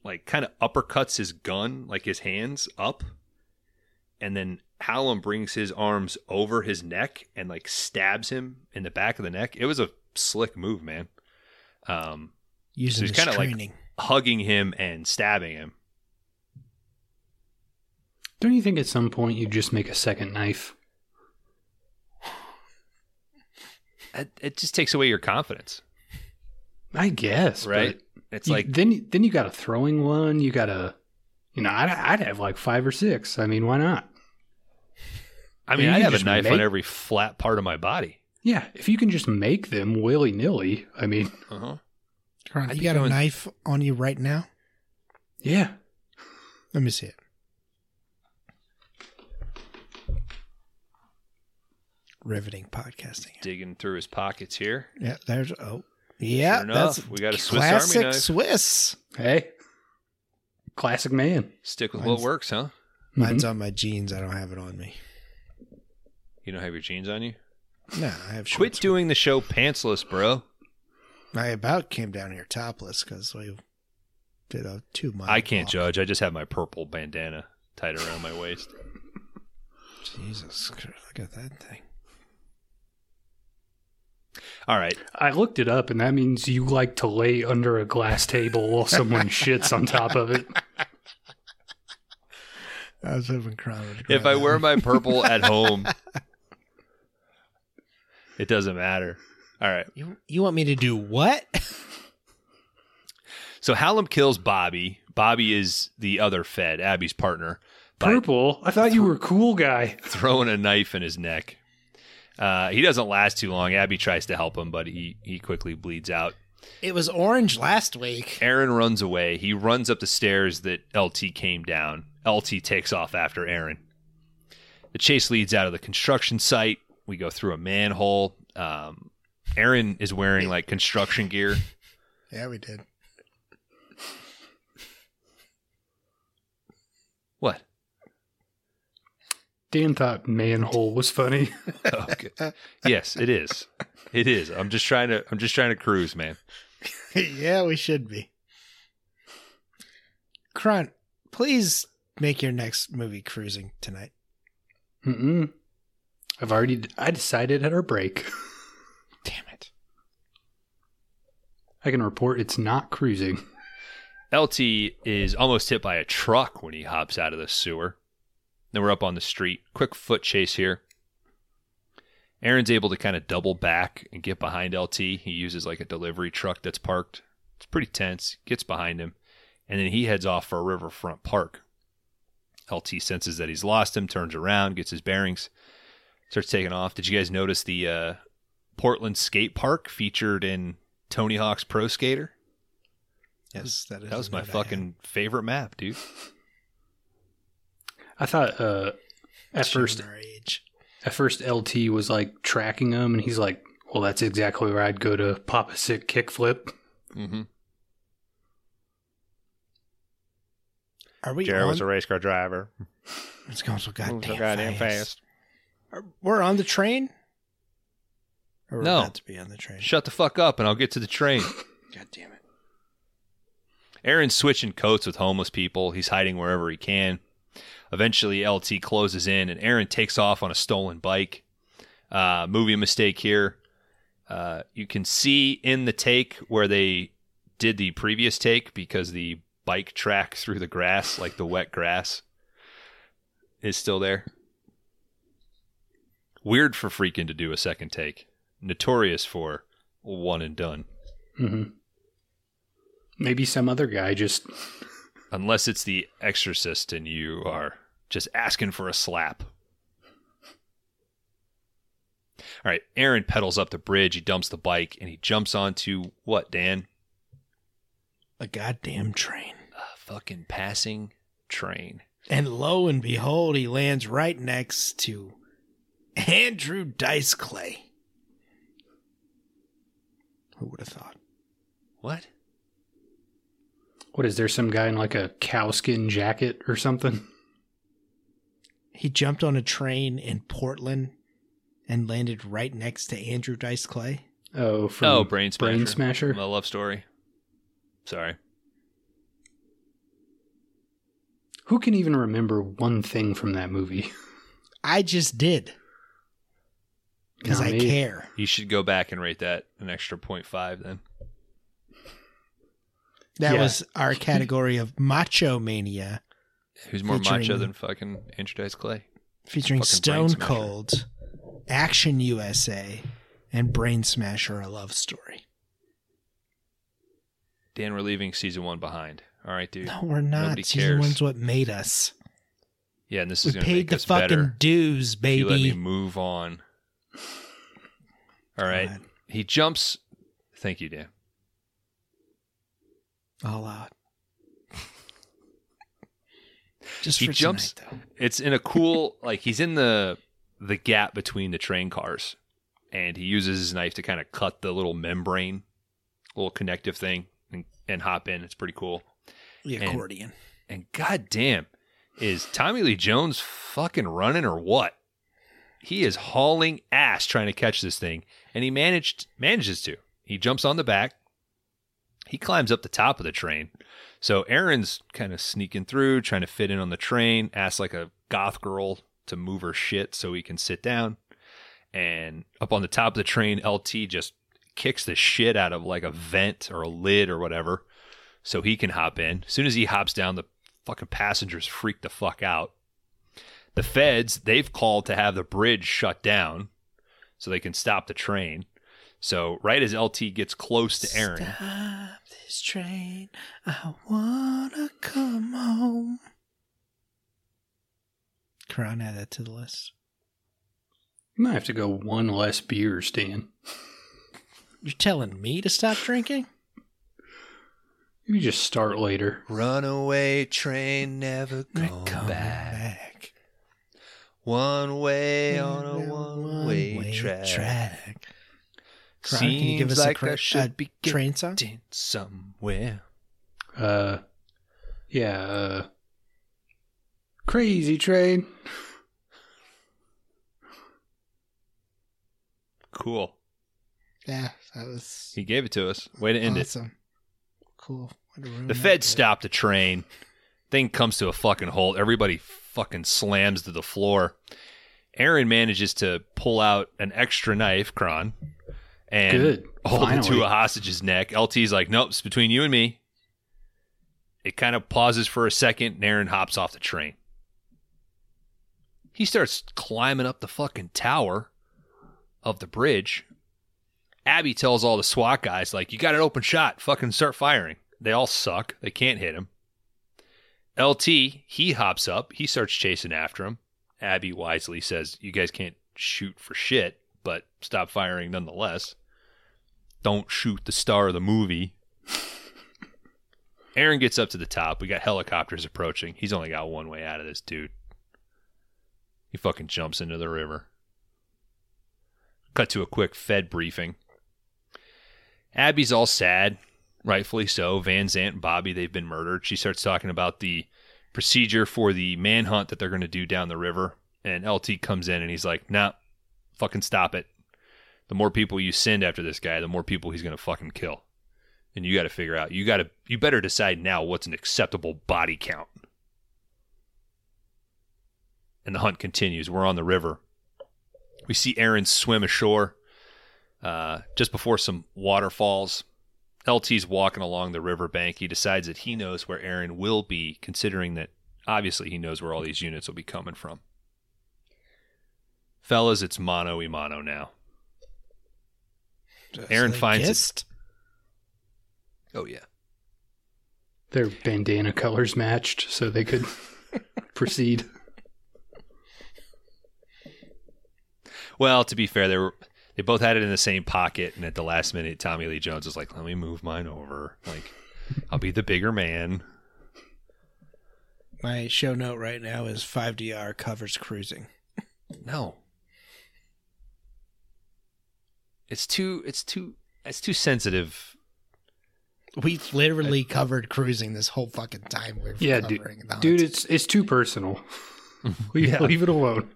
like kind of uppercuts his gun, like his hands up, and then Hallam brings his arms over his neck and like stabs him in the back of the neck. It was a slick move, man. Um, Using he's his kinda like- training. hugging him and stabbing him. Don't you think at some point you just make a second knife? It, it just takes away your confidence, I guess, right? but It's you- like then then you got a throwing one. You got a, you know, I'd, I'd have like five or six. I mean, why not? I mean, I have a just knife on every flat part of my body. Yeah, if you can just make them willy nilly. I mean, Uh-huh. Ron, you be got a knife on you right now? yeah. Let me see it. Riveting podcasting. Digging through his pockets here. Yeah, there's oh yeah, Sure enough, that's we got a Swiss Army classic knife. Swiss. Hey, classic man. Stick with Mine's- what works, huh? Mine's Mhm. on my jeans. I don't have it on me. You don't have your jeans on you. No, I have shorts. Quit doing the show pantsless, bro. I about came down here topless because we did a two mile. I can't walk. judge. I just have my purple bandana tied around my waist. Jesus, Christ, look at that thing. All right. I looked it up, and that means you like to lay under a glass table while someone shits on top of it. I was hoping Kron would If I wear my purple at home, it doesn't matter. All right. you you want me to do what? So Hallam kills Bobby. Bobby is the other Fed, Abby's partner, Purple? I thought you were a cool guy. throwing a knife in his neck. Uh, he doesn't last too long. Abby tries to help him, but he, he quickly bleeds out. it was orange last week. Aaron runs away. He runs up the stairs that LT came down. LT takes off after Aaron. The chase leads out of the construction site. We go through a manhole. Um, Aaron is wearing like construction gear. Yeah, we did. What? Dan thought manhole was funny. Okay. yes, it is. It is. I'm just trying to. I'm just trying to cruise, man. yeah, we should be. Kron, please make your next movie cruising tonight. Mm-mm. I've already. I decided at our break. Damn it. I can report it's not cruising. LT is almost hit by a truck when he hops out of the sewer. Then we're up on the street. Quick foot chase here. Aaron's able to kind of double back and get behind LT. He uses like a delivery truck that's parked. It's pretty tense. Gets behind him. And then he heads off for a riverfront park. LT senses that he's lost him, turns around, gets his bearings, starts taking off. Did you guys notice the uh, Portland skate park featured in Tony Hawk's Pro Skater? Yes, that is. That was my fucking favorite map, dude. I thought uh, at first, age. at first LT was like tracking him, and he's like, "Well, that's exactly where I'd go to pop a sick kickflip." Mm-hmm. Are we Jared on? was a race car driver. It's going so goddamn, so goddamn fast. Are- We're on the train. Or we're No. about to be on the train. Shut the fuck up and I'll get to the train. God damn it. Aaron's switching coats with homeless people. He's hiding wherever he can. Eventually, LT closes in and Aaron takes off on a stolen bike. Uh, movie mistake here. Uh, you can see in the take where they did the previous take because the bike track through the grass, like the wet grass, is still there. Weird for Friedkin to do a second take. Notorious for one and done. hmm Maybe some other guy just Unless it's the exorcist and you are just asking for a slap. All right, Aaron pedals up the bridge. He dumps the bike and he jumps onto what, Dan? A goddamn train. A fucking passing train. And lo and behold, he lands right next to Andrew Dice Clay. Who would have thought? What? What is there? Some guy in like a cowskin jacket or something? He jumped on a train in Portland and landed right next to Andrew Dice Clay. Oh, from oh, Brain Smasher. Brain Smasher. A love story. Sorry. Who can even remember one thing from that movie? I just did because I me. care. You should go back and rate that an extra 0.5 then. That Yeah. was our category of Macho Mania Who's more macho Featuring- than fucking Andrew Dice Clay? featuring Fucking Stone Smasher. Cold, Action USA, and Brain Smasher: A Love Story. Dan, we're leaving season one behind. All right, dude. No, we're not. Nobody Season cares. one's what made us. Yeah, and this We is going to paid make the us fucking better. dues, if You let me baby. move on. All right. He jumps. Thank you, Dan. all out. Just He jumps- tonight, though. It's in a cool like he's in the the gap between the train cars, and he uses his knife to kind of cut the little membrane, little connective thing, and, and hop in. It's pretty cool. The And- accordion. And goddamn, is Tommy Lee Jones fucking running or what? He is hauling ass trying to catch this thing, and he managed manages to. He jumps on the back. He climbs up the top of the train. So Aaron's kind of sneaking through, trying to fit in on the train, asks like a goth girl to move her shit so he can sit down. And up on the top of the train, LT just kicks the shit out of like a vent or a lid or whatever so he can hop in. As soon as he hops down, the fucking passengers freak the fuck out. The feds, they've called to have the bridge shut down so they can stop the train. So right as LT gets close to Aaron, Stop this train. I wanna come home. Kron add that to the list. You might have to go one less beer, Stan. You're telling me to stop drinking? Maybe just start later. runaway train never come, Come back. One way on a one way track. track. Kron, can you give us like a cra- I should uh, be train song? somewhere. Uh, yeah. Uh, crazy train. Cool. Yeah, that was He gave it to us. Way to end it. awesome. Cool. Way to ruin The that feds bit. stop the train. Thing comes to a fucking halt. Everybody fucking slams to the floor. Aaron manages to pull out an extra knife, Kron, and Good. hold it to a hostage's neck. LT's like, nope, it's between you and me. It kind of pauses for a second, and Aaron hops off the train. He starts climbing up the fucking tower of the bridge. Abby tells all the SWAT guys, like, you got an open shot. Fucking start firing. They all suck. They can't hit him. LT, he hops up. He starts chasing after him. Abby wisely says, you guys can't shoot for shit, but stop firing nonetheless. Don't shoot the star of the movie. Aaron gets up to the top. We got helicopters approaching. He's only got one way out of this dude. He fucking jumps into the river. Cut to a quick Fed briefing. Abby's all sad, rightfully so. Van Zant Bobby, they've been murdered. She starts talking about the procedure for the manhunt that they're going to do down the river. And LT comes in and he's like, nah, fucking stop it. The more people you send after this guy, the more people he's going to fucking kill. And you got to figure out, you got to, you better decide now what's an acceptable body count. And the hunt continues. We're on the river. We see Aaron swim ashore uh, just before some waterfalls. LT's walking along the riverbank. He decides that he knows where Aaron will be, considering that obviously he knows where all these units will be coming from. Fellas, it's mono e mono now. So Aaron they finds it- Oh, yeah. Their bandana colors matched so they could proceed. Well, to be fair, they were they both had it in the same pocket, and at the last minute, Tommy Lee Jones was like, "Let me move mine over. Like, I'll be the bigger man." My show note right now is 5DR covers cruising. No. It's too it's too it's too sensitive. We literally covered cruising this whole fucking time. We're Yeah, dude, covering the dude, it's it's too personal. leave, Yeah. leave it alone.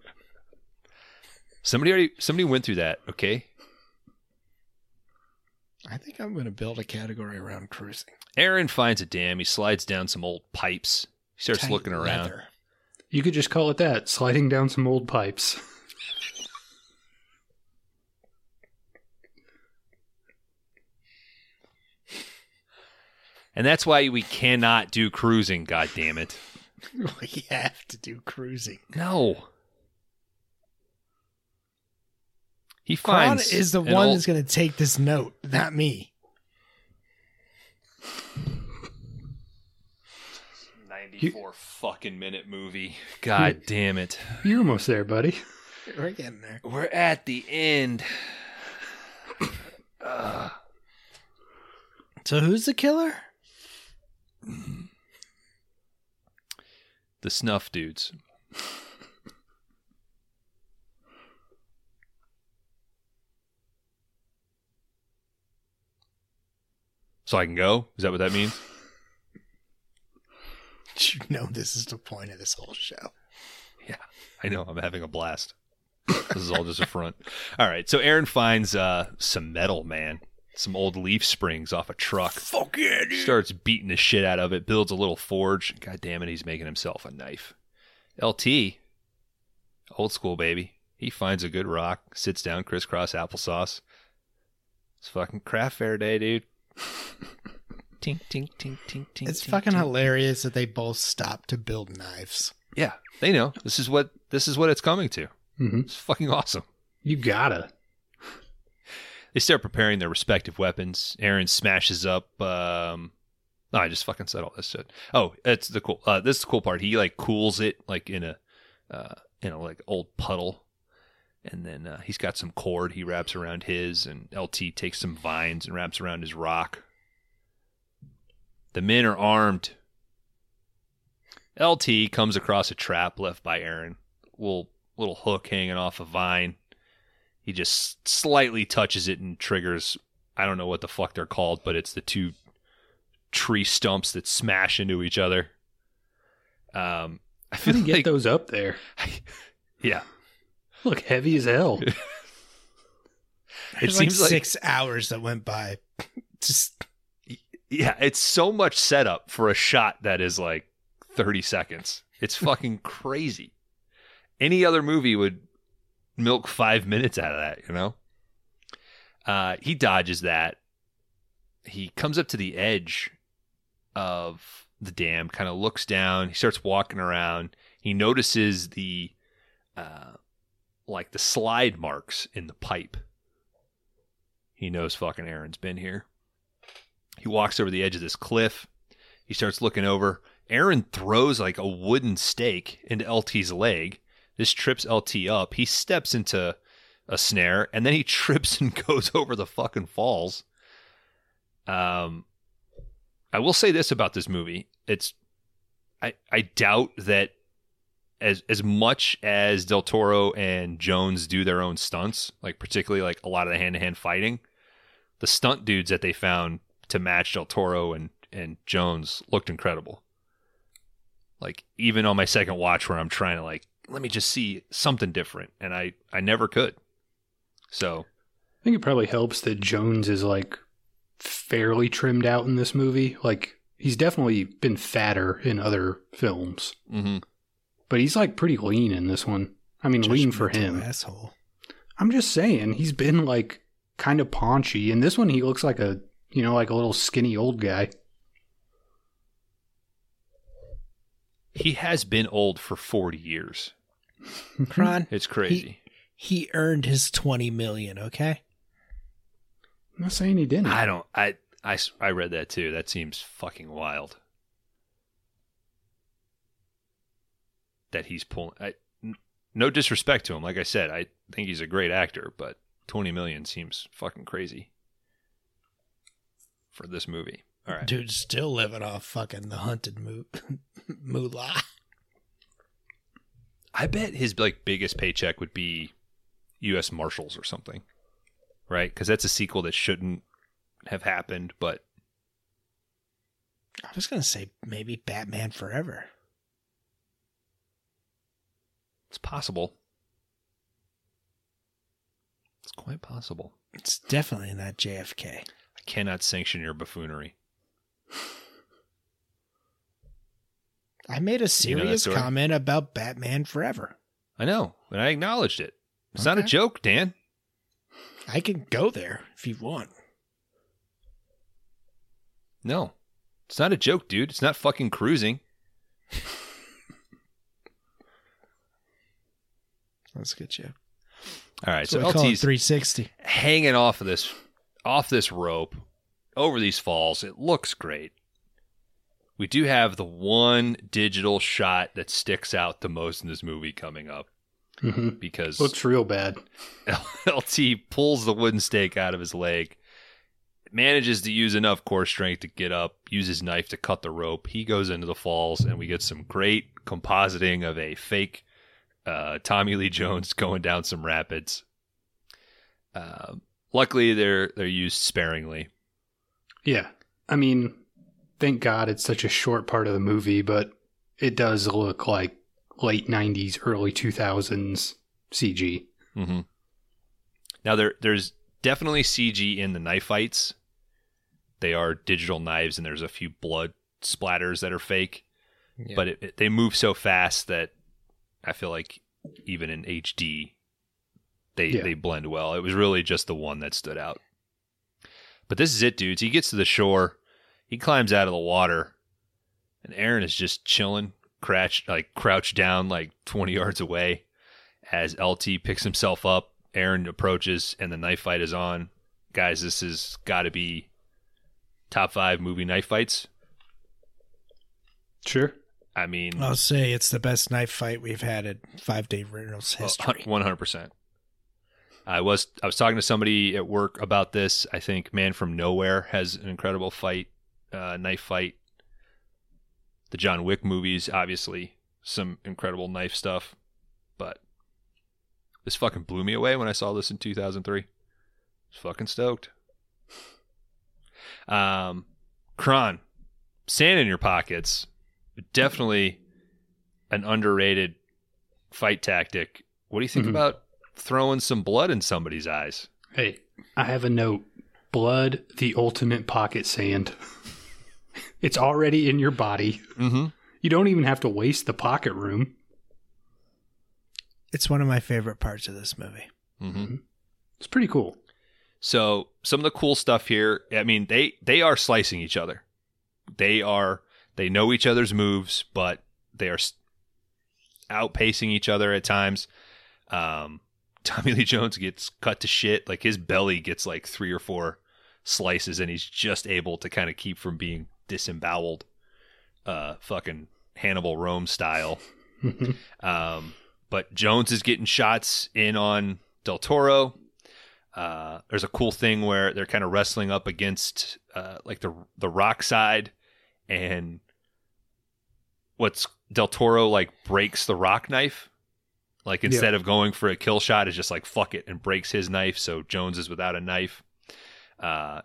Somebody already somebody went through that, okay? I think I'm going to build a category around cruising. Aaron finds a dam, he slides down some old pipes. He starts Tight looking around. leather. You could just call it that: sliding down some old pipes. And that's why we cannot do cruising, god damn it. we have to do cruising. No. He Kron is the one old- that's going to take this note, not me. 94 fucking minute movie. God damn it. You're almost there, buddy. We're getting there. We're at the end. So who's the killer? The snuff dudes. So I can go? Is that what that means? You know this is the point of this whole show. Yeah, I know. I'm having a blast. This is all just a front. All right. So Aaron finds uh, some metal, man. Some old leaf springs off a truck. Fuck yeah, dude. Starts beating the shit out of it. Builds a little forge. God damn it, he's making himself a knife. LT, old school baby. He finds a good rock, sits down, crisscross applesauce. It's fucking craft fair day, dude. Tink, tink, tink, tink, tink. It's tink, fucking tink. hilarious that they both stopped to build knives. Yeah, they know. This is what this is what it's coming to. hmm It's fucking awesome. You gotta. They start preparing their respective weapons. Aaron smashes up. Um, no, I just fucking said all this shit. Oh, it's the cool. Uh, this is the cool part. He like cools it like in a, uh, in a like old puddle, and then uh, he's got some cord he wraps around his, and LT takes some vines and wraps around his rock. The men are armed. LT comes across a trap left by Aaron. Little little hook hanging off a vine. He just slightly touches it and triggers. I don't know what the fuck they're called, but it's the two tree stumps that smash into each other. Um, I feel do you get like, those up there? yeah, Look heavy as hell. it There's seems like, six hours that went by. Just yeah, it's so much setup for a shot that is like 30 seconds. It's fucking crazy. Any other movie would milk five minutes out of that, you know? Uh, he dodges that. He comes up to the edge of the dam, kind of looks down. He starts walking around. He notices the, uh, like the slide marks in the pipe. He knows fucking Aaron's been here. He walks over the edge of this cliff. He starts looking over. Aaron throws like a wooden stake into LT's leg. This trips LT up. He steps into a snare and then he trips and goes over the fucking falls. Um, I will say this about this movie: it's I I doubt that as as much as Del Toro and Jones do their own stunts, like particularly like a lot of the hand to hand fighting, the stunt dudes that they found to match Del Toro and and Jones looked incredible. Like even on my second watch, where I'm trying to like let me just see something different, and I I never could. So I think it probably helps that Jones is like fairly trimmed out in this movie. Like he's definitely been fatter in other films, mhm. But he's like pretty lean in this one. I mean, lean for him. Asshole. I'm just saying he's been like kind of paunchy. In this one, he looks like a you know like a little skinny old guy. he has been old for 40 years. Kron, It's crazy. he earned his 20 million, okay? I'm not saying he didn't. I don't. I I I read that too. That seems fucking wild. That he's pulling. I, n- no disrespect to him. Like I said, I think he's a great actor, but 20 million seems fucking crazy for this movie. All right. Dude's still living off fucking the hunted moo- moolah. I bet his like biggest paycheck would be U.S. Marshals or something, right? Because that's a sequel that shouldn't have happened, but I was gonna say maybe Batman Forever. It's possible. It's quite possible. It's definitely not JFK. I cannot sanction your buffoonery. I made a You know serious comment about Batman Forever. I know, and I acknowledged it. It's not a joke, Dan. I can go there if you want. No, it's not a joke, dude. It's not fucking cruising. That's a good joke. All right, So so we call it LT's 360. hanging off of this off this rope over these falls. It looks great. We do have the one digital shot that sticks out the most in this movie coming up hmm because Looks real bad. LT pulls the wooden stake out of his leg, manages to use enough core strength to get up, use his knife to cut the rope. He goes into the falls, and we get some great compositing of a fake uh, Tommy Lee Jones going down some rapids. Uh, luckily, they're they're used sparingly. Yeah. I mean, thank God it's such a short part of the movie, but it does look like late 90s, early 2000s CG. hmm Now there there's definitely CG in the knife fights. They are digital knives, and there's a few blood splatters that are fake. But it, it- they move so fast that I feel like even in HD, they Yeah. they blend well. It was really just the one that stood out. But this is it, dudes. He gets to the shore, he climbs out of the water, and Aaron is just chilling, crouched like crouched down like twenty yards away. As LT picks himself up, Aaron approaches, and the knife fight is on. Guys, this has got to be top five movie knife fights. Sure. I mean, I'll say it's the best knife fight we've had in Five Day Rentals history. One hundred percent. I was I was talking to somebody at work about this. I think Man from Nowhere has an incredible fight, uh, knife fight. The John Wick movies, obviously, some incredible knife stuff. But this fucking blew me away when I saw this in two thousand three. I was fucking stoked. Um, Kron, sand in your pockets, definitely an underrated fight tactic. What do you think Mhm. about throwing some blood in somebody's eyes? Hey, I have a note. Blood, the ultimate pocket sand. it's already in your body. Mm-hmm. You don't even have to waste the pocket room. It's one of my favorite parts of this movie. Mm-hmm. It's pretty cool. So some of the cool stuff here. I mean, they they are slicing each other. They are they know each other's moves, but they are outpacing each other at times. Um, Tommy Lee Jones gets cut to shit. Like his belly gets like three or four slices, and he's just able to kind of keep from being disemboweled. Uh, fucking Hannibal Rome style. Um, but Jones is getting shots in on Del Toro. Uh, there's a cool thing where they're kind of wrestling up against uh, like the the rock side, and what's Del Toro like breaks the rock knife. Like instead of going for a kill shot, is just like fuck it and breaks his knife. So Jones is without a knife. Uh,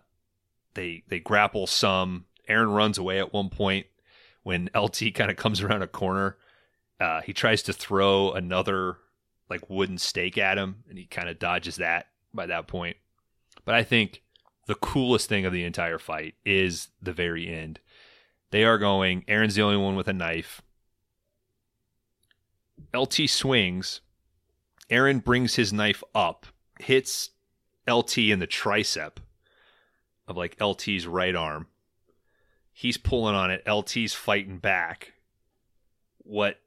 they they grapple some. Aaron runs away at one point when LT kind of comes around a corner. Uh, he tries to throw another like wooden stake at him, and he kind of dodges that by that point. But I think the coolest thing of the entire fight is the very end. They are going. Aaron's the only one with a knife. LT swings. Aaron brings his knife up, hits LT in the tricep of like LT's right arm. He's pulling on it. LT's fighting back. What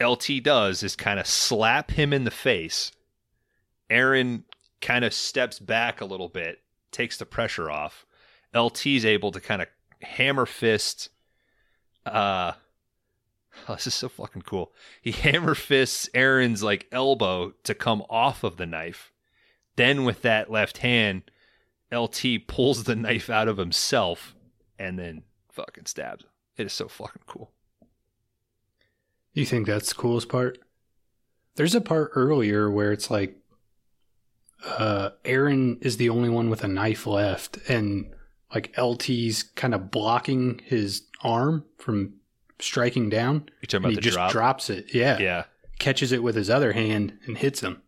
LT does is kind of slap him in the face. Aaron kind of steps back a little bit, takes the pressure off. LT's able to kind of hammer fist. Uh, oh, this is so fucking cool. He hammer fists Aaron's like elbow to come off of the knife. Then with that left hand, LT pulls the knife out of himself and then fucking stabs him. It is so fucking cool. You think that's the coolest part? There's a part earlier where it's like uh Aaron is the only one with a knife left and like LT's kind of blocking his arm from striking down. You talking about he the just drop? drops it. Yeah. Yeah. Catches it with his other hand and hits him.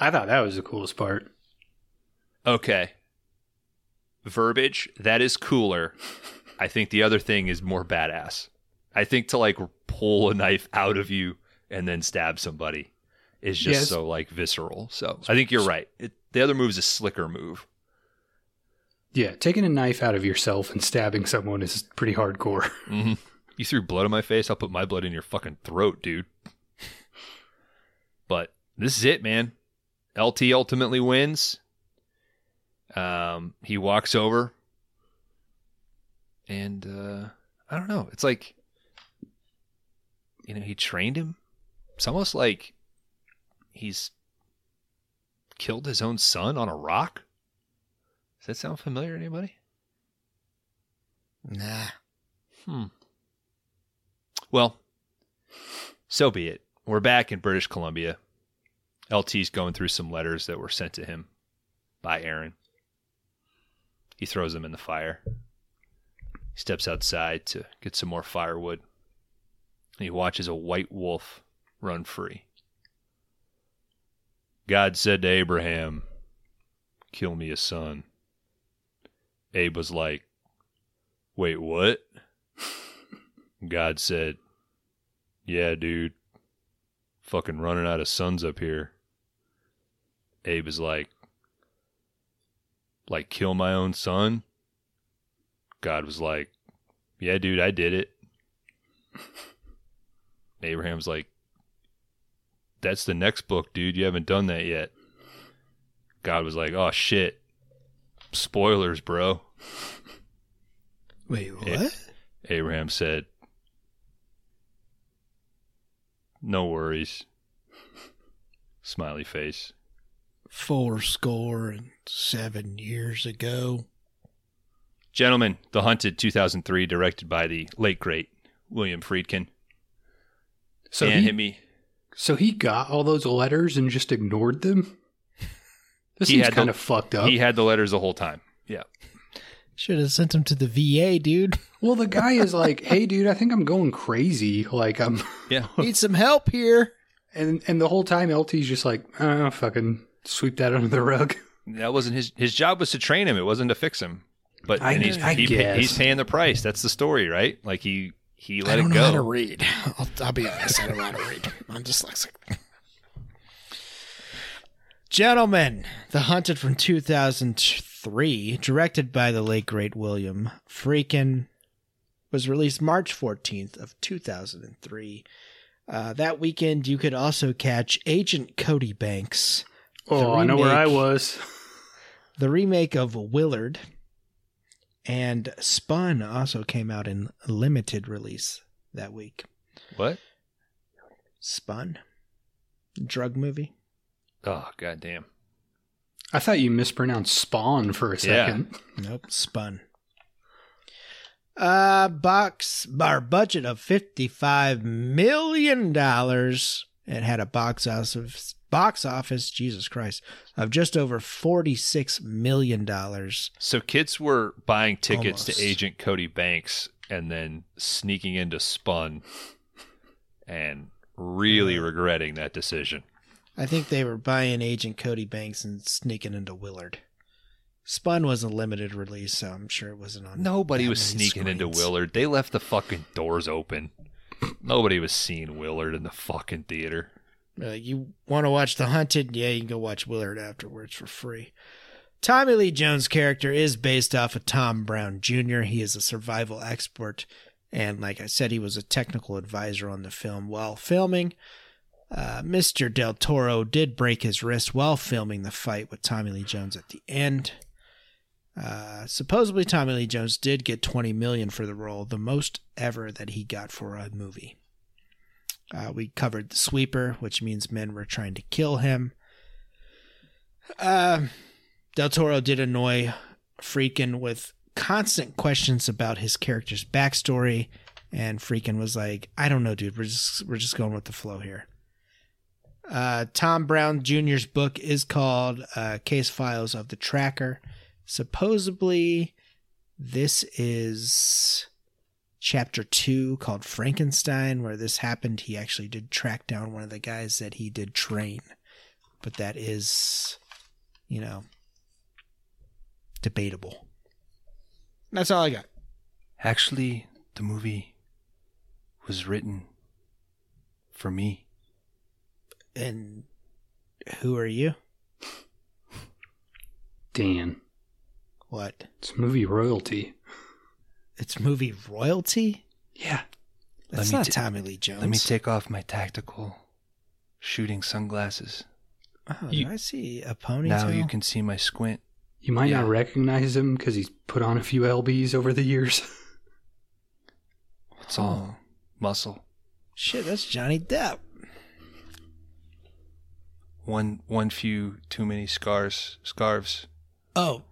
I thought that was the coolest part. Okay. Verbiage, that is cooler. I think the other thing is more badass. I think to like pull a knife out of you and then stab somebody is just Yes. so like visceral. So I think you're right. It, the other move is a slicker move. Yeah, taking a knife out of yourself and stabbing someone is pretty hardcore. hmm You threw blood on my face. I'll put my blood in your fucking throat, dude. But this is it, man. LT ultimately wins. Um, he walks over, and uh, I don't know. It's like, you know, he trained him. It's almost like he's killed his own son on a rock. Does that sound familiar to anybody? Nah. Hmm. Well, so be it. We're back in British Columbia. LT's going through some letters that were sent to him by Aaron. He throws them in the fire. He steps outside to get some more firewood. And he watches a white wolf run free. God said to Abraham, Kill me a son. Abe was like, Wait, what? God said, Yeah, dude. Fucking running out of sons up here. Abe is like, Like, kill my own son? God was like, Yeah, dude, I did it. Abraham's like, That's the next book, dude. You haven't done that yet. God was like, Oh, shit. Spoilers, bro. Wait, what? Yeah. Abraham said, No worries. Smiley face. Four score and seven years ago. Gentlemen, The Hunted 2003, directed by the late great William Friedkin. So and he, hit me. so he got all those letters and just ignored them? This He had kind the- of fucked up. He had the letters the whole time. Yeah. Should have sent him to the VA, dude. well, the guy is like, "Hey, dude, I think I'm going crazy. Like, I'm," Yeah. Need some help here. and and the whole time LT's just like, "Oh, fucking sweep that under the rug." That wasn't his his job was to train him. It wasn't to fix him. But I- and he's I he, guess. he's paying the price. That's the story, right? Like he he let I don't it know how to read. I'll, I'll be honest. I don't know how to read. I'm dyslexic. Gentlemen, The Hunted from 2003, directed by the late great William Friedkin, was released March 14th of 2003. Uh, that weekend, you could also catch Agent Cody Banks, Oh, I know where I was. the remake of Willard, and Spun also came out in limited release that week. What? Spun, drug movie. Oh goddamn. I thought you mispronounced Spawn for a Yeah. second. Nope, Spun. Uh, box our budget of fifty-five million dollars. It had a box office box office, Jesus Christ, of just over forty-six million dollars. So kids were buying tickets Almost. to Agent Cody Banks and then sneaking into Spun and really Uh. regretting that decision. I think they were buying Agent Cody Banks and sneaking into Willard. Spun was a limited release, so I'm sure it wasn't on. Nobody was sneaking into. Willard. They left the fucking doors open. Nobody was seeing Willard in the fucking theater. Uh, you want to watch The Hunted? Yeah, you can go watch Willard afterwards for free. Tommy Lee Jones' character is based off of Tom Brown Jr. He is a survival expert, and like I said, he was a technical advisor on the film while filming. Uh, Mr. Del Toro did break his wrist while filming the fight with Tommy Lee Jones at the end. Uh, supposedly, Tommy Lee Jones did get 20 million for the role, the most ever that he got for a movie. Uh, we covered the sweeper, which means men were trying to kill him. Uh, Del Toro did annoy Friedkin with constant questions about his character's backstory, and Friedkin was like, "I don't know, dude. We're just we're just going with the flow here." Uh, Tom Brown Jr.'s book is called uh, "Case Files of the Tracker." Supposedly, this is chapter two called Frankenstein, where this happened. He actually did track down one of the guys that he did train, but that is, you know, debatable. That's all I got. Actually, the movie was written for me. And who are you? Dan, What? it's movie royalty. It's movie royalty? Yeah. That's me not ta- Tommy Lee Jones. Let me take off my tactical shooting sunglasses. Oh, You- do I see a ponytail? Now you can see my squint. You might Yeah. not recognize him because he's put on a few lbs over the years. It's all muscle. Shit, that's Johnny Depp. One one few too many scars scarves. Oh,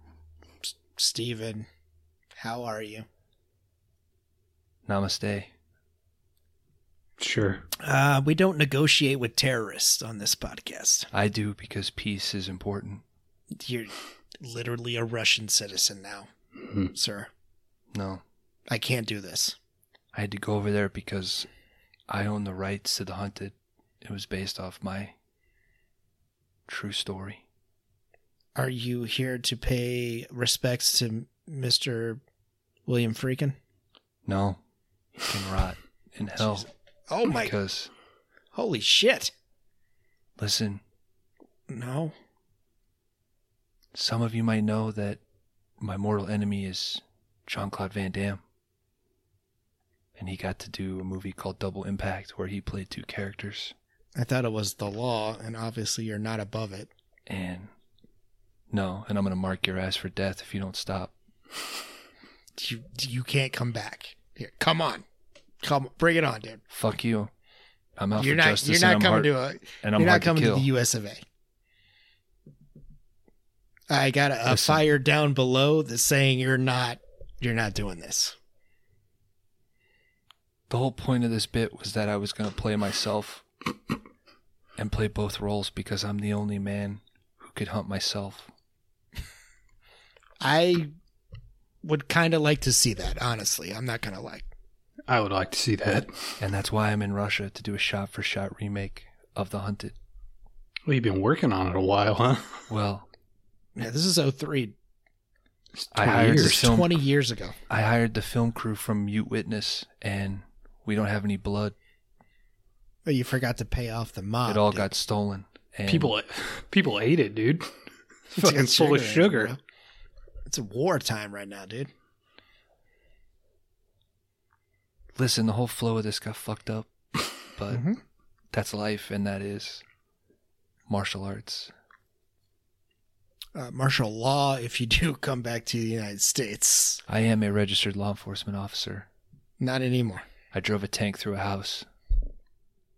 S- Steven, how are you? Namaste. sure. Uh, we don't negotiate with terrorists on this podcast. I do because peace is important. You're literally a Russian citizen now, Mhm. sir. No. I can't do this. I had to go over there because I own the rights to the hunted. It was based off my true story. Are you here to pay respects to Mr. William Friedkin? No. He can rot in hell. Oh my! Because Holy shit! listen, No. some of you might know that my mortal enemy is Jean Claude Van Damme. And he got to do a movie called Double Impact where he played two characters. I thought it was the law, and obviously you're not above it. And no, and I'm gonna mark your ass for death if you don't stop. You you can't come back. Here, come on, come bring it on, dude. Fuck you. I'm out you're for not justice you're and not I'm coming hard, to a and I'm you're not coming to to, the U.S. of A. I got a, a fire down below that's saying you're not you're not doing this. The whole point of this bit was that I was going to play myself and play both roles because I'm the only man who could hunt myself. I would kind of like to see that. Honestly, I'm not gonna like. I would like to see that. And that's why I'm in Russia to do a shot for shot remake of The Hunted. Well, you've been working on it a while, huh? Well, Yeah, this is 03. I hired years. the film- 20 years ago. I hired the film crew from Mute Witness and we don't have any blood. But you forgot to pay off the mob. it all dude. got stolen. And People, people ate it, dude. It's Fucking full of in it, sugar. It's a war time right now, dude. listen, the whole flow of this got fucked up. But Mhm. that's life and that is martial arts. Uh, martial law if you do come back to the United States. I am a registered law enforcement officer. Not anymore. I drove a tank through a house.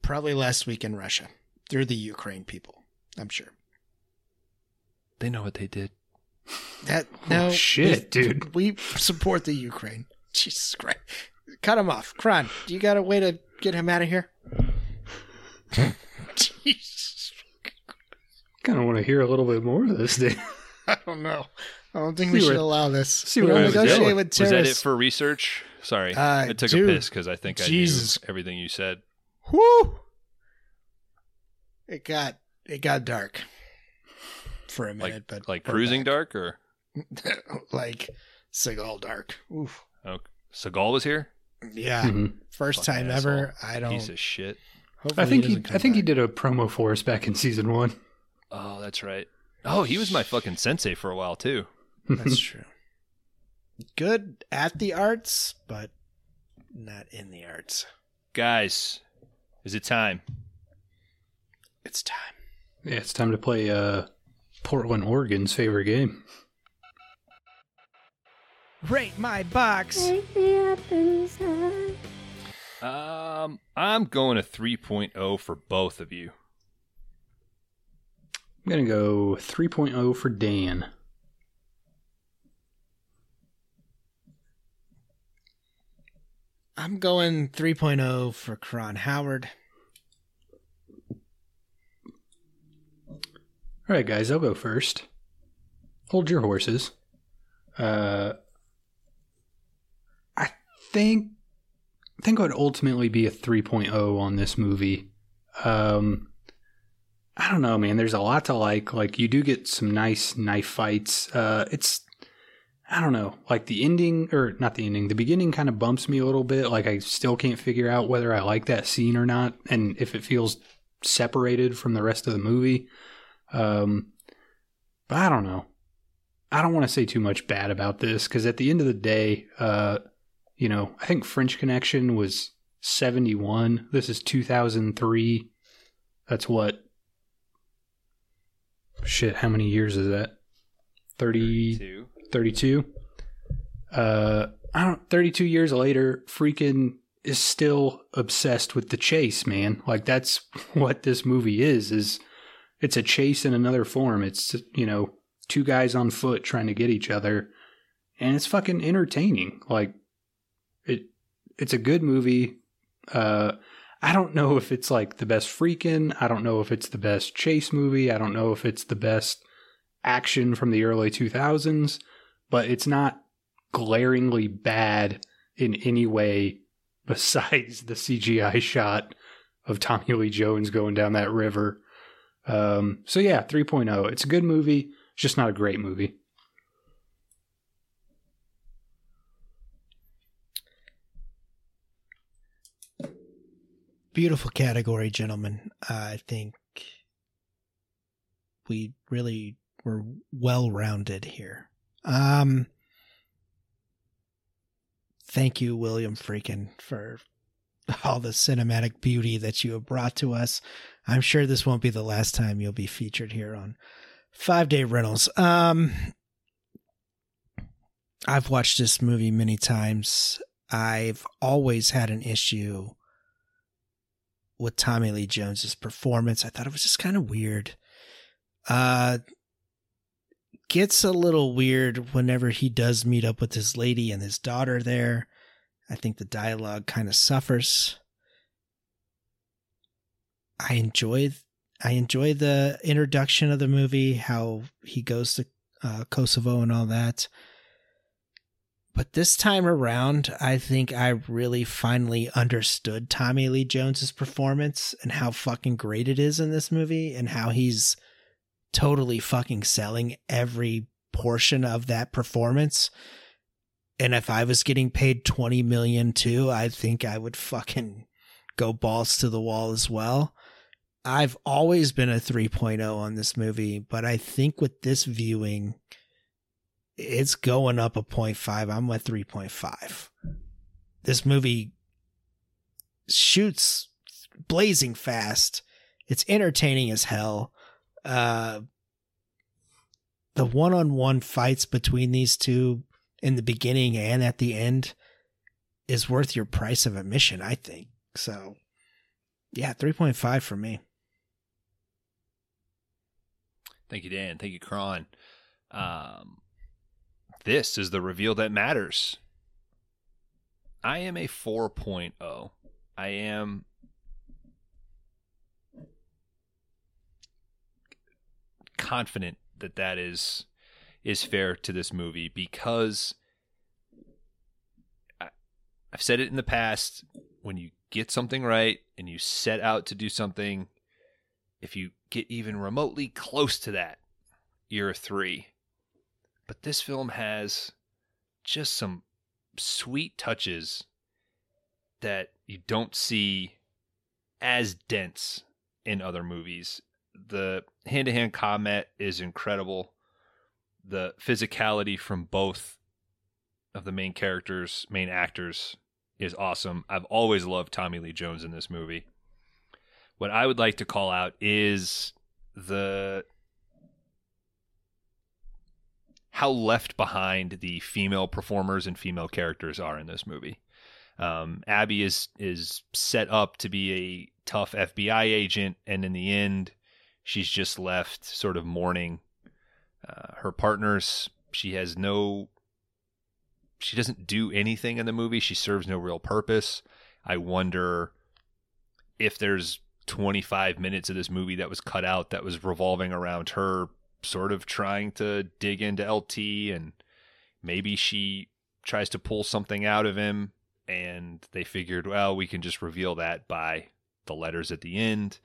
Probably last week in Russia. Through the Ukraine people. I'm sure. They know what they did. That no Oh, shit, dude. We support the Ukraine. Jesus Christ. Cut him off. Kron, do you got a way to get him out of here? Jesus. Kind of want to hear a little bit more of this, dude. I don't know. I don't think See we should allow this. see we where don't negotiate going. with Was that it for research? Sorry, Uh, I took dude, a piss because I think Jesus. I knew everything you said. Whoo! It got it got dark for a minute, Like but like cruising back. dark or like Seagal dark. Oof. oh, Seagal was here. Yeah, Mhm. first Fucking time asshole. ever. I don't. Piece of shit. hopefully I think he, doesn't I think he did a promo for us back in season one. Oh, that's right. Oh, he was my fucking sensei for a while too. That's true. Good at the arts, but not in the arts. Guys, is it time? It's time. yeah, it's time to play uh, Portland, Oregon's favorite game. Rate my box. Take me up inside. Um, I'm going a 3.0 for both of you. I'm gonna go 3.0 for Dan. I'm going 3.0 for Kron Howard. All right, guys, I'll go first. Hold your horses. Uh, I think I think it would ultimately be a 3.0 on this movie. Um, I don't know, man. There's a lot to like. Like you do get some nice knife fights. Uh, it's I don't know, like the ending or not the ending. The beginning kind of bumps me a little bit. Like I still can't figure out whether I like that scene or not, and if it feels separated from the rest of the movie. Um, but I don't know. I don't want to say too much bad about this because at the end of the day, uh, you know, I think French Connection was 71. This is 2003. That's what? Shit, how many years is that? 30, 32. 32. Uh, I don't, 32 years later, Friedkin is still obsessed with the chase, man. Like that's what this movie is, is it's a chase in another form. It's, you know, two guys on foot trying to get each other and it's fucking entertaining. Like it, it's a good movie. Uh, I don't know if it's like the best Friedkin. I don't know if it's the best chase movie. I don't know if it's the best action from the early 2000s, but it's not glaringly bad in any way besides the CGI shot of Tommy Lee Jones going down that river. Um, so yeah, 3.0. It's a good movie, it's just not a great movie. Beautiful category, gentlemen. Uh, I think we really were well rounded here. Um, thank you, William Friedkin, for all the cinematic beauty that you have brought to us. I'm sure this won't be the last time you'll be featured here on Five Day Rentals. Um, I've watched this movie many times. I've always had an issue with Tommy Lee Jones's performance. I thought it was just kind of weird. Uh gets a little weird whenever he does meet up with his lady and his daughter there. I think the dialogue kind of suffers. I enjoy I enjoy the introduction of the movie, how he goes to uh, Kosovo and all that. But this time around, I think I really finally understood Tommy Lee Jones's performance and how fucking great it is in this movie and how he's totally fucking selling every portion of that performance. And if I was getting paid 20 million too, I think I would fucking go balls to the wall as well. I've always been a 3.0 on this movie, but I think with this viewing, it's going up a 0.5. I'm at 3.5. This movie shoots blazing fast. It's entertaining as hell. Uh, the one-on-one fights between these two in the beginning and at the end is worth your price of admission, I think. So, yeah, 3.5 for me. Thank you, Dan. Thank you, Kron. Um, this is the reveal that matters. I am a 4.0. I am confident that that is is fair to this movie because I, I've said it in the past when you get something right and you set out to do something if you get even remotely close to that you're a 3 but this film has just some sweet touches that you don't see as dense in other movies. The hand to hand combat is incredible. The physicality from both of the main characters, main actors, is awesome. I've always loved Tommy Lee Jones in this movie. What I would like to call out is the how left behind the female performers and female characters are in this movie. Um, Abby is is set up to be a tough FBI agent, and in the end, she's just left sort of mourning uh, her partners. She has no she doesn't do anything in the movie. She serves no real purpose. I wonder if there's 25 minutes of this movie that was cut out that was revolving around her sort of trying to dig into LT and maybe she tries to pull something out of him and they figured well we can just reveal that by the letters at the end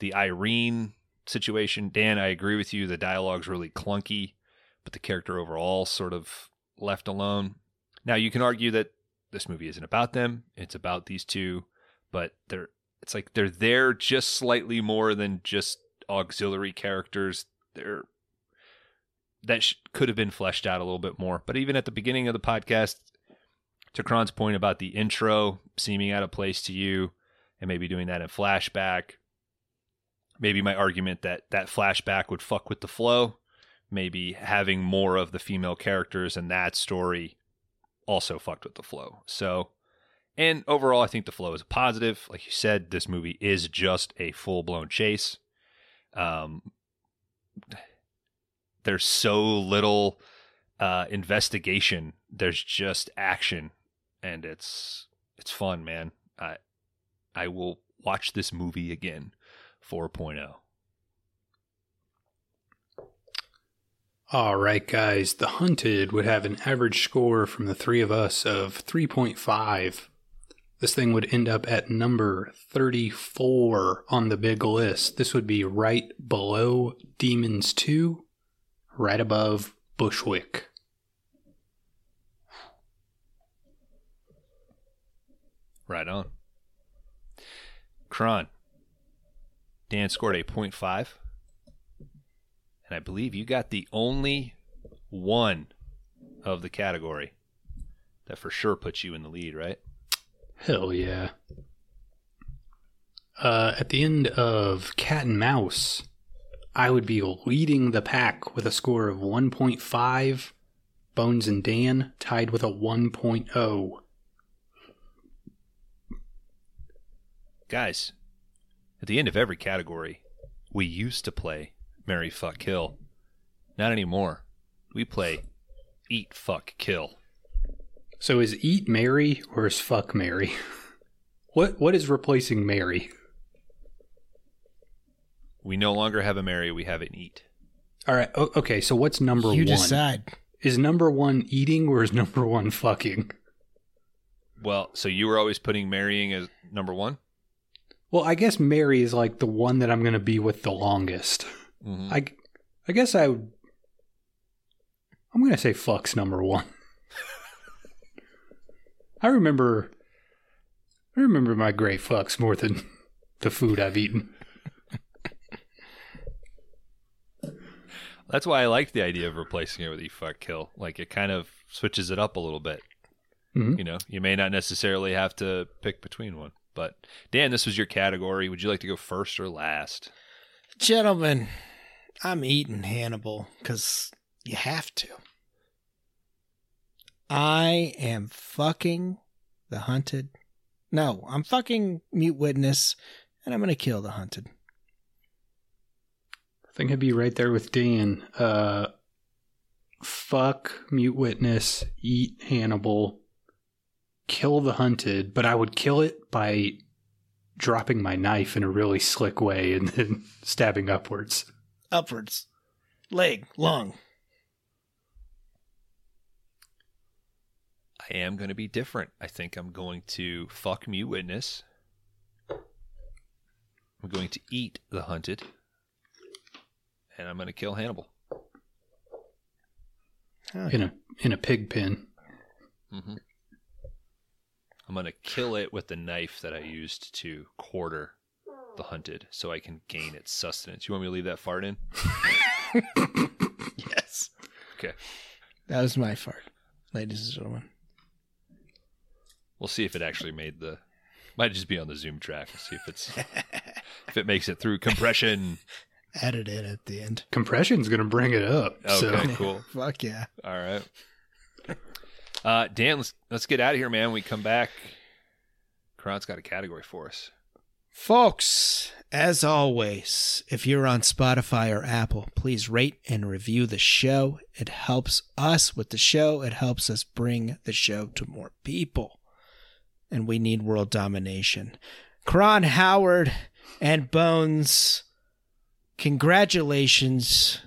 the Irene situation. Dan I agree with you. The dialogue's really clunky but the character overall sort of left alone. Now you can argue that this movie isn't about them. It's about these two but they're it's like they're there just slightly more than just auxiliary characters. They're that sh- could have been fleshed out a little bit more. But even at the beginning of the podcast to Kron's point about the intro seeming out of place to you and maybe doing that in flashback maybe my argument that that flashback would fuck with the flow maybe having more of the female characters in that story also fucked with the flow so and overall, I think the flow is positive. Like you said, this movie is just a full blown chase. Um, there's so little uh, investigation. There's just action, and it's it's fun, man. I I will watch this movie again. Oh. 4.0. All right, guys. The Hunted would have an average score from the three of us of 3.5. This thing would end up at number 34 on the big list. This would be right below Demons 2, right above Bushwick. Right on. Kron. Dan scored a 0.5. And I believe you got the only one of the category that for sure puts you in the lead, right? Hell yeah. Uh, at the end of Cat and Mouse, I would be leading the pack with a score of 1.5. Bones and Dan tied with a oh. 1.0. Guys, at the end of every category, we used to play Mary Fuck Kill. Not anymore. We play Eat Fuck Kill. So is eat Mary or is fuck Mary? What what is replacing Mary? We no longer have a Mary, we have an Eat. All right. o- Okay. So what's number you one? You decide. Is number one eating or is number one fucking? Well, so you were always putting marrying as number one? Well, I guess Mary is like the one that I'm going to be with the longest. Mm-hmm. I, I guess I would. I'm going to say fuck's number one. I remember. I remember my great fucks more than the food I've eaten. That's why I liked the idea of replacing it with Eat Fuck Kill. Like it kind of switches it up a little bit. Mhm. You know, you may not necessarily have to pick between one. But Dan, this was your category. Would you like to go first or last? Gentlemen, I'm eating Hannibal because you have to. I am fucking the hunted. No, I'm fucking mute witness, and I'm going to kill the hunted. I think I'd be right there with Dan. Uh, fuck mute witness, eat Hannibal, kill the hunted, but I would kill it by dropping my knife in a really slick way and then stabbing upwards. Upwards. Leg, lung. I am going to be different. I think I'm going to fuck Mute Witness. I'm going to eat the hunted. And I'm going to kill Hannibal. In a in a pig pen. hmm I'm going to kill it with the knife that I used to quarter the hunted so I can gain its sustenance. You want me to leave that fart in? yes. Okay. That was my fart, ladies and gentlemen. We'll see if it actually made the. Might just be on the Zoom track. We'll see if it's if it makes it through compression. Add it in at the end. Compression's gonna bring it up. So Okay, cool. Fuck yeah. All right. Uh, Dan, let's let's get out of here, man. When we come back. Kron's got a category for us. Folks, as always, if you're on Spotify or Apple, please rate and review the show. It helps us with the show, it helps us bring the show to more people. And we need world domination. Kron Howard and Bones, congratulations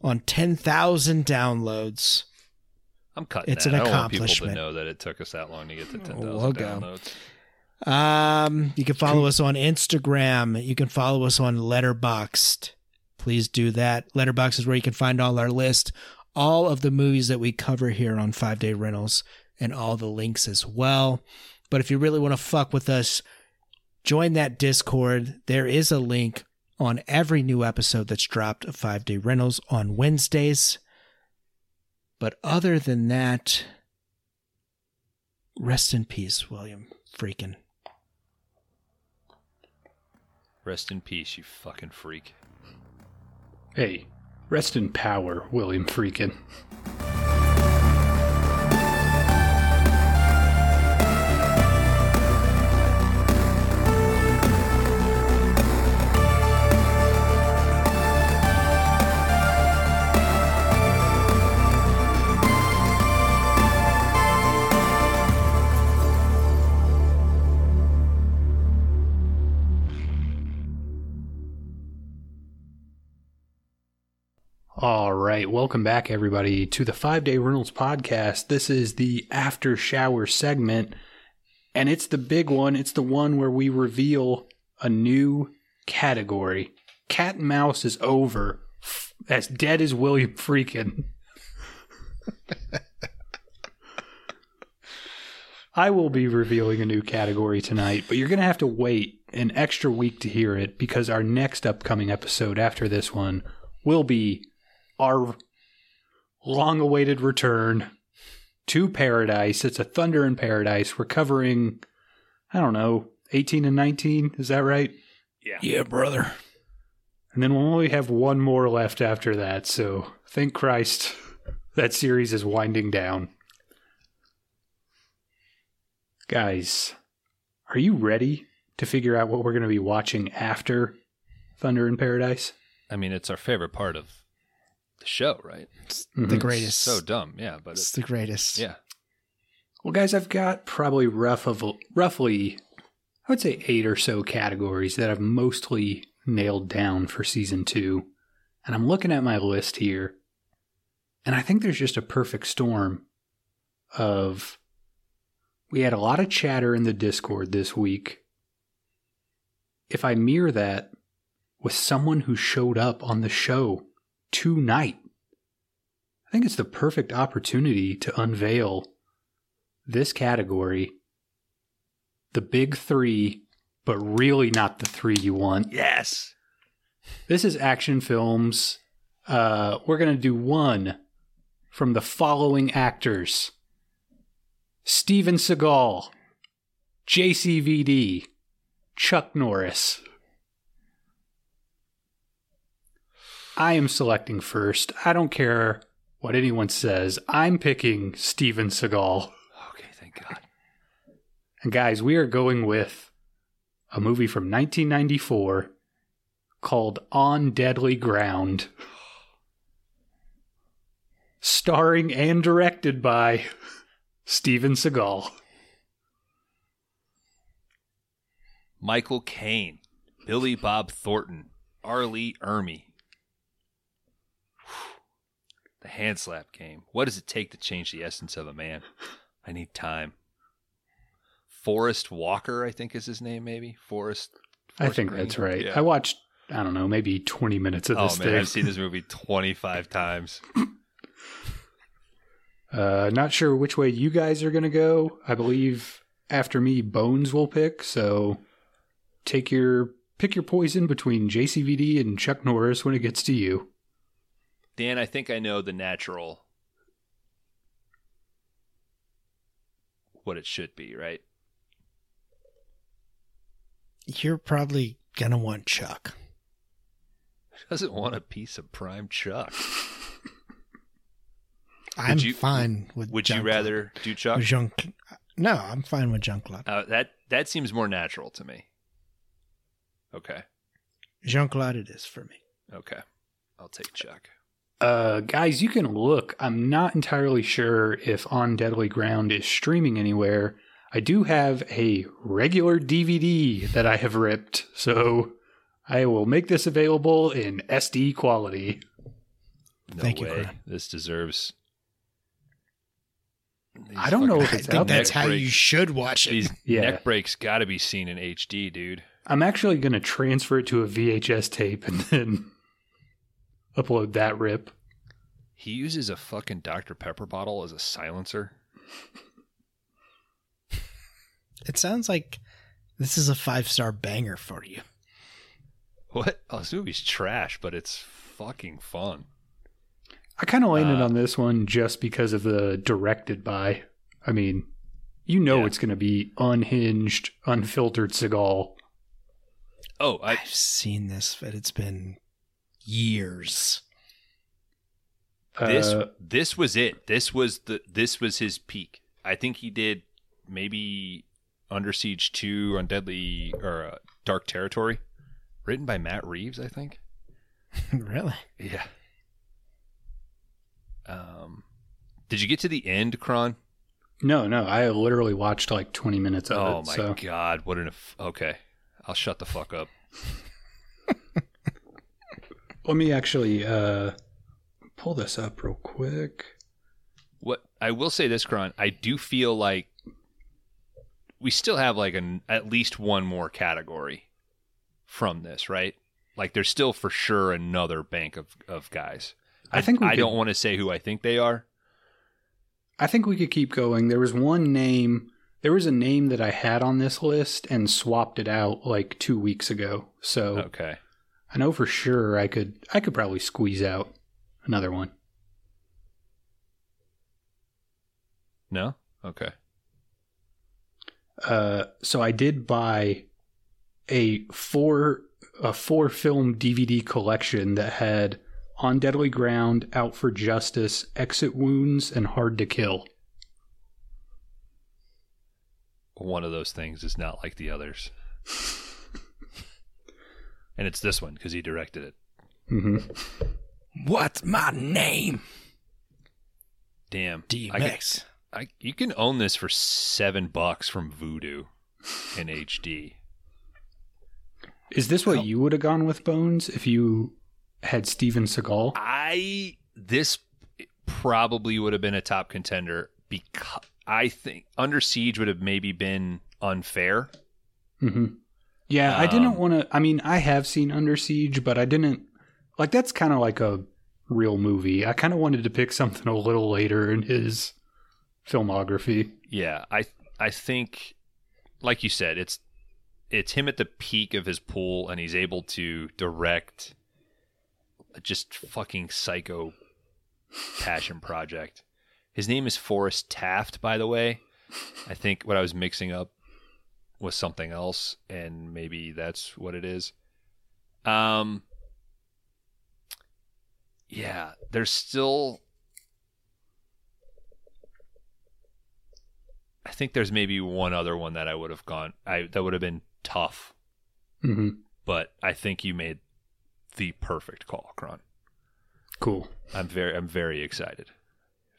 on 10,000 downloads. I'm cutting It's that. an I don't want people to accomplishment. know that it took us that long to get to 10,000 We'll go. downloads. Um, you can follow us on Instagram. You can follow us on Letterboxd. Please do that. Letterboxd is where you can find all our list, all of the movies that we cover here on Five Day Rentals, and all the links as well. But if you really want to fuck with us, join that Discord. There is a link on every new episode that's dropped of Five Day Rentals on Wednesdays. But other than that, rest in peace, William Friedkin. Rest in peace, you fucking freak. Hey, rest in power, William Friedkin. All right, welcome back, everybody, to the Five Day Rentals podcast. This is the after shower segment, and it's the big one. It's the one where we reveal a new category. Cat and mouse is over. As dead as William Friedkin. I will be revealing a new category tonight, but you're going to have to wait an extra week to hear it because our next upcoming episode after this one will be our long awaited return to paradise. It's a Thunder in Paradise. We're covering, I don't know, 18 and 19. Is that right? Yeah. Yeah, brother. And then we'll only have one more left after that. So thank Christ that series is winding down. Guys, are you ready to figure out what we're going to be watching after Thunder in Paradise? I mean, it's our favorite part of the show, right? The Mhm. greatest. So dumb, yeah, but it's it's, the greatest. yeah. Well, guys, I've got probably rough of roughly, I would say eight or so categories that I've mostly nailed down for season two, and I'm looking at my list here, and I think there's just a perfect storm of. We had a lot of chatter in the Discord this week. If I mirror that with someone who showed up on the show tonight, I think it's the perfect opportunity to unveil this category the big three, but really not the three you want. Yes. This is action films. Uh, we're going to do one from the following actors Steven Seagal, JCVD, Chuck Norris. I am selecting first. I don't care what anyone says. I'm picking Steven Seagal. Okay, thank God. And guys, we are going with a movie from 1994 called On Deadly Ground. Starring and directed by Steven Seagal. Michael Caine, Billy Bob Thornton, R. Lee Ermey. The hand slap game. What does it take to change the essence of a man? I need time. Forrest Walker, I think is his name, maybe. Forrest. I think Green? that's right. Yeah. I watched, I don't know, maybe 20 minutes of Oh this man, thing. I've seen this movie twenty five times. Uh, not sure which way you guys are going to go. I believe after me, Bones will pick. So take your pick your poison between JCVD and Chuck Norris when it gets to you. Dan, I think I know the natural what it should be, right? You're probably gonna want Chuck. Who doesn't want a piece of prime chuck? I'm you- fine with. Chuck. Would you rather do chuck? Jean- no, I'm fine with Claude. Uh, that that seems more natural to me. Okay. Jean Claude, it is for me. Okay. I'll take Chuck. Uh, guys, you can look. I'm not entirely sure if On Deadly Ground is streaming anywhere. I do have a regular DVD that I have ripped, so I will make this available in SD quality. No Thank you, way. This deserves. These I don't know fucking- if I it's think out that's there. how break- you should watch it. These Yeah. neck breaks got to be seen in HD, dude. I'm actually going to transfer it to a VHS tape and then upload that rip. He uses a fucking Dr. Pepper bottle as a silencer. It sounds like this is a five star banger for you. What? Oh, this movie's trash, but it's fucking fun. I kind of landed Uh, on this one just because of the directed by. I mean, you know Yeah. it's going to be unhinged, unfiltered Seagal. Oh, I I've seen this, but it's been years. this Uh, this was it. This was the this was his peak. I think he did maybe Under Siege 2 on Deadly or uh, Dark Territory, written by Matt Reeves, I think. really? Yeah. Um, did you get to the end, Kron? no, no, I literally watched like 20 minutes of Oh it. Oh my so god! What an okay. I'll shut the fuck up. Let me actually uh, pull this up real quick. What I will say this, Kron, I do feel like we still have like an at least one more category from this, right? Like there's still for sure another bank of, of guys. I think we I could- don't want to say who I think they are. I think we could keep going. There was one name. There was a name that I had on this list and swapped it out like two weeks ago. So Okay. I know for sure I could. I could probably squeeze out another one. No? Okay. Uh, so I did buy a four a four film DVD collection that had On Deadly Ground, Out for Justice, Exit Wounds, and Hard to Kill. One of those things is not like the others. and it's this one because he directed it. hmm What's my name? Damn. D I could- Mix. I, you can own this for seven bucks from Vudu in HD. Is this what you would have gone with Bones if you had Steven Seagal? I this probably would have been a top contender because I think Under Siege would have maybe been unfair. hmm Yeah, I didn't Um, want to. I mean, I have seen Under Siege, but I didn't like. That's kind of like a real movie. I kind of wanted to pick something a little later in his filmography. Yeah, I I think like you said, it's it's him at the peak of his pool and he's able to direct a just fucking psycho passion project. His name is Forrest Taft, by the way. I think what I was mixing up was something else, and maybe that's what it is. Um, yeah, there's still. I think there's maybe one other one that I would have gone. I that would have been tough, hmm but I think you made the perfect call, Kron. Cool. I'm very I'm very excited.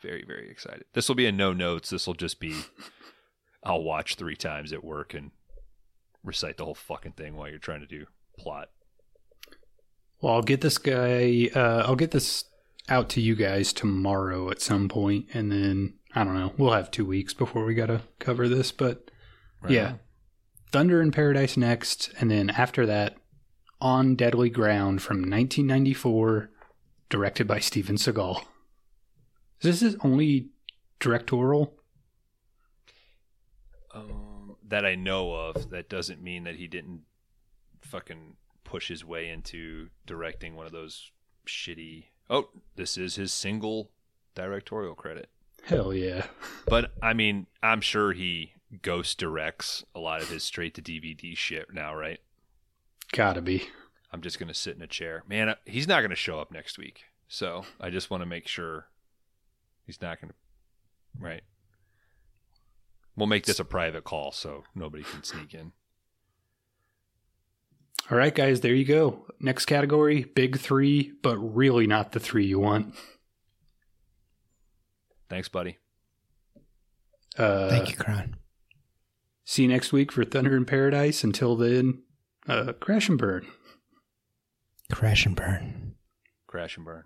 Very, very excited. This will be a no notes. This will just be I'll watch three times at work and recite the whole fucking thing while you're trying to do plot. Well, I'll get this guy. Uh, I'll get this out to you guys tomorrow at some point, and then I don't know. We'll have two weeks before we gotta cover this, but Right yeah, on. Thunder in Paradise next, and then after that, On Deadly Ground from 1994, directed by Steven Seagal. Is this his only directorial? Um, that I know of. That doesn't mean that he didn't fucking push his way into directing one of those shitty. Oh, this is his single directorial credit. Hell yeah. But I mean, I'm sure he ghost directs a lot of his straight to DVD shit now, right? Gotta be. I'm just gonna sit in a chair, man. He's not gonna show up next week, so I just want to make sure he's not gonna. Right. We'll make this a private call so nobody can sneak in. All right, guys, there you go. Next category, big three, but really not the three you want. Thanks, buddy. Uh, Thank you, Kron. See you next week for Thunder in Paradise. Until then, uh, crash and burn. Crash and burn. Crash and burn.